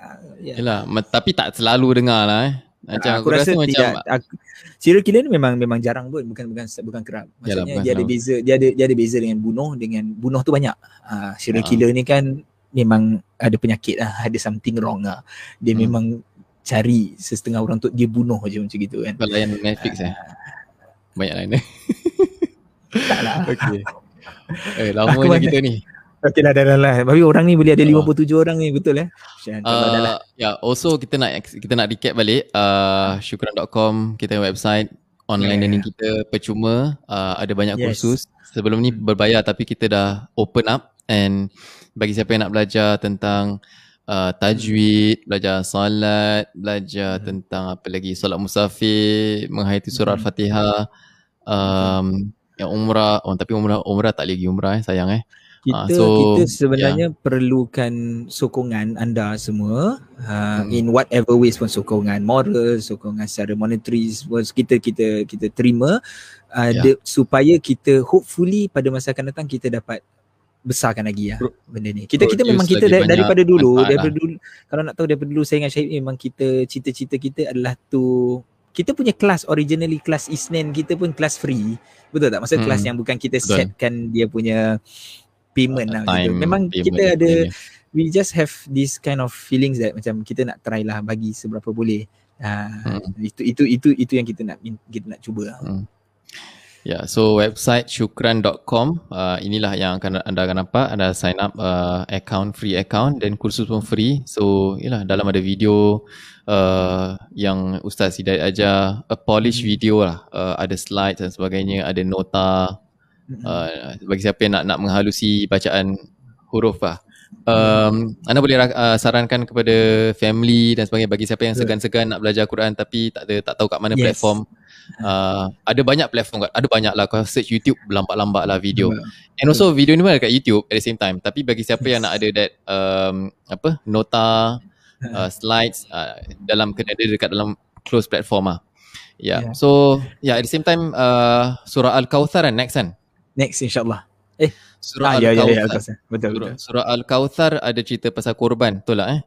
[SPEAKER 2] Ah, ya.
[SPEAKER 1] Yalah, ma- tapi tak selalu dengar lah eh. Macam
[SPEAKER 2] aku, rasa,
[SPEAKER 1] macam
[SPEAKER 2] tidak aku, serial killer ni memang memang jarang pun bukan bukan bukan kerap.
[SPEAKER 1] Yalah,
[SPEAKER 2] Maksudnya
[SPEAKER 1] bukan
[SPEAKER 2] dia ada beza dia ada dia ada beza dengan bunuh dengan bunuh tu banyak. Ah serial
[SPEAKER 1] Ah.
[SPEAKER 2] killer ni kan memang ada penyakit lah, ada something wrong lah. Dia
[SPEAKER 1] Hmm.
[SPEAKER 2] memang cari sesetengah orang tu dia bunuh je macam gitu kan.
[SPEAKER 1] kalau yang Netflix eh. Banyak lain eh.
[SPEAKER 2] Tak lah.
[SPEAKER 1] Okey. Eh, lamanya
[SPEAKER 2] mana-
[SPEAKER 1] kita ni.
[SPEAKER 2] Okey lah dah dah lah. Tapi orang ni boleh ada
[SPEAKER 1] Ah.
[SPEAKER 2] 57 orang ni betul eh. Lah.
[SPEAKER 1] Uh, ya, also kita nak kita nak recap balik uh, syukran.com kita website online
[SPEAKER 2] Yeah.
[SPEAKER 1] learning kita percuma uh, ada banyak
[SPEAKER 2] Yes.
[SPEAKER 1] kursus sebelum ni berbayar tapi kita dah open up and bagi siapa yang nak belajar tentang uh, tajwid, belajar salat, belajar
[SPEAKER 2] Hmm.
[SPEAKER 1] tentang apa lagi solat musafir, menghayati surah
[SPEAKER 2] Hmm.
[SPEAKER 1] Al-Fatihah, um, yang umrah, oh tapi umrah umrah tak lagi umrah eh sayang eh.
[SPEAKER 2] Kita
[SPEAKER 1] Ah, so,
[SPEAKER 2] kita sebenarnya perlukan sokongan anda semua uh,
[SPEAKER 1] Hmm.
[SPEAKER 2] in whatever ways pun sokongan moral, sokongan secara monetary pun kita kita kita terima uh,
[SPEAKER 1] Ya.
[SPEAKER 2] de, supaya kita hopefully pada masa akan datang kita dapat besarkan lagi lah
[SPEAKER 1] Pro-
[SPEAKER 2] benda ni. Kita kita memang kita
[SPEAKER 1] lagi
[SPEAKER 2] da-
[SPEAKER 1] banyak
[SPEAKER 2] daripada dulu
[SPEAKER 1] manfaat
[SPEAKER 2] daripada dulu kalau nak tahu daripada dulu saya dengan Syahid memang kita cita-cita kita adalah tu kita punya kelas originally kelas Isnin kita pun kelas free. Betul tak? Maksud
[SPEAKER 1] Hmm.
[SPEAKER 2] kelas yang bukan kita
[SPEAKER 1] Betul.
[SPEAKER 2] setkan dia punya payment lah gitu. Memang
[SPEAKER 1] payment
[SPEAKER 2] kita ada
[SPEAKER 1] sebagainya.
[SPEAKER 2] we just have this kind of feelings that macam kita nak try lah bagi seberapa boleh. Uh,
[SPEAKER 1] Hmm.
[SPEAKER 2] itu itu itu itu yang kita nak kita nak cuba. lah.
[SPEAKER 1] Ya, so website syukran.com uh, inilah yang akan anda akan nampak anda sign up uh, account free account dan kursus pun free. So, yalah dalam ada video uh, yang Ustaz Hidayat ajar, a polished video lah. Uh, ada slides dan sebagainya, ada nota
[SPEAKER 2] Hmm.
[SPEAKER 1] uh, bagi siapa yang nak nak menghalusi bacaan huruf lah. Um, anda boleh uh, sarankan kepada family dan sebagainya bagi siapa yang segan-segan nak belajar Quran tapi tak ada tak tahu kat mana
[SPEAKER 2] Yes.
[SPEAKER 1] platform. Uh, ada banyak platform kat, ada banyak lah kau search YouTube lambat-lambat lah video. And also video ni pun ada kat YouTube at the same time. Tapi bagi siapa yang nak ada that um, apa nota uh, slides uh, dalam kena ada dekat dalam close platform lah. Yeah.
[SPEAKER 2] Yeah.
[SPEAKER 1] So yeah at the same time uh, surah Al-Kauthar kan next kan?
[SPEAKER 2] Next insyaallah.
[SPEAKER 1] Surah
[SPEAKER 2] Ah, ya, ya, ya. Al-Kautsar. betul
[SPEAKER 1] Surah,
[SPEAKER 2] betul.
[SPEAKER 1] surah Al-Kauthar ada cerita pasal korban, betul lah eh?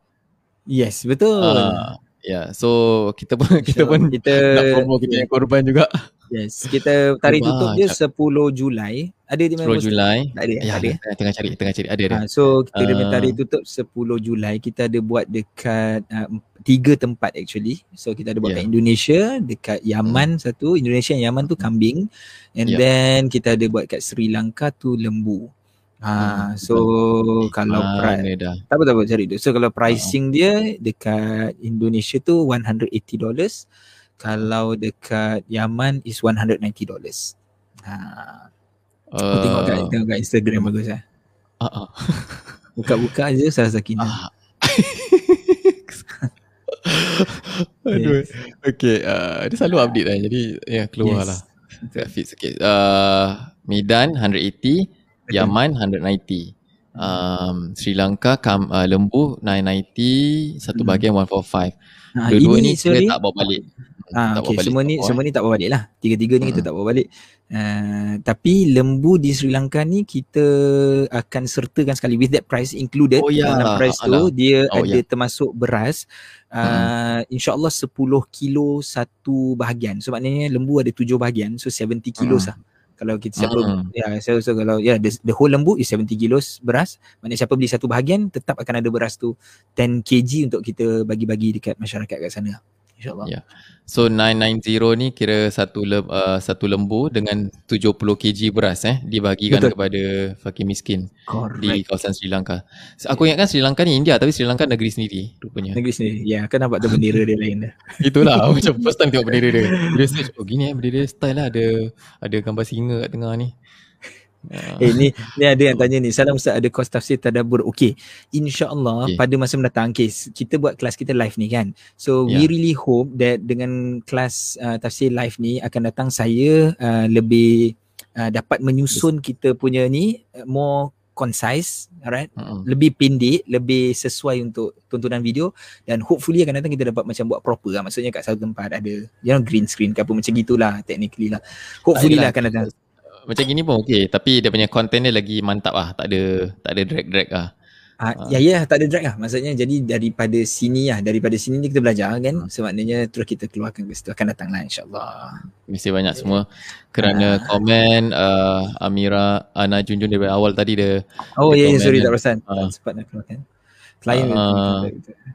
[SPEAKER 2] Yes, betul.
[SPEAKER 1] Ah, yeah. So kita pun kita pun
[SPEAKER 2] kita
[SPEAKER 1] nak promo kita yang korban juga.
[SPEAKER 2] yes, kita tarikh tutup dia 10 Julai. Ada di
[SPEAKER 1] 10
[SPEAKER 2] mana?
[SPEAKER 1] Julai.
[SPEAKER 2] Tak ada,
[SPEAKER 1] Ya,
[SPEAKER 2] tak ada.
[SPEAKER 1] tengah, tengah cari, tengah cari. Ada ada.
[SPEAKER 2] Ha, so kita uh,
[SPEAKER 1] Ah.
[SPEAKER 2] tarikh tutup 10 Julai kita ada buat dekat uh, tiga tempat actually. So kita ada buat
[SPEAKER 1] Yeah.
[SPEAKER 2] kat Indonesia, dekat Yaman satu, Indonesia yang Yaman tu kambing and
[SPEAKER 1] Yeah.
[SPEAKER 2] then kita ada buat kat Sri Lanka tu lembu. Ha so kalau pri-
[SPEAKER 1] Mana dah.
[SPEAKER 2] tak apa tak apa cari tu. So kalau pricing dia dekat Indonesia tu 180 dollars. Kalau dekat Yaman is 190 dollars. Ha, uh, tengok kat tengok kat Instagram bagus ah.
[SPEAKER 1] ah, ah.
[SPEAKER 2] Buka-buka je salah sakina.
[SPEAKER 1] Ah. Aduh. Okay, uh, dia selalu update lah. Jadi ya keluar
[SPEAKER 2] Yes.
[SPEAKER 1] lah. Feed sikit. Uh, Medan 180, Yaman 190. Um, Sri Lanka kam, uh, lembu 990, satu
[SPEAKER 2] Hmm.
[SPEAKER 1] bahagian 145.
[SPEAKER 2] Ha,
[SPEAKER 1] Dua-dua
[SPEAKER 2] ini
[SPEAKER 1] ni kita tak bawa balik.
[SPEAKER 2] Ah,
[SPEAKER 1] tak
[SPEAKER 2] okay.
[SPEAKER 1] bawa balik
[SPEAKER 2] Semua ni
[SPEAKER 1] Singapore,
[SPEAKER 2] semua ni tak bawa balik lah. Tiga-tiga ni kita
[SPEAKER 1] Hmm.
[SPEAKER 2] tak bawa balik. Uh, tapi lembu di Sri Lanka ni kita akan sertakan sekali with that price included.
[SPEAKER 1] Oh, ya.
[SPEAKER 2] Dalam price
[SPEAKER 1] Alah.
[SPEAKER 2] tu dia
[SPEAKER 1] Oh,
[SPEAKER 2] ada
[SPEAKER 1] ya.
[SPEAKER 2] termasuk beras. Uh, InsyaAllah 10 kilo satu bahagian. So maknanya lembu ada 7 bahagian. So 70 kilo
[SPEAKER 1] Hmm.
[SPEAKER 2] lah. Kalau kita siapa
[SPEAKER 1] Hmm.
[SPEAKER 2] ya so, so kalau ya the, the whole lembu is 70 kilos beras. Maknanya siapa beli satu bahagian tetap akan ada beras tu 10 kg untuk kita bagi-bagi dekat masyarakat kat sana. InsyaAllah.
[SPEAKER 1] Ya. So 990 ni kira satu lem, uh, satu lembu dengan 70 kg beras eh dibagikan
[SPEAKER 2] Betul.
[SPEAKER 1] kepada fakir miskin
[SPEAKER 2] Correct.
[SPEAKER 1] di kawasan Sri Lanka. Aku ingatkan Sri Lanka ni India tapi Sri Lanka negeri sendiri rupanya.
[SPEAKER 2] Negeri sendiri. Ya, kan nampak tu bendera dia lain dah.
[SPEAKER 1] Itulah macam first time tengok bendera dia. Dia search oh gini eh bendera dia style lah ada ada gambar singa kat tengah ni.
[SPEAKER 2] Eh ni ni ada yang tanya ni. Salam Ustaz ada kos tafsir tadabbur. Okey. Insya-Allah
[SPEAKER 1] Okey.
[SPEAKER 2] pada masa mendatang okay, kita buat kelas kita live ni kan. So we
[SPEAKER 1] Ya.
[SPEAKER 2] really hope that dengan kelas uh, tafsir live ni akan datang saya uh, lebih uh, dapat menyusun kita punya ni uh, more concise, alright?
[SPEAKER 1] Mm-mm.
[SPEAKER 2] Lebih pendek, lebih sesuai untuk tontonan video dan hopefully akan datang kita dapat macam buat proper lah. Maksudnya kat satu tempat ada you know, green screen ke apa macam gitulah technically lah. Hopefully lah akan datang.
[SPEAKER 1] Macam gini pun okey tapi dia punya content dia lagi mantap lah. Tak ada tak ada drag-drag lah.
[SPEAKER 2] Ah, ya ya tak ada drag lah maksudnya jadi daripada sini lah daripada sini ni kita belajar kan? So maknanya terus kita keluarkan ke situ. Akan datang lah insyaAllah.
[SPEAKER 1] Terima kasih banyak semua. Kerana komen uh, Amira Ana Junjun daripada awal tadi dia
[SPEAKER 2] oh ya
[SPEAKER 1] Dia
[SPEAKER 2] ya sorry
[SPEAKER 1] komen
[SPEAKER 2] tak perasan. Tak sempat nak keluarkan. Klien
[SPEAKER 1] Ah.
[SPEAKER 2] uh,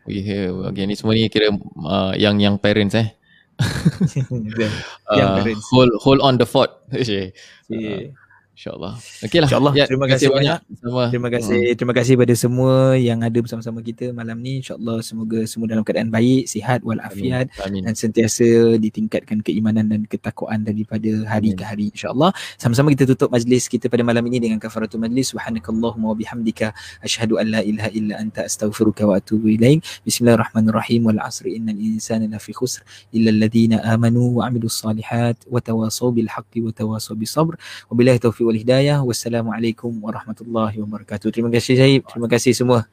[SPEAKER 1] we hear okay, ni semua ni kira uh, yang yang parents eh. Uh, hold hold on the fort.
[SPEAKER 2] Yeah.
[SPEAKER 1] InsyaAllah. Okey lah.
[SPEAKER 2] InsyaAllah.
[SPEAKER 1] Ya,
[SPEAKER 2] Terima kasih
[SPEAKER 1] banyak. Sama.
[SPEAKER 2] Terima kasih terima kasih pada semua yang ada bersama-sama kita malam ni insyaallah semoga semua dalam keadaan baik sihat walafiat
[SPEAKER 1] Amin.
[SPEAKER 2] dan sentiasa ditingkatkan keimanan dan ketakwaan daripada hari
[SPEAKER 1] Amin.
[SPEAKER 2] ke hari insyaallah sama-sama kita tutup majlis kita pada malam ini dengan kafaratul majlis subhanakallahumma wa bihamdika asyhadu an la ilaha illa anta astaghfiruka wa atubu ilaik bismillahirrahmanirrahim wal asri innal insana lafi khusr illa alladhina amanu wa amilus salihat wa tawasaw bil haqqi wa tawasaw bis sabr wabillahi taufiq wal hidayah. Wassalamualaikum warahmatullahi wabarakatuh. Terima kasih Syahib. Terima kasih semua